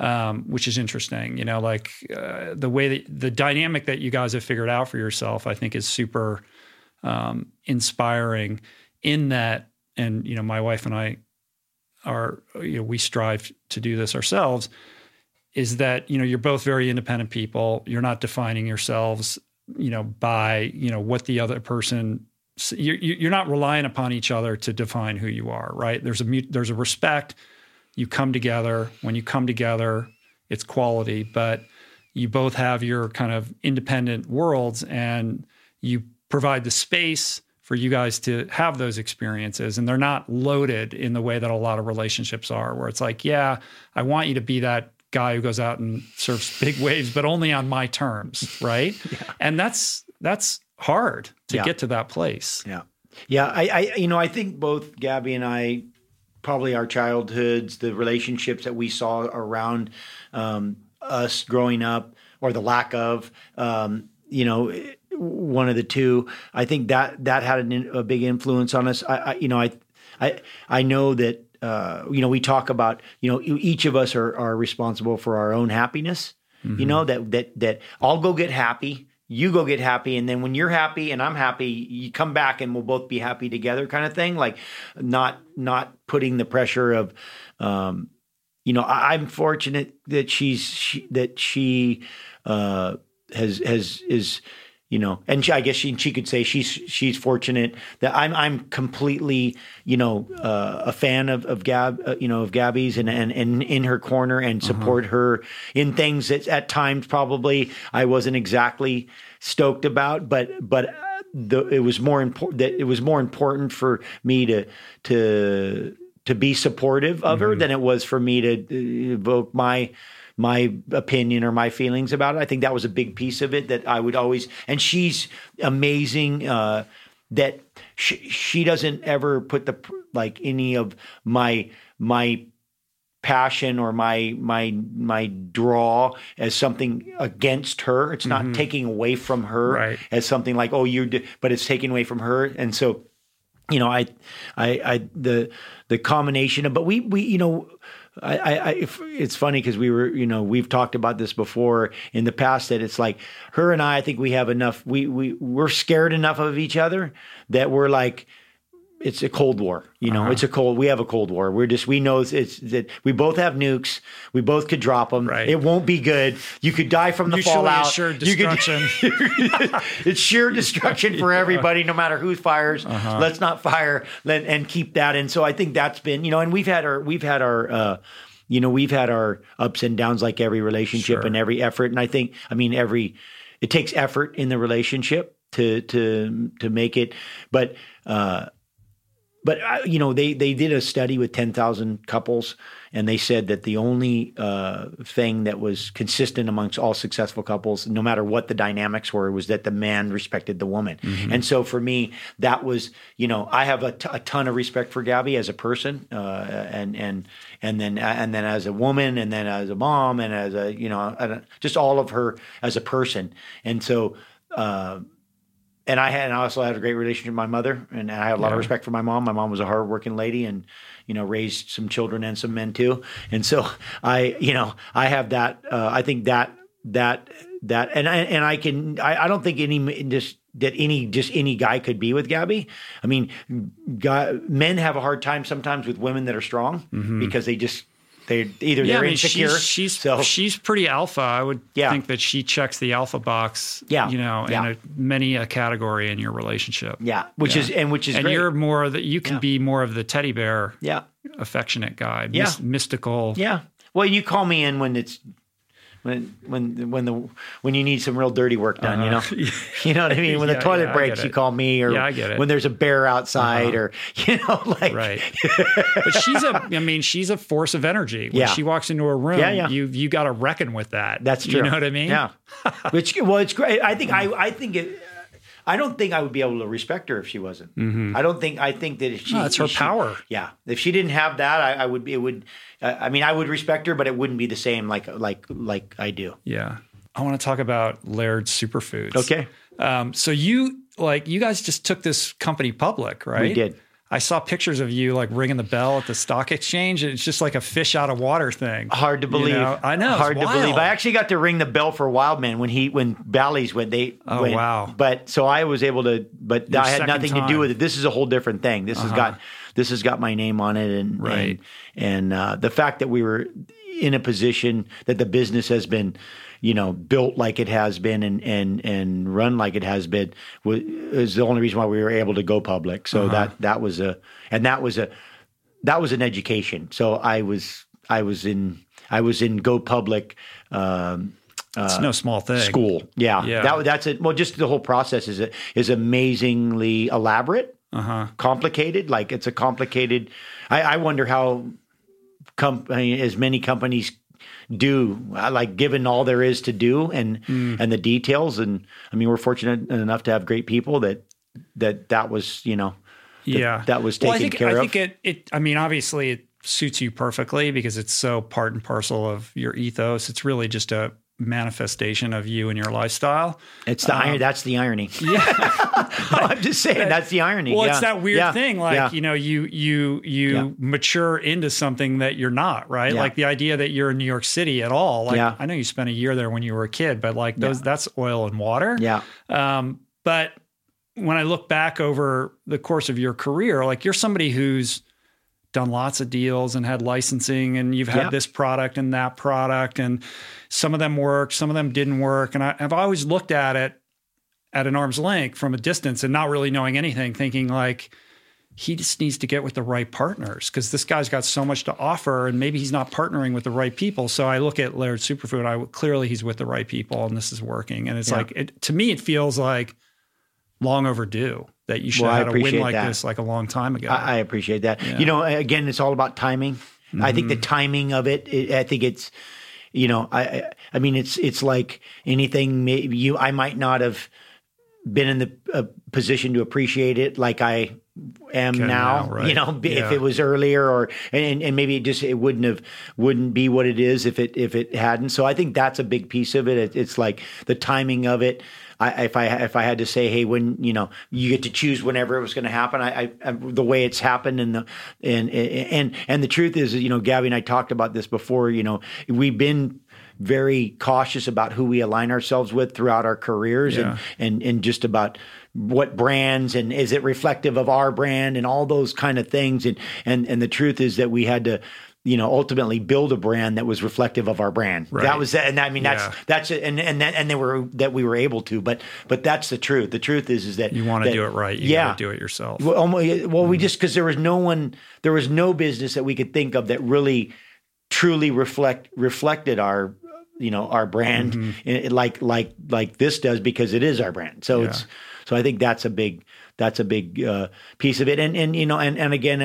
um, which is interesting you know like uh, the way that the dynamic that you guys have figured out for yourself i think is super um, inspiring in that and you know my wife and i are you know we strive to do this ourselves is that you know you're both very independent people. You're not defining yourselves you know by you know what the other person you're, you're not relying upon each other to define who you are right? There's a there's a respect you come together when you come together it's quality but you both have your kind of independent worlds and you provide the space for you guys to have those experiences and they're not loaded in the way that a lot of relationships are where it's like yeah i want you to be that guy who goes out and surfs big waves but only on my terms right and that's that's hard to Yeah. get to that place Yeah. Yeah. I, I, you know, I think both Gabby and I, probably our childhoods, the relationships that we saw around um, us growing up or the lack of, um, you know, one of the two, I think that, that had an, a big influence on us. I, I you know, I, I, I know that, uh, you know, we talk about, you know, each of us are, are responsible for our own happiness. You know that that that I'll go get happy, you go get happy, and then when you're happy and I'm happy, you come back and we'll both be happy together, kind of thing. Like not not putting the pressure of, um, you know, I, I'm fortunate that she's she, that she uh, has has is you know, and she, I guess she she could say she's she's fortunate that I'm I'm completely you know uh, a fan of of Gab uh, you know of Gabby's and and and in her corner and support her in things that at times probably I wasn't exactly stoked about, but but uh, the, it was more important that it was more important for me to to to be supportive of her than it was for me to uh, evoke my my opinion or my feelings about it. I think that was a big piece of it that I would always, and she's amazing. Uh, that she, she doesn't ever put the like any of my my passion or my my my draw as something against her. It's not taking away from her Right. as something like oh you, d-, but it's taking away from her, and so you know, I, I, I, the, the combination of, but we, we, you know, I, I, it's funny because we were, you know, we've talked about this before in the past that it's like her and I. I think we have enough. We we we're scared enough of each other that we're like, it's a cold war. You know, it's a cold. We have a cold war. We're just we know it's that we both have nukes. We both could drop them. Right. It won't be good. You could die from the Mutually fallout. assured You could- it's sheer destruction for everybody, no matter who fires. Uh-huh. Let's not fire let, and keep that. And so I think that's been, you know, and we've had our, we've had our, uh, you know, we've had our ups and downs like every relationship Sure. and every effort. And I think, I mean, every, it takes effort in the relationship to, to, to make it. But, uh, but uh, you know they they did a study with 10,000 couples and they said that the only uh, thing that was consistent amongst all successful couples no matter what the dynamics were was that the man respected the woman. And so for me that was you know I have a, t- a ton of respect for Gabby as a person uh, and and and then and then as a woman and then as a mom and as a you know just all of her as a person. And so uh, and I had and I also had a great relationship with my mother, and I had a lot of respect for my mom. My mom was a hardworking lady, and you know raised some children and some men too. And so I, you know, I have that. Uh, I think that that that, and I and I can. I, I don't think any just that any just any guy could be with Gabby. I mean, guy, men have a hard time sometimes with women that are strong because they just they either. Yeah, they're I mean, insecure. she's she's, so she's pretty alpha. I would Yeah. think that she checks the alpha box. Yeah. you know, Yeah. in a, many a category in your relationship. yeah, which Yeah. is and which is and great. you're more that you can be more of the teddy bear, yeah. affectionate guy, Yeah. mys- mystical. Yeah. Well, you call me in when it's when when when the when you need some real dirty work done. You know, you know what I mean. When Uh-huh. Yeah, the toilet yeah, breaks, you call me, or Yeah, I get it. Uh-huh. when there's a bear outside, or you know, like Right, but she's a. I mean, she's a force of energy. When Yeah. she walks into a room, Yeah, yeah. you you got to reckon with that. That's true. You know what I mean? Yeah. Which well, it's great. I think I I think it. I don't think I would be able to respect her if she wasn't. I don't think. I think that if she, No, it's her she- power. Yeah, if she didn't have that, I, I would. be It would. Uh, I mean, I would respect her, but it wouldn't be the same like like like I do. Yeah. I want to talk about Laird Superfoods. Okay. Um, so you like you guys just took this company public, right? We did. I saw pictures of you like ringing the bell at the stock exchange. It's just like a fish out of water thing. Hard to You believe. know? I know. it's Hard to believe. I actually got to ring the bell for Wildman when he when Bally's went. They Oh, went. wow. But so I was able to. But I had nothing to do with it. This is a whole different thing. This has got this has got my name on it, and Right. and, and uh, the fact that we were in a position that the business has been. You know, built like it has been and and and run like it has been was, is the only reason why we were able to go public. So Uh-huh. that that was a and that was a that was an education. So I was I was in I was in Go Public um, it's no small thing. school. Yeah, Yeah. That that's it. Well, just the whole process is is amazingly elaborate, Uh-huh. complicated. Like it's a complicated. I, I wonder how com- I mean, as many companies do like given all there is to do and Hmm. and the details and i mean we're fortunate enough to have great people that that that was you know that- Yeah. that was well, I taken think, care I of think it, it, I mean, obviously it suits you perfectly because it's so part and parcel of your ethos. It's really just a manifestation of you and your lifestyle. It's the iron. That's the irony. Yeah, I'm just saying that's the irony. Well, Yeah. it's that weird Yeah. thing, like Yeah. you know, you you you mature into something that you're not, right? Like the idea that you're in New York City at all. Like Yeah. I know you spent a year there when you were a kid, but like those that's oil and water. yeah, Um, but when I look back over the course of your career, like you're somebody who's done lots of deals and had licensing and you've had Yeah. this product and that product and some of them worked, some of them didn't work. And I, I've always looked at it at an arm's length from a distance and not really knowing anything, thinking like he just needs to get with the right partners because this guy's got so much to offer and maybe he's not partnering with the right people. So I look at Laird Superfood, I clearly he's with the right people and this is working. And it's Yeah. like it, to me, it feels like long overdue that you should Well, have had a win like that. this like a long time ago. I, I appreciate that. You know, again, it's all about timing. I think the Mm-hmm. timing of it, it. I think it's, you know, I. I- mean, it's it's like anything. Maybe you, I might not have been in the uh, position to appreciate it like I am Can now. now, right. You know, b- if it was earlier, or and and maybe it just it wouldn't have wouldn't be what it is if it if it hadn't. So I think that's a big piece of it. it it's like the timing of it. I, if I if I had to say, hey, when you know you get to choose whenever it was going to happen, I, I, I, the way it's happened, and the and and and the truth is, you know, Gabby and I talked about this before. You know, we've been very cautious about who we align ourselves with throughout our careers, Yeah. and and and just about what brands and is it reflective of our brand and all those kind of things and and and the truth is that we had to you know ultimately build a brand that was reflective of our brand Right. that was and i mean that's Yeah. that's and and that, and they were that we were able to but but that's the truth the truth is is that You want to do it right. You yeah to do it yourself. well, well, we Mm. just because there was no one, there was no business that we could think of that really, truly reflect reflected our, you know, our brand Mm-hmm. like like like this does because it is our brand. So it's so I think that's a big that's a big uh, piece of it. And and you know and and again,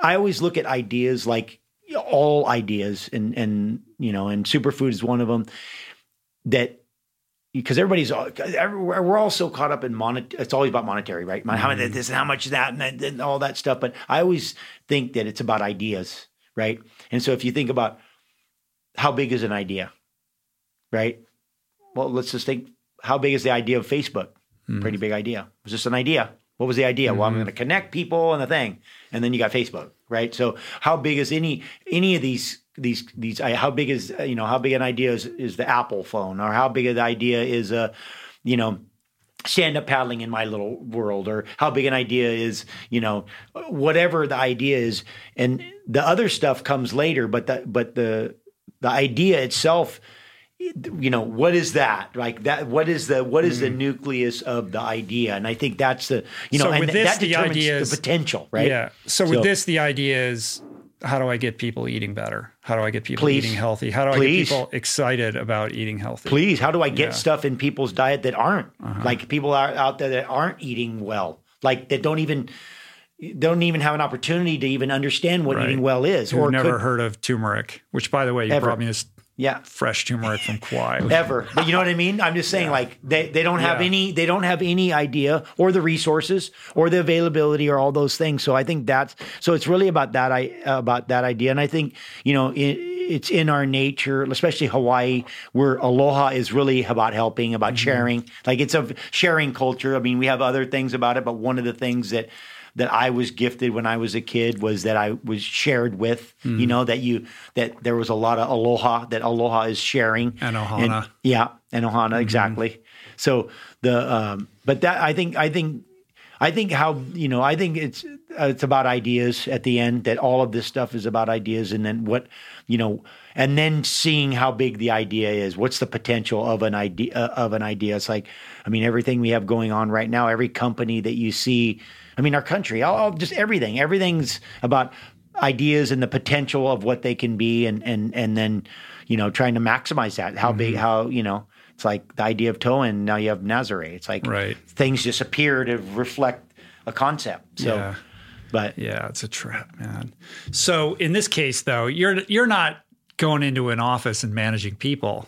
I always look at ideas like all ideas and and you know and superfood is one of them that because everybody's all, we're all so caught up in monet. It's always about monetary, right? How mm-hmm. much this and how much that and, and all that stuff. But I always think that it's about ideas, right? And so if you think about how big is an idea, right? Well, let's just think how big is the idea of Facebook? Mm-hmm. Pretty big idea. It was just an idea. What was the idea? Well, I'm mm-hmm. going to connect people and the thing, and then you got Facebook, right? So how big is any any of these these these? uh, How big is you know how big an idea is is the Apple phone, or how big an idea is a, you know, stand up paddling in my little world or how big an idea is you know whatever the idea is and the other stuff comes later but the but the the idea itself you know what is that like that what is the what is the nucleus of the idea and i think that's the you know Mm. So with th- this, that the determines idea is- the potential right Yeah. So with this, the idea is how do I get people eating better? How do I get people Please. eating healthy? How do I Please. get people excited about eating healthy? please how do i get Yeah. Uh-huh. stuff in people's diet that aren't like people are out there that aren't eating well like that don't even don't even have an opportunity to even understand what Right. eating well is Who've or never could, heard of turmeric, which by the way, you Ever. brought me this yeah fresh turmeric from Kauai. ever. But you know what I mean? I'm just saying, like they, they don't have Yeah. any they don't have any idea or the resources or the availability or all those things. So I think that's so it's really about that I about that idea. And I think you know it, it's in our nature, especially Hawaii, where aloha is really about helping, about mm-hmm. sharing. Like it's a sharing culture. I mean, we have other things about it, but one of the things that that I was gifted when I was a kid was that I was shared with. You know that you that there was a lot of aloha that aloha is sharing And ohana. yeah, and Ohana exactly. So the um, but that I think I think I think how you know I think it's uh, it's about ideas at the end that all of this stuff is about ideas and then what you know and then seeing how big the idea is what's the potential of an idea uh, of an idea it's like I mean everything we have going on right now every company that you see I mean our country all, all just everything everything's about ideas and the potential of what they can be and and and then you know trying to maximize that how Mm-hmm. big how you know it's like the idea of tow-in now you have Nazare it's like Right. things just appear to reflect a concept so Yeah. but Yeah, it's a trap, man. So in this case, though, you're you're not going into an office and managing people,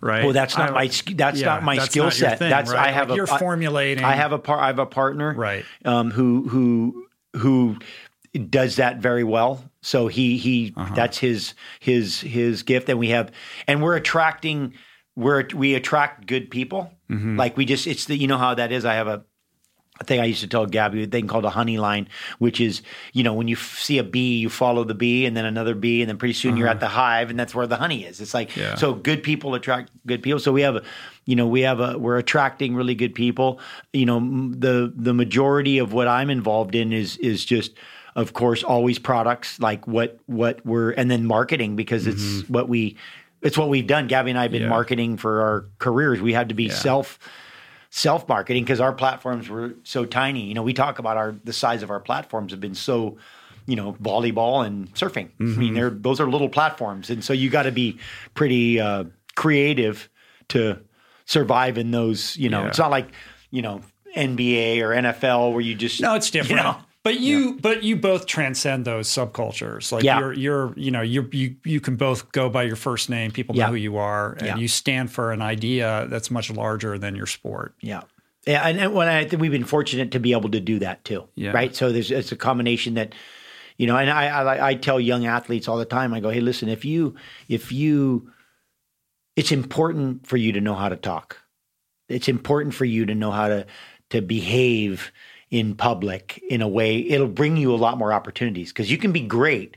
right? well that's not I- my that's yeah, not my that's skill not set thing, that's right? I have Like a you're formulating. I have a par I have a partner Right. um, who who who does that very well. So he he Uh-huh. that's his his his gift, and we have and we're attracting we're we attract good people. Mm-hmm. Like we just it's the you know how that is. I have a thing I used to tell Gabby, a thing called a honey line, which is, you know, when you f- see a bee, you follow the bee and then another bee, and then pretty soon you're at the hive, and that's where the honey is. It's like, Uh-huh. Yeah. so good people attract good people. So we have, a, you know, we have a, we're attracting really good people. You know, m- the the majority of what I'm involved in is is just, of course, always products like what what we're, and then marketing because it's what we, it's what we've done. Gabby and I have been Mm-hmm. Yeah. marketing for our careers. We had to be self self marketing because our platforms were so tiny. You know, we talk about our the size of our platforms have been so, you know, volleyball and surfing. I Mm-hmm. mean, they're those are little platforms, and so you got to be pretty uh, creative to survive in those. You know, Yeah. it's not like you know NBA or NFL where you just no, it's different. You know, But you, but you both transcend those subcultures. Like Yeah. you're, you're, you know, you you you can both go by your first name. People know Yeah. who you are, and Yeah. you stand for an idea that's much larger than your sport. Yeah. Yeah, and, and when I think we've been fortunate to be able to do that too. Yeah. Right. So there's it's a combination that, you know, and I, I I tell young athletes all the time. I go, hey, listen, if you if you, it's important for you to know how to talk. it's important for you to know how to to behave in public in a way it'll bring you a lot more opportunities because you can be great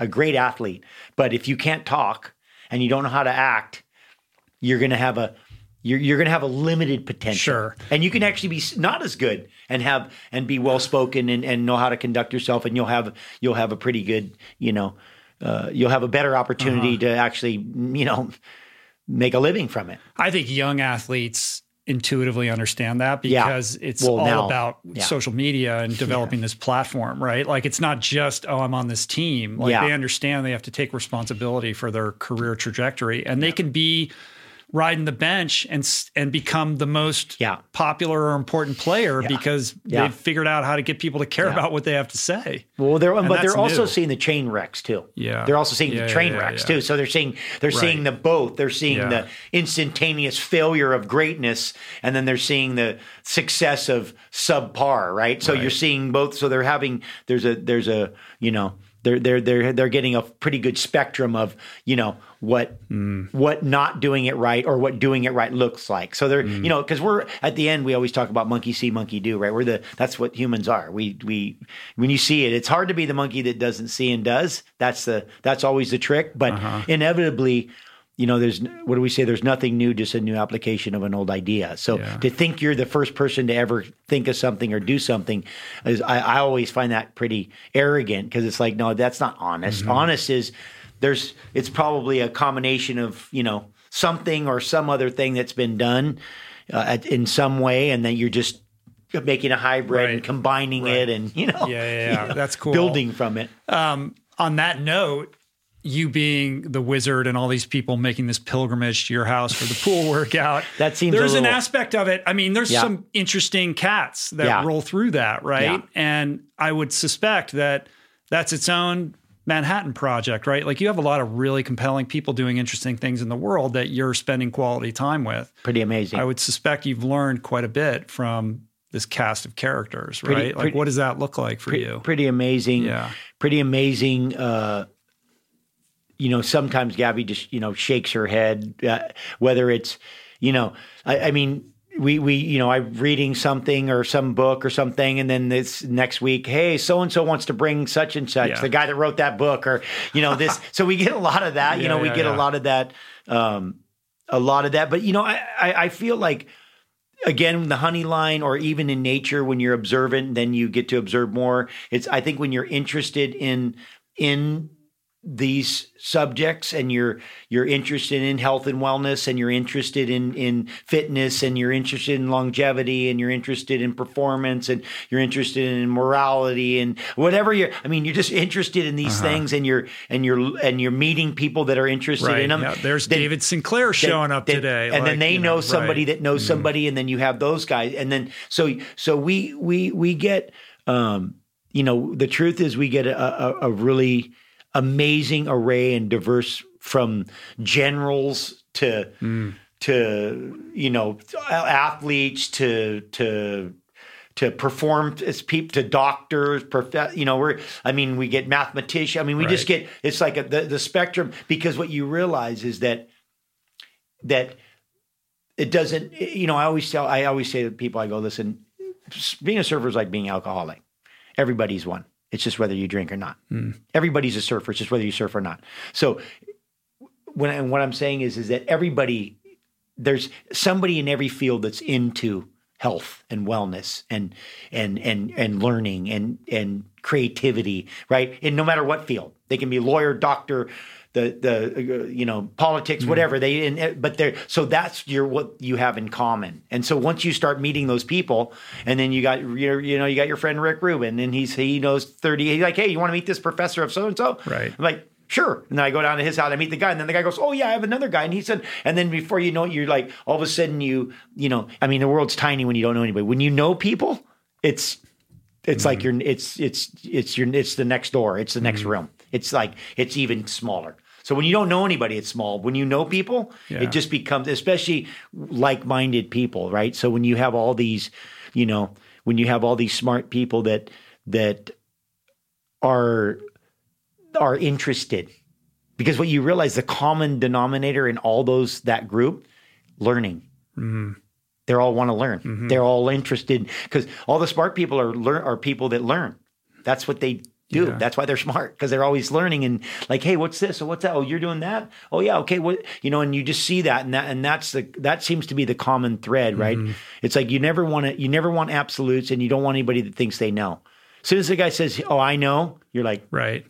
a great athlete but if you can't talk and you don't know how to act you're going to have a you're, you're going to have a limited potential. Sure. and you can actually be not as good and have and be well spoken and, and know how to conduct yourself and you'll have you'll have a pretty good you know uh, you'll have a better opportunity to actually you know make a living from it. I think young athletes intuitively understand that Yeah. because it's Well, all now- about yeah. social media and developing this platform, right? Like it's not just, oh, I'm on this team. Like Yeah. they understand they have to take responsibility for their career trajectory and they can be riding the bench and and become the most Yeah. popular or important player because Yeah. they've figured out how to get people to care about what they have to say. Well, they're but they're also new. seeing the chain wrecks too. Yeah. they're also seeing Yeah, the train yeah, wrecks yeah. too. So they're seeing they're seeing the both. They're seeing Yeah. the instantaneous failure of greatness, and then they're seeing the success of subpar. Right. So you're seeing both. So they're having there's a there's a you know they're they're they're they're getting a pretty good spectrum of you know what Hmm. what not doing it right or what doing it right looks like. So they're Hmm. you know because we're at the end we always talk about monkey see monkey do right. We're the that's what humans are. We we when you see it, it's hard to be the monkey that doesn't see and does. That's the that's always the trick. But Uh-huh. inevitably. You know, there's what do we say? There's nothing new, just a new application of an old idea. So Yeah. to think you're the first person to ever think of something or do something, is I, I always find that pretty arrogant because it's like, no, that's not honest. Mm-hmm. Honest is there's it's probably a combination of you know something or some other thing that's been done uh, at, in some way, and then you're just making a hybrid and Right. combining it, and you know, Yeah, yeah, yeah. you know, That's cool. Building from it. on that note, you being the wizard and all these people making this pilgrimage to your house for the pool workout. That seems there's an aspect of it. I mean, there's Yeah. some interesting cats that Yeah. roll through that, right? Yeah. And I would suspect that that's its own Manhattan project, right? Like you have a lot of really compelling people doing interesting things in the world that you're spending quality time with. Pretty amazing. I would suspect you've learned quite a bit from this cast of characters, Pretty- right? like pretty- what does that look like for you? pretty amazing. Yeah. Pretty amazing. Uh, you know, sometimes Gabby just you know shakes her head, uh, whether it's you know, I, I mean. We, we you know I'm reading something or some book or something and then this next week hey so and so wants to bring such and such Yeah. the guy that wrote that book or you know this so we get a lot of that you know we yeah, get yeah. a lot of that um a lot of that but you know I I, I feel like again the honey line or even in nature when you're observant then you get to observe more it's i think when you're interested in in these subjects and you're you're interested in health and wellness and you're interested in in fitness and you're interested in longevity and you're interested in performance and you're interested in morality and whatever you're i mean you're just interested in these things and you're and you're and you're meeting people that are interested Uh-huh. Right. in them Yeah, there's then- David Sinclair showing up then- today. and then they you know, somebody right. That knows somebody, and then you have those guys, and then so so we we we get, um, you know, the truth is we get a, a, a really amazing array and diverse from generals to Mm. to you know athletes to to to perform as people to doctors prof- you know we're i mean we get mathematicians i mean we just get it's like a, the, the spectrum because what you realize is that that it doesn't you know i always tell i always say to people i go listen being a surfer is like being alcoholic everybody's one it's just whether you drink or not. Hmm. Everybody's a surfer it's just whether you surf or not. So when I, what i'm saying is is that everybody there's somebody in every field that's into health and wellness and and and and learning and and creativity right? And no matter what field they can be lawyer doctor the the uh, you know politics mm-hmm. whatever they and, but they're so that's your what you have in common and so once you start meeting those people and then you got your you know you got your friend Rick Rubin and he's he knows 30 he's like hey you want to meet this professor of so and so Right. I'm like Sure. And then I go down to his house, I meet the guy, and then the guy goes, Oh yeah, I have another guy. And he said, and then before you know it, you're like, all of a sudden you, you know, I mean, the world's tiny when you don't know anybody. When you know people, it's it's like mm-hmm. you're it's it's it's your it's the next door. It's the next mm-hmm. room. It's like it's even smaller. So when you don't know anybody, it's small. When you know people, Yeah. it just becomes especially like-minded people, right? So when you have all these, you know, when you have all these smart people that that are are interested because what you realize the common denominator in all those that group learning mm-hmm. They all want to learn. Mm-hmm. They're all interested because all the smart people are learn are people that learn. That's what they do. Yeah. That's why they're smart because they're always learning and like, hey, what's this? Or what's that? Oh, you're doing that? Oh, yeah, okay. What you know? And you just see that, and that, and that's the that seems to be the common thread, right? Mm-hmm. It's like you never want to, you never want absolutes, and you don't want anybody that thinks they know. As soon as the guy says, "Oh, I know," you're like, Right.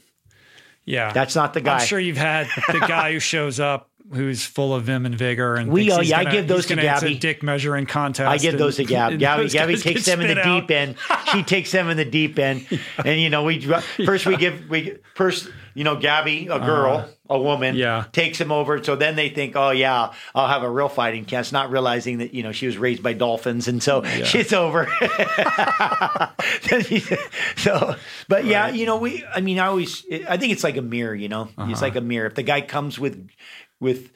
Yeah. "That's not the guy." I'm sure you've had the guy who shows up who's full of vim and vigor and We- oh, yeah, I gonna- give those to gonna- it's a Gabby. dick measuring contest. I give and- those to Gab. and Gabby, Gabby takes them in the out. deep end. She takes them in the deep end, and you know we first we give we first you know Gabby, a girl, a woman, Uh, yeah. takes them over. So then they think, oh yeah, I'll have a real fighting chance, not realizing that you know she was raised by dolphins, and so it's over. so, but yeah, you know we. I mean, I always. I think it's like a mirror. You know, Uh-huh. it's like a mirror. If the guy comes with with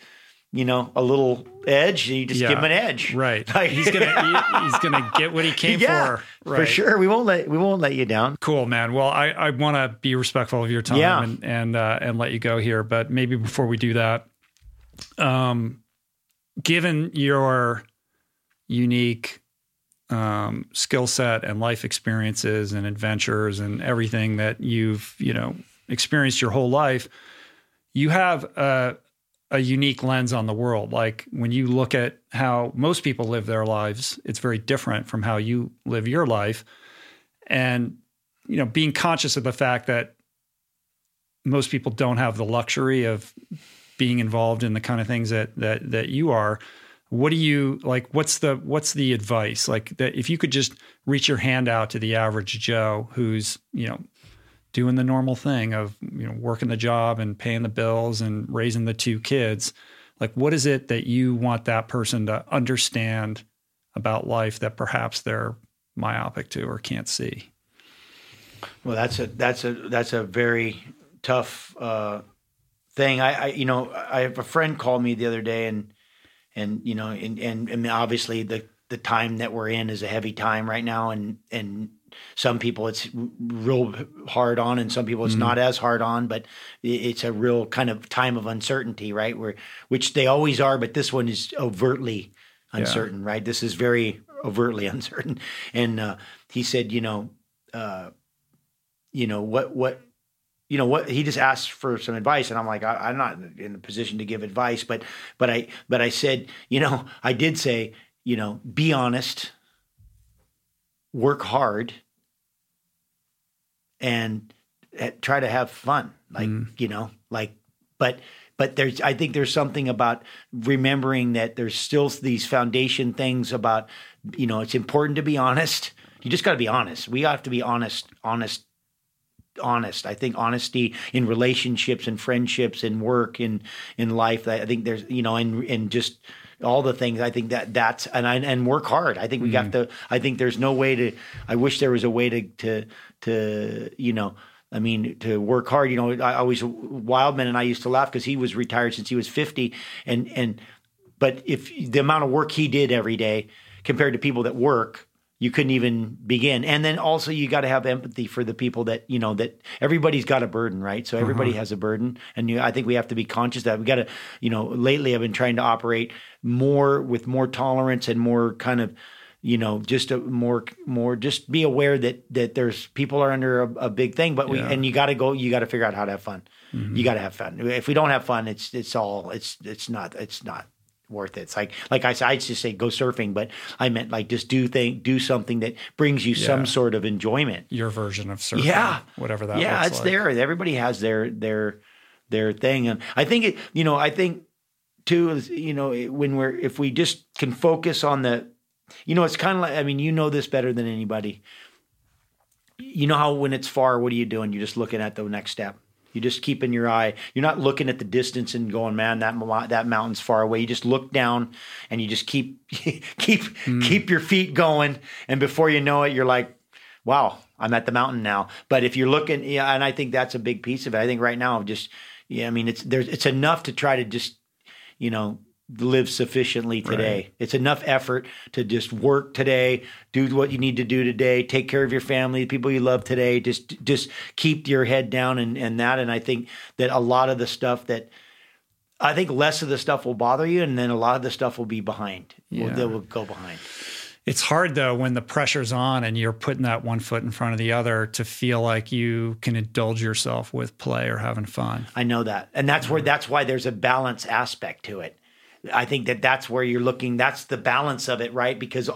you know a little edge, and you just Yeah. give him an edge, Right. Like- he's gonna he- he's gonna get what he came yeah, for. for sure. We won't let we won't let you down. Cool, man. Well, I, I want to be respectful of your time Yeah. and and uh, and let you go here, but maybe before we do that, um, given your unique um, skill set and life experiences and adventures and everything that you've you know experienced your whole life, you have a a unique lens on the world. Like when you look at how most people live their lives, it's very different from how you live your life. And you know, being conscious of the fact that most people don't have the luxury of being involved in the kind of things that that that you are. What do you like? What's the what's the advice? Like that if you could just reach your hand out to the average Joe who's you know doing the normal thing of you know working the job and paying the bills and raising the two kids like what is it that you want that person to understand about life that perhaps they're myopic to or can't see Well, that's a that's a that's a very tough uh, thing. I, I you know I have a friend called me the other day and and you know and and, and obviously the the time that we're in is a heavy time right now and and some people it's real hard on and some people it's not as hard on but it's a real kind of time of uncertainty right? Where which they always are but this one is overtly uncertain right? This is very overtly uncertain. And uh, he said you know uh, you know what what you know what he just asked for some advice and i'm like I, i'm not in a position to give advice but but i but i said you know i did say you know be honest work hard and uh, try to have fun like you know like but but there's i think there's something about remembering that there's still these foundation things about you know it's important to be honest. You just got to be honest. We have to be honest honest honest. I think honesty in relationships and friendships and work in in life i think there's you know and and just all the things i think that that's and I, and work hard i think we got mm-hmm. to i think there's no way to i wish there was a way to to to you know I mean, to work hard. You know, I always Wildman and I used to laugh because he was retired since he was fifty, and and but if the amount of work he did every day compared to people that work, you couldn't even begin. And then also you got to have empathy for the people that you know that everybody's got a burden, right? So everybody mm-hmm. has a burden, and you, I think we have to be conscious that we got to, you know, lately I've been trying to operate more with more tolerance and more kind of you know just a more more just be aware that that there's people are under a, a big thing but we Yeah. and you got to go you got to figure out how to have fun you mm-hmm. got to have fun if we don't have fun it's it's all it's it's not it's not worth it. It's like like i said i just say go surfing but i meant like just do thing do something that brings you Yeah. some sort of enjoyment. Your version of surfing yeah. whatever that yeah it's like. there. Everybody has their their their thing. And i think it you know i think too is you know when we're if we just can focus on the you know it's kind of like i mean you know this better than anybody. You know how when it's far what are you doing? You're just looking at the next step you're just keeping your eye. You're not looking at the distance and going man that that mountain's far away. You just look down and you just keep keep hmm. keep your feet going. And before you know it you're like wow i'm at the mountain now. But if you're looking yeah and i think that's a big piece of it. I think right now I'm just yeah i mean it's there's it's enough to try to just you know live sufficiently today Right. it's enough effort to just work today do what you need to do today take care of your family the people you love today just just keep your head down and and that and i think that a lot of the stuff that I think less of the stuff will bother you, and then a lot of the stuff will be behind. Will- Yeah. That will go behind. It's hard though when the pressure's on and you're putting that one foot in front of the other to feel like you can indulge yourself with play or having fun. I know that, and that's where that's why there's a balance aspect to it. I think that that's where you're looking. That's the balance of it, right? Because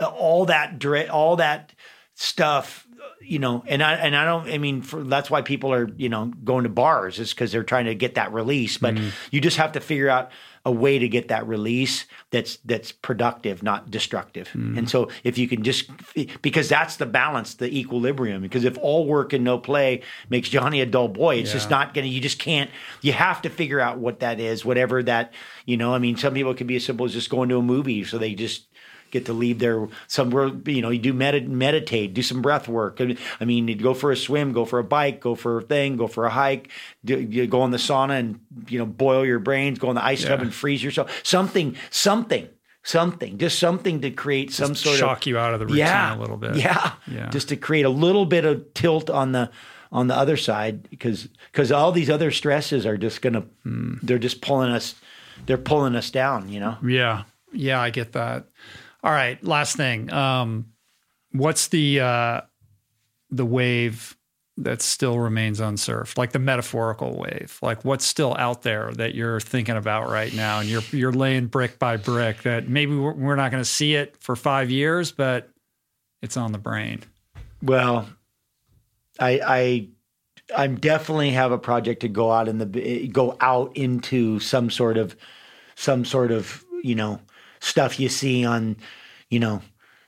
all that all that stuff, you know, and I and I don't. I mean, for, that's why people are you know going to bars is because they're trying to get that release. But mm. you just have to figure out a way to get that release that's that's productive, not destructive. Mm-hmm. And so if you can just because that's the balance, the equilibrium. Because if all work and no play makes Johnny a dull boy, it's just not gonna. You just can't. You have to figure out what that is, whatever that. You know, I mean, some people it can be as simple as just going to a movie, so they just get to leave there somewhere. You know, you do med- meditate, do some breath work. I mean, you go for a swim, go for a bike, go for a thing, go for a hike, do, you go in the sauna and you know boil your brains, go in the ice tub and freeze yourself. Something, something. Something, just something to create some sort of shock you out of the routine yeah, a little bit. Yeah. Yeah. Just to create a little bit of tilt on the on the other side because because all these other stresses are just gonna hmm. they're just pulling us they're pulling us down, you know? Yeah. Yeah, I get that. All right, last thing. Um what's the uh the wave that still remains unsurfed? Like the metaphorical wave. Like what's still out there that you're thinking about right now and you're you're laying brick by brick that maybe we're, we're not going to see it for 5 years, but it's on the brain. Well, I I I'm definitely have a project to go out in the go out into some sort of some sort of you know stuff you see on you know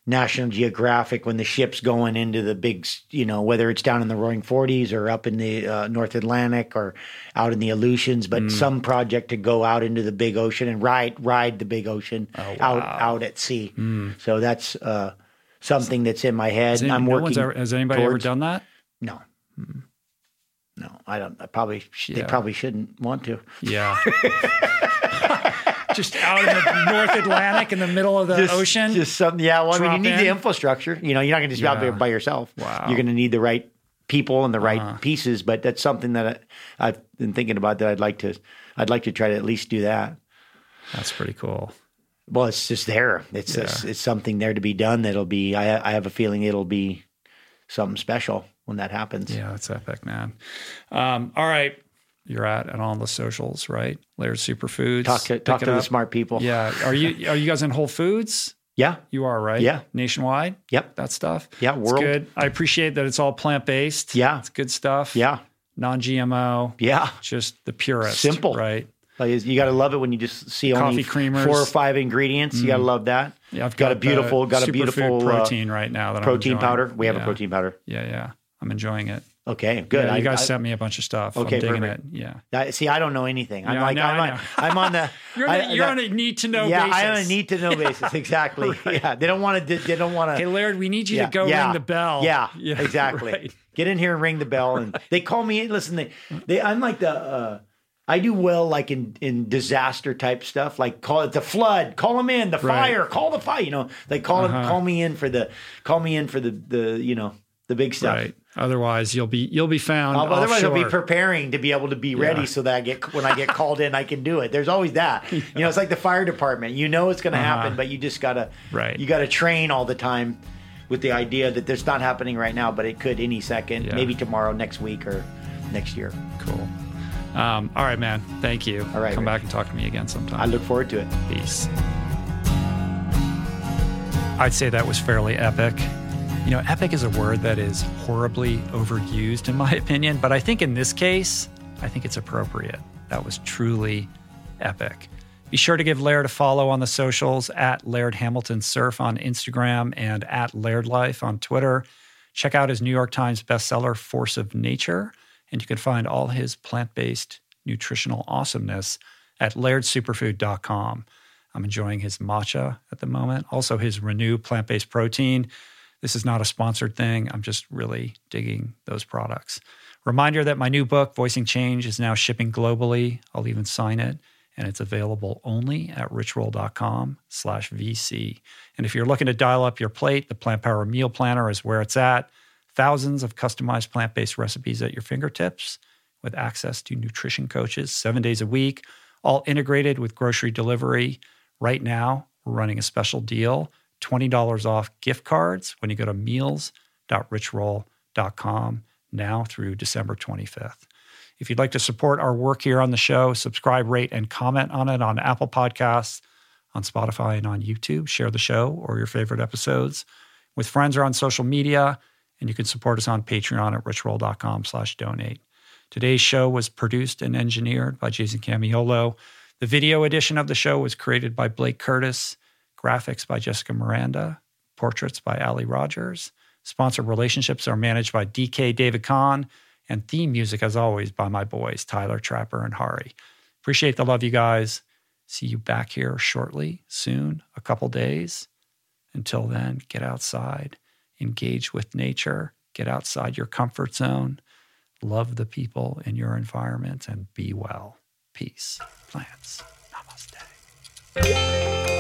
National Geographic when the ship's going into the big you know whether it's down in the Roaring Forties or up in the uh, North Atlantic or out in the Aleutians, but some project to go out into the big ocean and ride ride the big ocean out out at sea. So that's uh, something that's in my head. Has, any- I'm no working. ever, has anybody ever done that? no. No, I don't. I probably sh- they Yeah. probably shouldn't want to. Yeah. Just out in the North Atlantic in the middle of the Just, ocean. just something. Yeah, well, I mean, you need in. the infrastructure. You know, you're not going to just be out there by yourself. Wow. You're going to need the right people and the right Uh-huh. pieces. But that's something that I, I've been thinking about. That I'd like to. I'd like to try to at least do that. That's pretty cool. Well, it's just there. It's just, it's something there to be done. That'll be. I I have a feeling it'll be something special when that happens. Yeah, that's epic, man. Um, all right. You're at and on the socials, right? Laird Superfoods. Talk to talk to the smart people. Yeah. Are you are you guys in Whole Foods? Yeah. You are, right? Yeah. Nationwide? Yep. That stuff? Yeah, It's world. good. I appreciate that it's all plant based. Yeah. It's good stuff. Yeah. Non GMO. Yeah. Just the purest. Simple. Right. Like, you got to love it when you just see only Coffee creamers. four or five ingredients. You got to love that. Yeah, I've got, got, a beautiful, got a beautiful uh, protein right now that protein powder. We have Yeah. a protein powder. Yeah, yeah. I'm enjoying it. Okay, good. Yeah, you guys I- sent me a bunch of stuff. Okay, I'm digging perfect. it. Yeah. I- see, I don't know anything. I'm Yeah, like, know, I'm, on. I'm on the. You're, I- on a- you're that- on a need to know yeah, basis. I'm on a need to know basis. Exactly. Yeah, they don't want to. They don't want to. Hey, Laird, we need you yeah, to go ring the bell. Yeah, exactly. right. Get in here and ring the bell. And they call me. Listen, they, they I'm like the. Uh, I do well like in in disaster type stuff, like call it the flood, call them in, the Right. fire, call the fire. You know, they call them, call me in for the, call me in for the the you know the big stuff. Right. Otherwise, you'll be you'll be found. Uh, Otherwise, I'll be preparing to be able to be ready Yeah. so that I get when I get called in, I can do it. There's always that. You know, it's like the fire department. You know it's going to happen, but you just gotta Right. You gotta train all the time with the idea that there's not happening right now, but it could any second, Yeah. maybe tomorrow, next week, or next year. Cool. Um, all right, man. Thank you. All right, Come back and talk to me again sometime. I look forward to it. Peace. I'd say that was fairly epic. You know, epic is a word that is horribly overused, in my opinion, but I think in this case, I think it's appropriate. That was truly epic. Be sure to give Laird a follow on the socials at Laird Hamilton Surf on Instagram and at Laird Life on Twitter. Check out his New York Times bestseller, Force of Nature, and you can find all his plant based nutritional awesomeness at lairdsuperfood.com. I'm enjoying his matcha at the moment, also his Renew plant based protein. This is not a sponsored thing. I'm just really digging those products. Reminder that my new book, Voicing Change, is now shipping globally. I'll even sign it, and it's available only at richroll.com slash VC. And if you're looking to dial up your plate, the Plant Power Meal Planner is where it's at. Thousands of customized plant based recipes at your fingertips with access to nutrition coaches seven days a week, all integrated with grocery delivery. Right now, we're running a special deal $20 off gift cards when you go to meals.richroll.com now through December 25th. If you'd like to support our work here on the show, subscribe, rate, and comment on it on Apple Podcasts, on Spotify, and on YouTube. Share the show or your favorite episodes with friends or on social media. And you can support us on Patreon at richroll.com slash donate. Today's show was produced and engineered by Jason Camiolo. The video edition of the show was created by Blake Curtis, graphics by Jessica Miranda, portraits by Ali Rogers. Sponsor relationships are managed by DK David Kahn, and theme music, as always, by my boys, Tyler Trapper and Hari. Appreciate the love, you guys. See you back here shortly, soon, a couple days. Until then, get outside, engage with nature, get outside your comfort zone, love the people in your environment, and be well. Peace. Plants. Namaste.